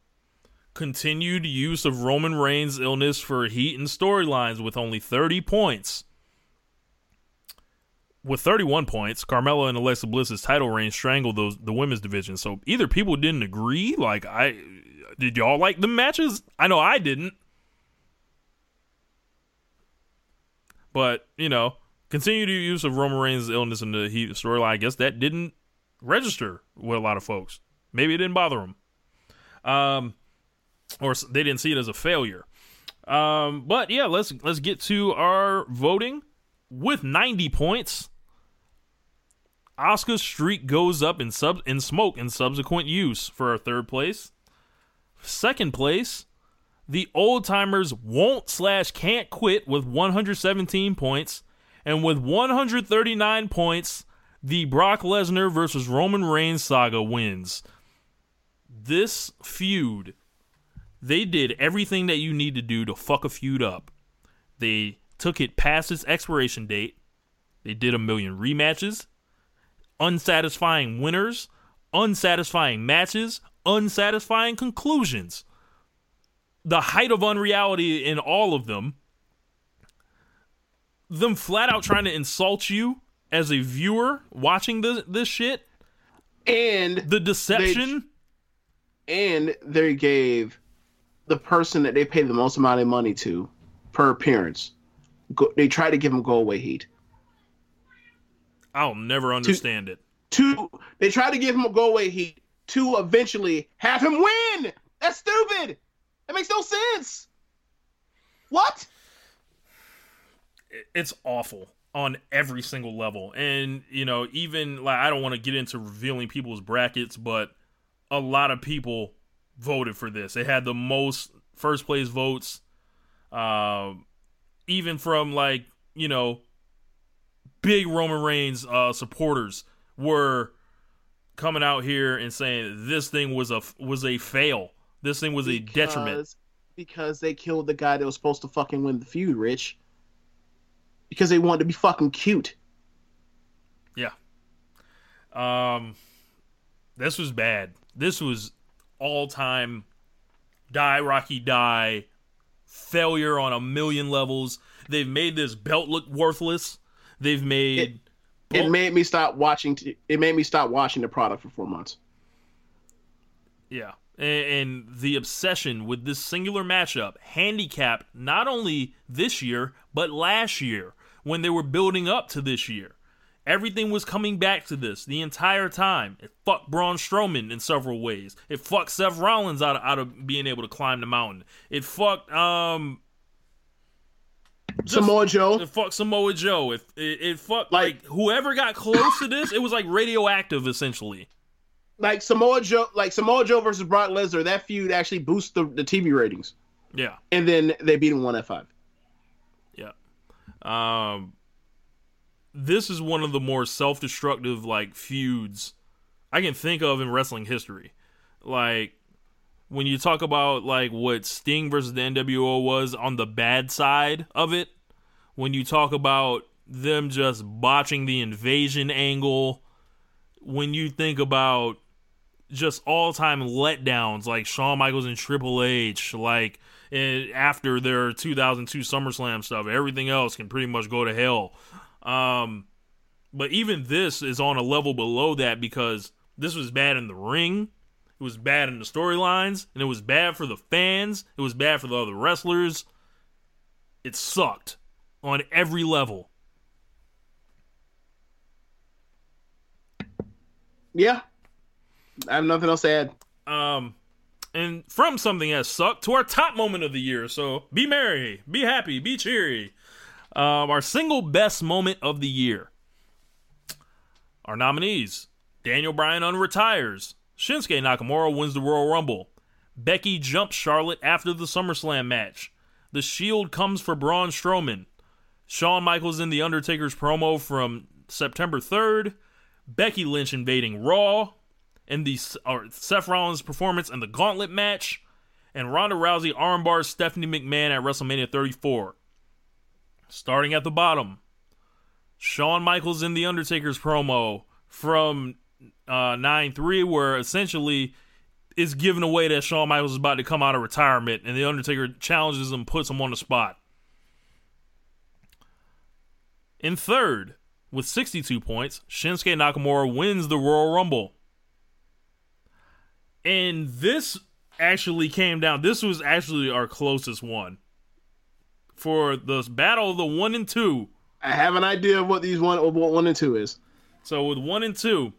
continued use of Roman Reigns' illness for heat and storylines with only 30 points with 31 points, Carmella and Alexa Bliss's title reign strangled those the women's division. So either people didn't agree, like I did y'all like the matches? I know I didn't. But, you know, continued use of Roman Reigns' illness in the Heat storyline, I guess that didn't register with a lot of folks. Maybe it didn't bother them. Um, or they didn't see it as a failure. Um, but yeah, let's let's get to our voting with 90 points. Asuka's streak goes up in sub in smoke in subsequent use for our third place. Second place, the old timers won't slash can't quit with 117 points, and with 139 points, the Brock Lesnar versus Roman Reigns saga wins. This feud, they did everything that you need to do to fuck a feud up. They took it past its expiration date. They did a million rematches, unsatisfying winners, unsatisfying matches, unsatisfying conclusions. The height of unreality in all of them. them flat out trying to insult you as a viewer watching this this shit. And the deception. They, and they gave the person that they paid the most amount of money to per appearance. Go, they tried to give him go away heat. I'll never understand to, it. To they tried to give him a go away heat to eventually have him win. That's stupid. That makes no sense. What? It's awful on every single level. And, you know, even like I don't want to get into revealing people's brackets, but a lot of people voted for this. They had the most first place votes. Uh, even from like, you know, big Roman Reigns uh, supporters were coming out here and saying this thing was a was a fail. This thing was because, a detriment because they killed the guy that was supposed to fucking win the feud, Rich. Because they wanted to be fucking cute. Yeah. Um this was bad. This was all time die Rocky die failure on a million levels. They've made this belt look worthless. They've made it, it made me stop watching. T- it made me stop watching the product for four months. Yeah, and, and the obsession with this singular matchup, handicapped not only this year but last year when they were building up to this year. Everything was coming back to this the entire time. It fucked Braun Strowman in several ways. It fucked Seth Rollins out of, out of being able to climb the mountain. It fucked um Samoa Joe. It fucked Samoa Joe. It, it, it fucked like, like whoever got close to this. It was like radioactive essentially. Like Samoa Joe, like Samoa Joe versus Brock Lesnar. That feud actually boosts the, the TV ratings. Yeah. And then they beat him one at five. Yeah. Um. This is one of the more self-destructive like feuds I can think of in wrestling history. Like when you talk about like what Sting versus the NWO was on the bad side of it, when you talk about them just botching the invasion angle, when you think about just all time letdowns like Shawn Michaels and Triple H, like after their 2002 SummerSlam stuff, everything else can pretty much go to hell. Um, but even this is on a level below that because this was bad in the ring it was bad in the storylines, and it was bad for the fans. It was bad for the other wrestlers. It sucked on every level. Yeah. I have nothing else to add. Um, and from something that sucked to our top moment of the year. So be merry, be happy, be cheery. Um, our single best moment of the year. Our nominees Daniel Bryan unretires, Shinsuke Nakamura wins the Royal Rumble. Becky jumps Charlotte after the SummerSlam match. The Shield comes for Braun Strowman. Shawn Michaels in The Undertaker's promo from September 3rd. Becky Lynch invading Raw. And the or Seth Rollins' performance in the Gauntlet match. And Ronda Rousey armbars Stephanie McMahon at WrestleMania 34. Starting at the bottom. Shawn Michaels in The Undertaker's promo from uh, 9 3, where essentially it's given away that Shawn Michaels is about to come out of retirement, and The Undertaker challenges him, puts him on the spot. In third, with 62 points, Shinsuke Nakamura wins the Royal Rumble. And this actually came down. This was actually our closest one. For the battle of the one and two. I have an idea of what these one what one and two is. So with one and two,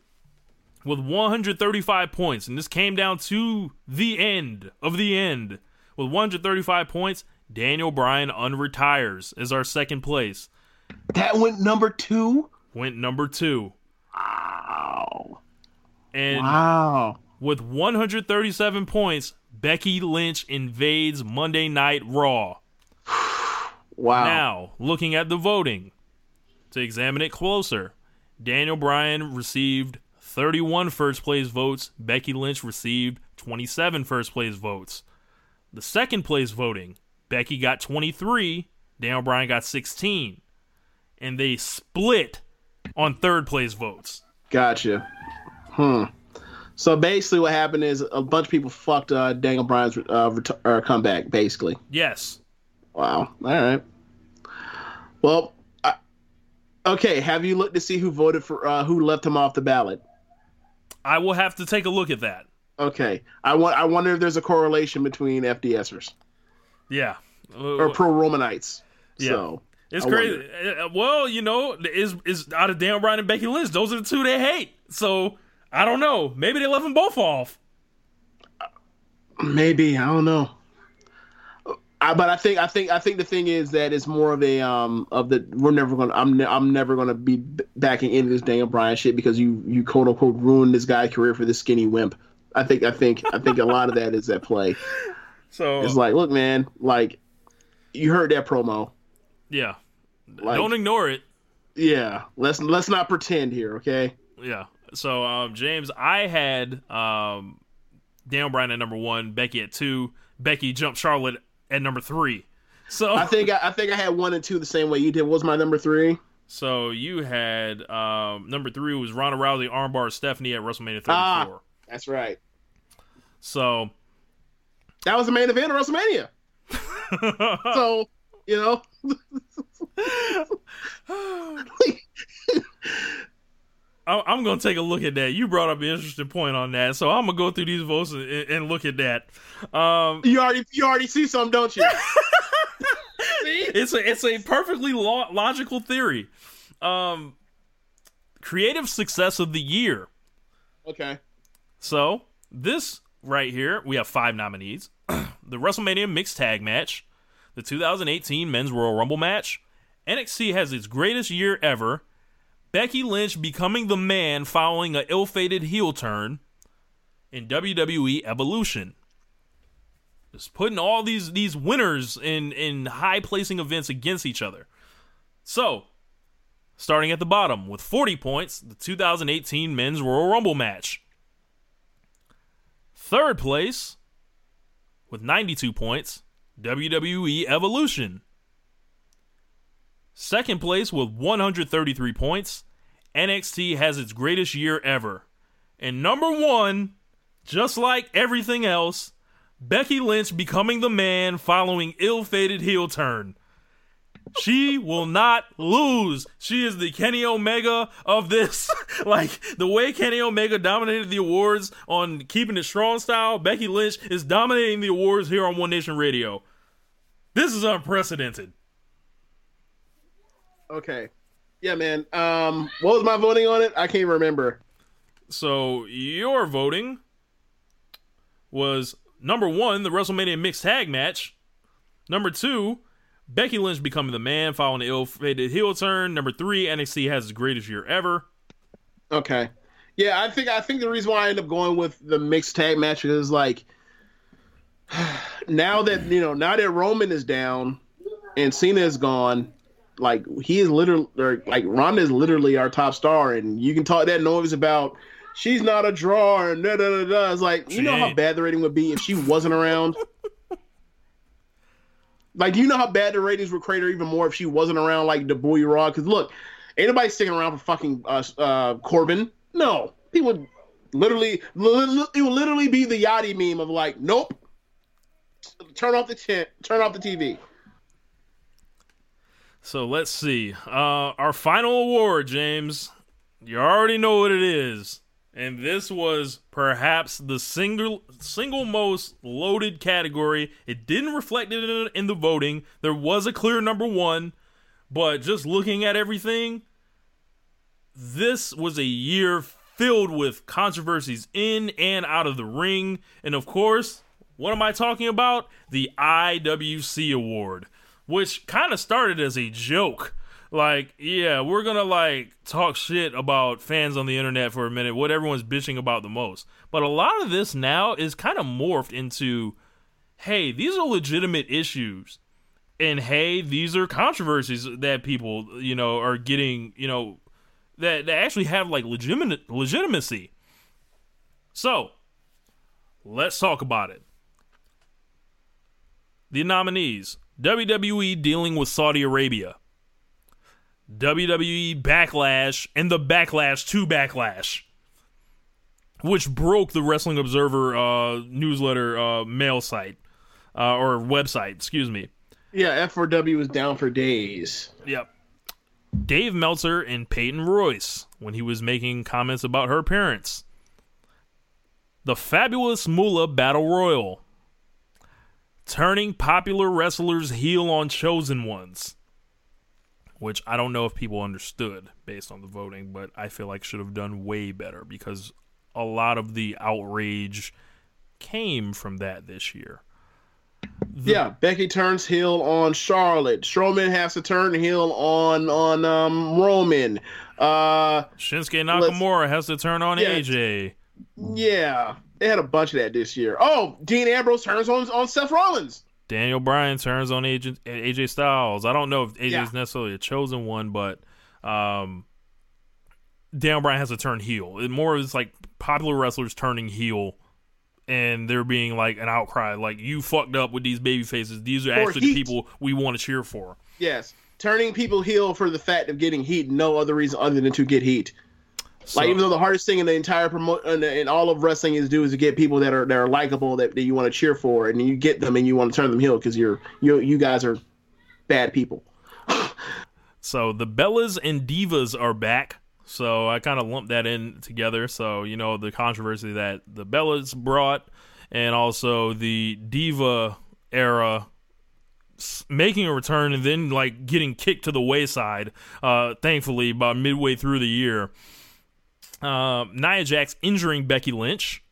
with 135 points, and this came down to the end of the end. With 135 points, Daniel Bryan unretires as our second place. That went number two? Went number two. Wow. And wow. with 137 points, Becky Lynch invades Monday Night Raw. wow. Now, looking at the voting, to examine it closer, Daniel Bryan received 31 first place votes. Becky Lynch received 27 first place votes. The second place voting, Becky got 23, Daniel Bryan got 16. And they split on third place votes. Gotcha. Hmm. So basically, what happened is a bunch of people fucked uh, Daniel Bryan's uh, ret- comeback. Basically. Yes. Wow. All right. Well, uh, Okay, have you looked to see who voted for uh, who left him off the ballot? I will have to take a look at that. Okay, I want. I wonder if there's a correlation between FDSers Yeah. or pro Romanites. Yeah. So It's I crazy. Uh, Well, you know, is is out of Dan Bryan and Becky Lynch. Those are the two they hate. So I don't know. Maybe they left them both off. maybe I don't know. I, but I think I think I think the thing is that it's more of a um of the we're never gonna I'm ne- I'm never gonna be backing into this Daniel Bryan shit because you you quote unquote ruined this guy's career for this skinny wimp. I think I think I think a lot of that is at play. So It's like, look, man, like you heard that promo. yeah, Like, don't ignore it. yeah, let's let's not pretend here, okay? Yeah. So um, James, I had um, Daniel Bryan at number one, Becky at two, Becky jumped Charlotte at number three. So I think I, I think I had one and two the same way you did. What was my number three? so you had um, number three was Ronda Rousey armbar Stephanie at WrestleMania 34. Ah. That's right. So That was the main event of WrestleMania. So you know, I'm gonna take a look at that. You brought up an interesting point on that, so I'm gonna go through these votes and, and look at that. Um, you already you already see some, don't you? it's a it's a perfectly lo- logical theory. Um, creative success of the year. Okay. So this right here, we have five nominees: the WrestleMania mixed tag match, the 2018 Men's Royal Rumble match, NXT has its greatest year ever, Becky Lynch becoming the man following a ill-fated heel turn, in WWE Evolution. Just putting all these these winners in in high placing events against each other. So, starting at the bottom with 40 points, the 2018 Men's Royal Rumble match. Third place with 92 points, WWE Evolution. Second place with 133 points, NXT has its greatest year ever. And number one, just like everything else, Becky Lynch becoming the man following ill fated heel turn. She will not lose. She is the Kenny Omega of this. like the way Kenny Omega dominated the awards on Keeping It Strong style, Becky Lynch is dominating the awards here on One Nation Radio. This is unprecedented. Okay. Yeah, man. Um, what was my voting on it? I can't remember. So your voting was number one, the WrestleMania mixed tag match. Number two, Becky Lynch becoming the man following the ill-fated heel turn. Number three, NXT has its greatest year ever. Okay. Yeah, I think I think the reason why I end up going with the mixed tag match is like now that you know now that Roman is down and Cena is gone, like he is literally or, like Ronda is literally our top star, and you can talk that noise about she's not a draw and da da da da. It's like She you know how bad the rating would be if she wasn't around. Like, do you know how bad the ratings would crater even more if she wasn't around, like the Boy Raw? Because look, ain't nobody sticking around for fucking uh, uh, Corbin. No, people would literally, li- li- it would literally be the Yachty meme of like, nope, turn off the tent, turn off the TV. So let's see. Uh, our final award, James. You already know what it is. And this was perhaps the single single most loaded category. It didn't reflect it in, in the voting. There was a clear number one, but just looking at everything, this was a year filled with controversies in and out of the ring. And of course, what am I talking about? The IWC award, which kind of started as a joke. Like, yeah, we're gonna like talk shit about fans on the internet for a minute, what everyone's bitching about the most. But a lot of this now is kind of morphed into hey, these are legitimate issues. And hey, these are controversies that people, you know, are getting, you know, that, that actually have like legitimate legitimacy. So, let's talk about it. The nominees WWE dealing with Saudi Arabia, WWE Backlash, and the Backlash to Backlash, which broke the Wrestling Observer uh, newsletter uh, mail site uh, or website, excuse me. Yeah, F4W was down for days. Yep. Dave Meltzer and Peyton Royce when he was making comments about her appearance. The Fabulous Moolah Battle Royal. Turning popular wrestlers heel on chosen ones. Which I don't know if people understood based on the voting, but I feel like should have done way better because a lot of the outrage came from that this year. The- yeah, Becky turns heel on Charlotte. Strowman has to turn heel on on um, Roman. Uh, Shinsuke Nakamura has to turn on yeah, AJ. Yeah, they had a bunch of that this year. Oh, Dean Ambrose turns on on Seth Rollins. Daniel Bryan turns on AJ, AJ Styles. I don't know if AJ yeah. is necessarily a chosen one, but um, Daniel Bryan has to turn heel. It more is like popular wrestlers turning heel and there being like an outcry, like you fucked up with these baby faces. These are actually the people we want to cheer for. Yes, turning people heel for the fact of getting heat. No other reason other than to get heat. So, like even though the hardest thing in the entire promote in all of wrestling is do is to get people that are that are likable that, that you want to cheer for, and you get them and you want to turn them heel because you're you you guys are bad people. so the Bellas and Divas are back. So I kind of lumped that in together. So you know the controversy that the Bellas brought, and also the Diva era making a return and then like getting kicked to the wayside. Uh, thankfully, by midway through the year, uh, Nia Jax injuring Becky Lynch.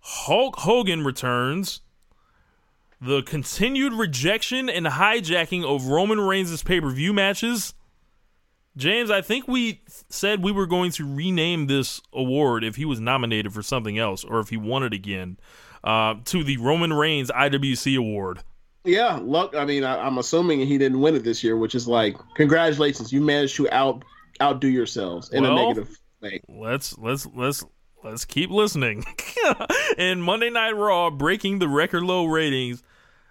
Hulk Hogan returns. The continued rejection and hijacking of Roman Reigns' pay per view matches James, I think we said we were going to rename this award if he was nominated for something else or if he won it again uh, to the Roman Reigns IWC Award. Yeah, luck. I mean, I, am assuming he didn't win it this year, which is like, congratulations, you managed to out outdo yourselves in well, a negative Let's let's let's let's keep listening. and Monday Night Raw, breaking the record low ratings.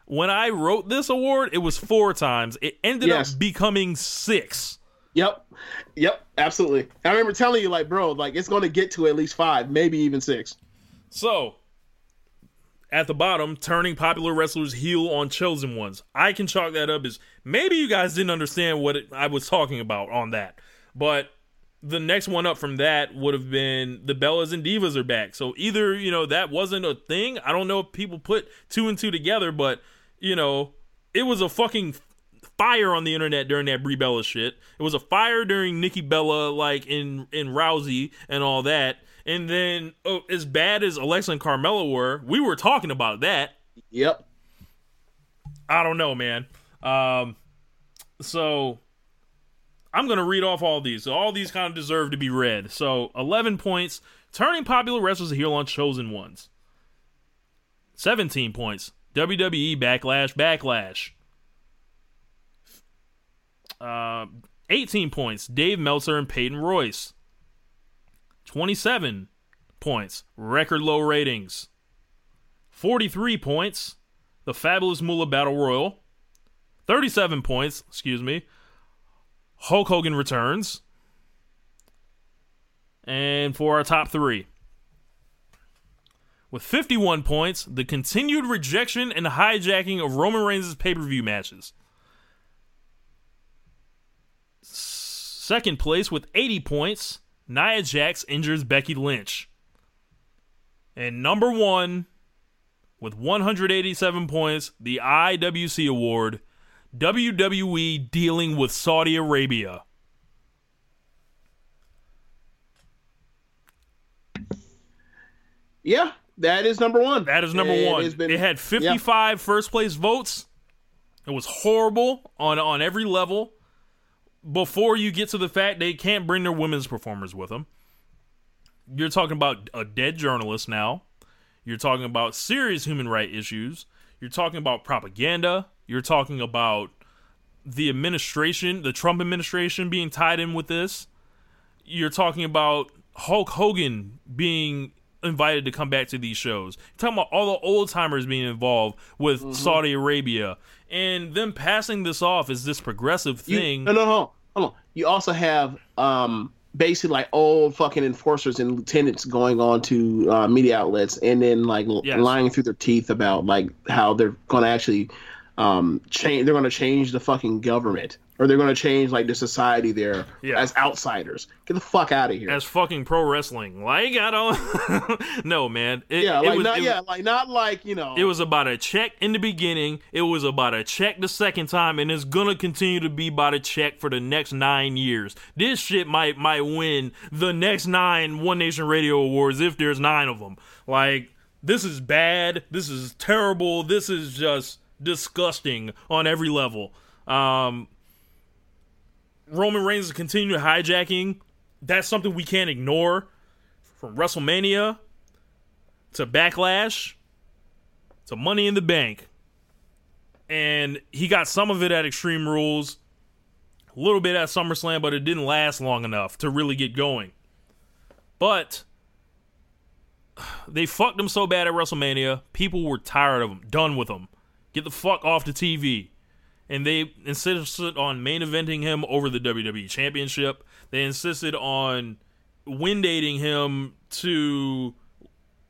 When I wrote this award, it was four times. It ended yes. up becoming six. Yep. Yep. Absolutely. I remember telling you, like, bro, like it's going to get to at least five, maybe even six. So, at the bottom, turning popular wrestlers heel on chosen ones. I can chalk that up as maybe you guys didn't understand what it, I was talking about on that. But the next one up from that would have been the Bellas and Divas are back. So either, you know, that wasn't a thing. I don't know if people put two and two together, but, you know, it was a fucking fire on the internet during that Brie Bella shit. It was a fire during Nikki Bella, like in in Rousey and all that. And then, oh, as bad as Alexa and Carmella were, we were talking about that. Yep. I don't know, man. Um, so I'm gonna read off all these. So all these kind of deserve to be read. So 11 points, turning popular wrestlers a heel on chosen ones. 17 points, WWE Backlash Backlash. Uh, 18 points, Dave Meltzer and Peyton Royce. 27 points, record low ratings. 43 points, the Fabulous Moolah Battle Royal. 37 points, excuse me, Hulk Hogan returns. And for our top three, with 51 points, the continued rejection and hijacking of Roman Reigns' pay per view matches. Second place with 80 points, Nia Jax injures Becky Lynch. And number one, with 187 points, the IWC Award, WWE dealing with Saudi Arabia. Yeah, that is number one. That is number it one. Been, it had 55 yeah. first place votes. It was horrible on on every level before you get to the fact they can't bring their women's performers with them. You're talking about a dead journalist now. You're talking about serious human right issues. You're talking about propaganda. You're talking about the administration, the Trump administration being tied in with this. You're talking about Hulk Hogan being invited to come back to these shows. You're talking about all the old timers being involved with mm-hmm. Saudi Arabia and them passing this off as this progressive thing. You, no, no, no, hold on. You also have um, basically like old fucking enforcers and lieutenants going on to uh, media outlets and then like yes. lying through their teeth about like how they're going to actually um, change. They're going to change the fucking government. or they're going to change like the society there Yeah. as outsiders. Get the fuck out of here. As fucking pro wrestling, like I don't. no, man. It, yeah, like was, not yeah, like not like you know. It was about a check in the beginning. It was about a check the second time, and it's gonna continue to be about a check for the next nine years. This shit might might win the next nine One Nation Radio Awards if there's nine of them. Like this is bad. This is terrible. This is just disgusting on every level. Um, Roman Reigns is continuing hijacking. That's something we can't ignore. From WrestleMania to Backlash to Money in the Bank. And he got some of it at Extreme Rules, a little bit at SummerSlam, but it didn't last long enough to really get going. But they fucked him so bad at WrestleMania, people were tired of him, done with him. Get the fuck off the TV. And they insisted on main eventing him over the WWE Championship. They insisted on win dating him to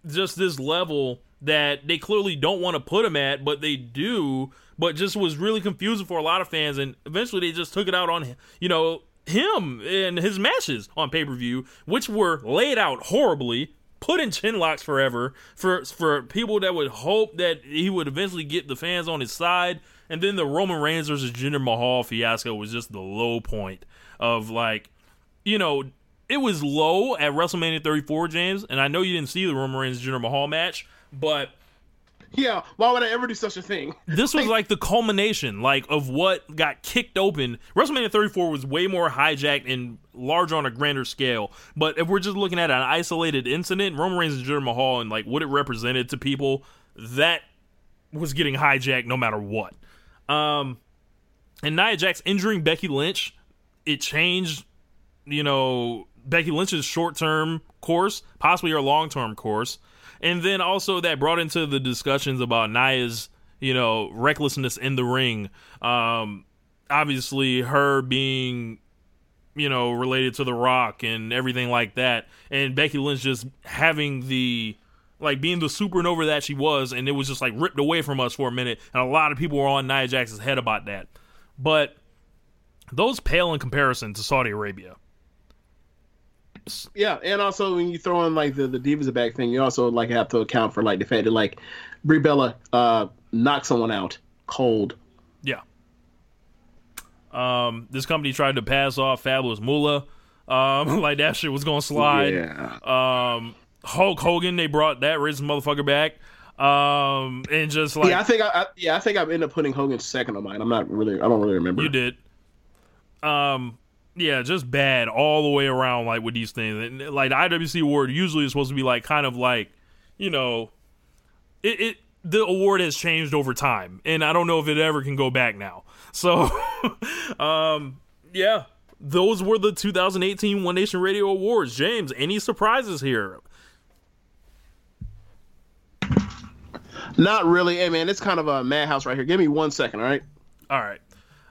just this level that they clearly don't want to put him at, but they do. But just was really confusing for a lot of fans, and eventually they just took it out on you know him and his matches on pay per view, which were laid out horribly, put in chin locks forever for for people that would hope that he would eventually get the fans on his side. And then the Roman Reigns versus Jinder Mahal fiasco was just the low point of like, you know, it was low at WrestleMania 34, James, and I know you didn't see the Roman Reigns Jinder Mahal match, but yeah, why would I ever do such a thing? this was like the culmination, like of what got kicked open. WrestleMania 34 was way more hijacked and larger on a grander scale. But if we're just looking at an isolated incident, Roman Reigns and Jinder Mahal and like what it represented to people, that was getting hijacked no matter what. Um, and Nia Jax injuring Becky Lynch, it changed, you know, Becky Lynch's short term course, possibly her long term course. And then also that brought into the discussions about Nia's, you know, recklessness in the ring. Um, obviously, her being, you know, related to The Rock and everything like that. And Becky Lynch just having the, like, being the supernova that she was. And it was just, like, ripped away from us for a minute. And a lot of people were on Nia Jax's head about that. But those pale in comparison to Saudi Arabia. Yeah, and also when you throw in like the the divas back thing, you also like have to account for like the fact that like Brie Bella uh knocked someone out cold. Yeah. Um, this company tried to pass off Fabulous Moolah. Um, like that shit was gonna slide. Yeah. Um, Hulk Hogan, they brought that rich motherfucker back. Um, and just like yeah, I think I, I yeah I think I ended up putting Hogan second on mine. I'm not really I don't really remember. you did. Um, yeah, just bad all the way around. Like with these things, and like the IWC award usually is supposed to be like kind of like, you know, it, it the award has changed over time, and I don't know if it ever can go back now. So, um, yeah, those were the 2018 One Nation Radio Awards. James, any surprises here? Not really. Hey man, it's kind of a madhouse right here. Give me one second, all right? All right.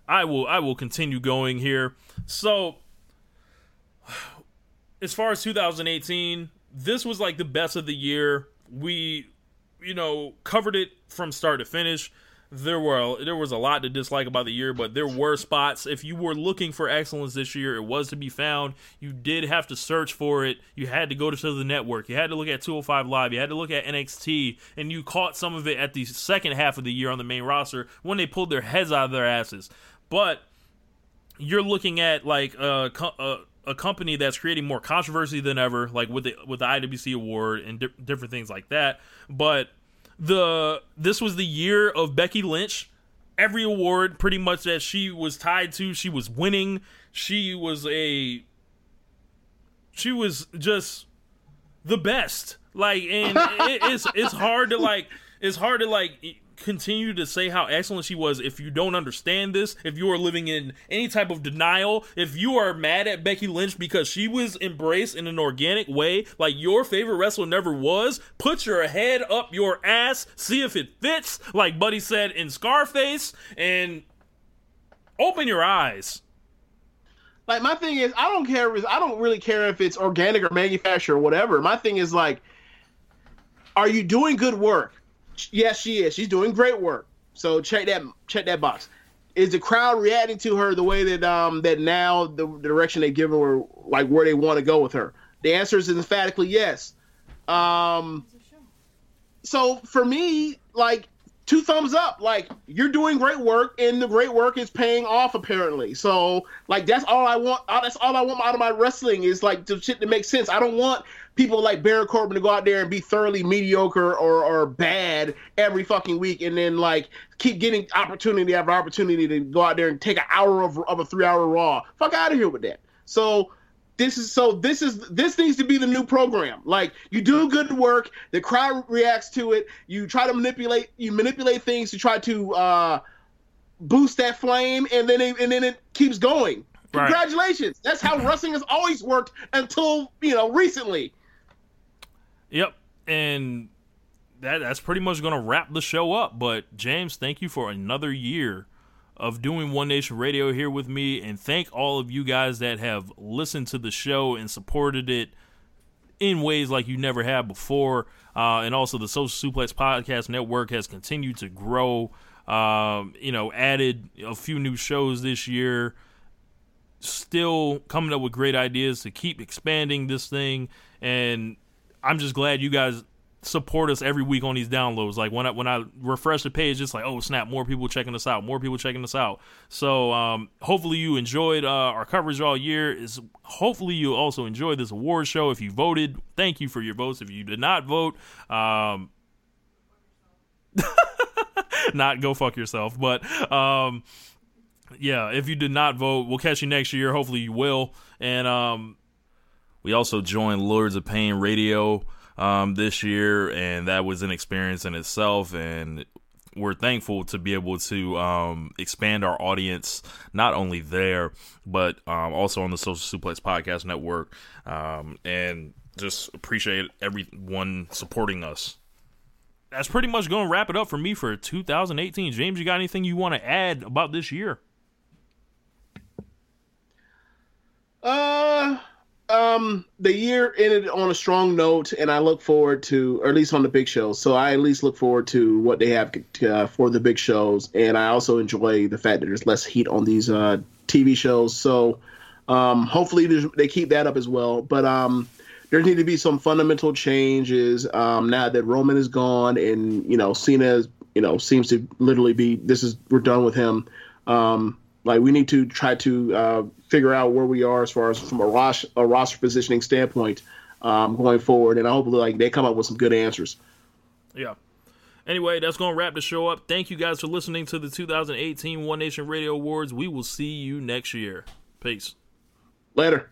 I will I will continue going here. So as far as 2018, this was like the best of the year. We you know, covered it from start to finish. There were there was a lot to dislike about the year, but there were spots. If you were looking for excellence this year, it was to be found. You did have to search for it. You had to go to the network. You had to look at 205 Live. You had to look at NXT, and you caught some of it at the second half of the year on the main roster when they pulled their heads out of their asses. But you're looking at like a, a, a company that's creating more controversy than ever, like with the with the IWC award and di- different things like that. But the this was the year of Becky Lynch. Every award, pretty much that she was tied to, she was winning. She was a she was just the best. Like, and it, it's it's hard to like it's hard to like continue to say how excellent she was if you don't understand this, if you are living in any type of denial, if you are mad at Becky Lynch because she was embraced in an organic way, like your favorite wrestler never was, put your head up your ass, see if it fits, like Buddy said in Scarface, and open your eyes. Like my thing is, I don't care. If, I don't really care if it's organic or manufactured or whatever. My thing is like, are you doing good work? Yes, she is. She's doing great work. So check that check that box. is the crowd reacting to her the way that um that now the, direction they give her like where they want to go with her? The answer is emphatically yes. Um, so for me, like two thumbs up. Like you're doing great work, and the great work is paying off apparently. So like that's all I want. uh, That's all I want out of my wrestling is like the shit that makes sense. I don't want people like Baron Corbin to go out there and be thoroughly mediocre or or bad every fucking week, and then like keep getting opportunity after opportunity to go out there and take an hour of, of a three hour Raw. Fuck out of here with that. So this is so this is this needs to be the new program like you do good work the crowd reacts to it you try to manipulate you manipulate things to try to uh boost that flame and then it, and then it keeps going Right. congratulations that's how wrestling has always worked until you know recently Yep, and that that's pretty much going to wrap the show up. But James, thank you for another year of doing One Nation Radio here with me, and thank all of you guys that have listened to the show and supported it in ways like you never have before. Uh, and also, the Social Suplex Podcast Network has continued to grow. Um, you know, added a few new shows this year. Still coming up with great ideas to keep expanding this thing, and I'm just glad you guys support us every week on these downloads. Like when I when I refresh the page, it's like, oh snap, more people checking us out, more people checking us out. So um, hopefully you enjoyed uh, our coverage all year. Is hopefully you also enjoyed this award show. If you voted, thank you for your votes. If you did not vote, um, not go fuck yourself. But um, yeah, if you did not vote, we'll catch you next year. Hopefully you will. And um, we also joined Lords of Pain Radio um, this year, and that was an experience in itself. And we're thankful to be able to um, expand our audience not only there, but um, also on the Social Suplex Podcast Network. Um, and just appreciate everyone supporting us. That's pretty much going to wrap it up for me for 2018. James, you got anything you want to add about this year? Uh, um, the year ended on a strong note, and I look forward to, or at least on the big shows. So I at least look forward to what they have uh, for the big shows, and I also enjoy the fact that there's less heat on these uh, TV shows. So, um, hopefully they keep that up as well. But um, there need to be some fundamental changes um, now that Roman is gone, and you know Cena, is, you know, seems to literally be this is we're done with him. Um, like we need to try to uh, figure out where we are as far as from a roster, a roster positioning standpoint um, going forward, and I hope like they come up with some good answers. Yeah. Anyway, that's going to wrap the show up. Thank you guys for listening to the 2018 One Nation Radio Awards. We will see you next year. Peace. Later.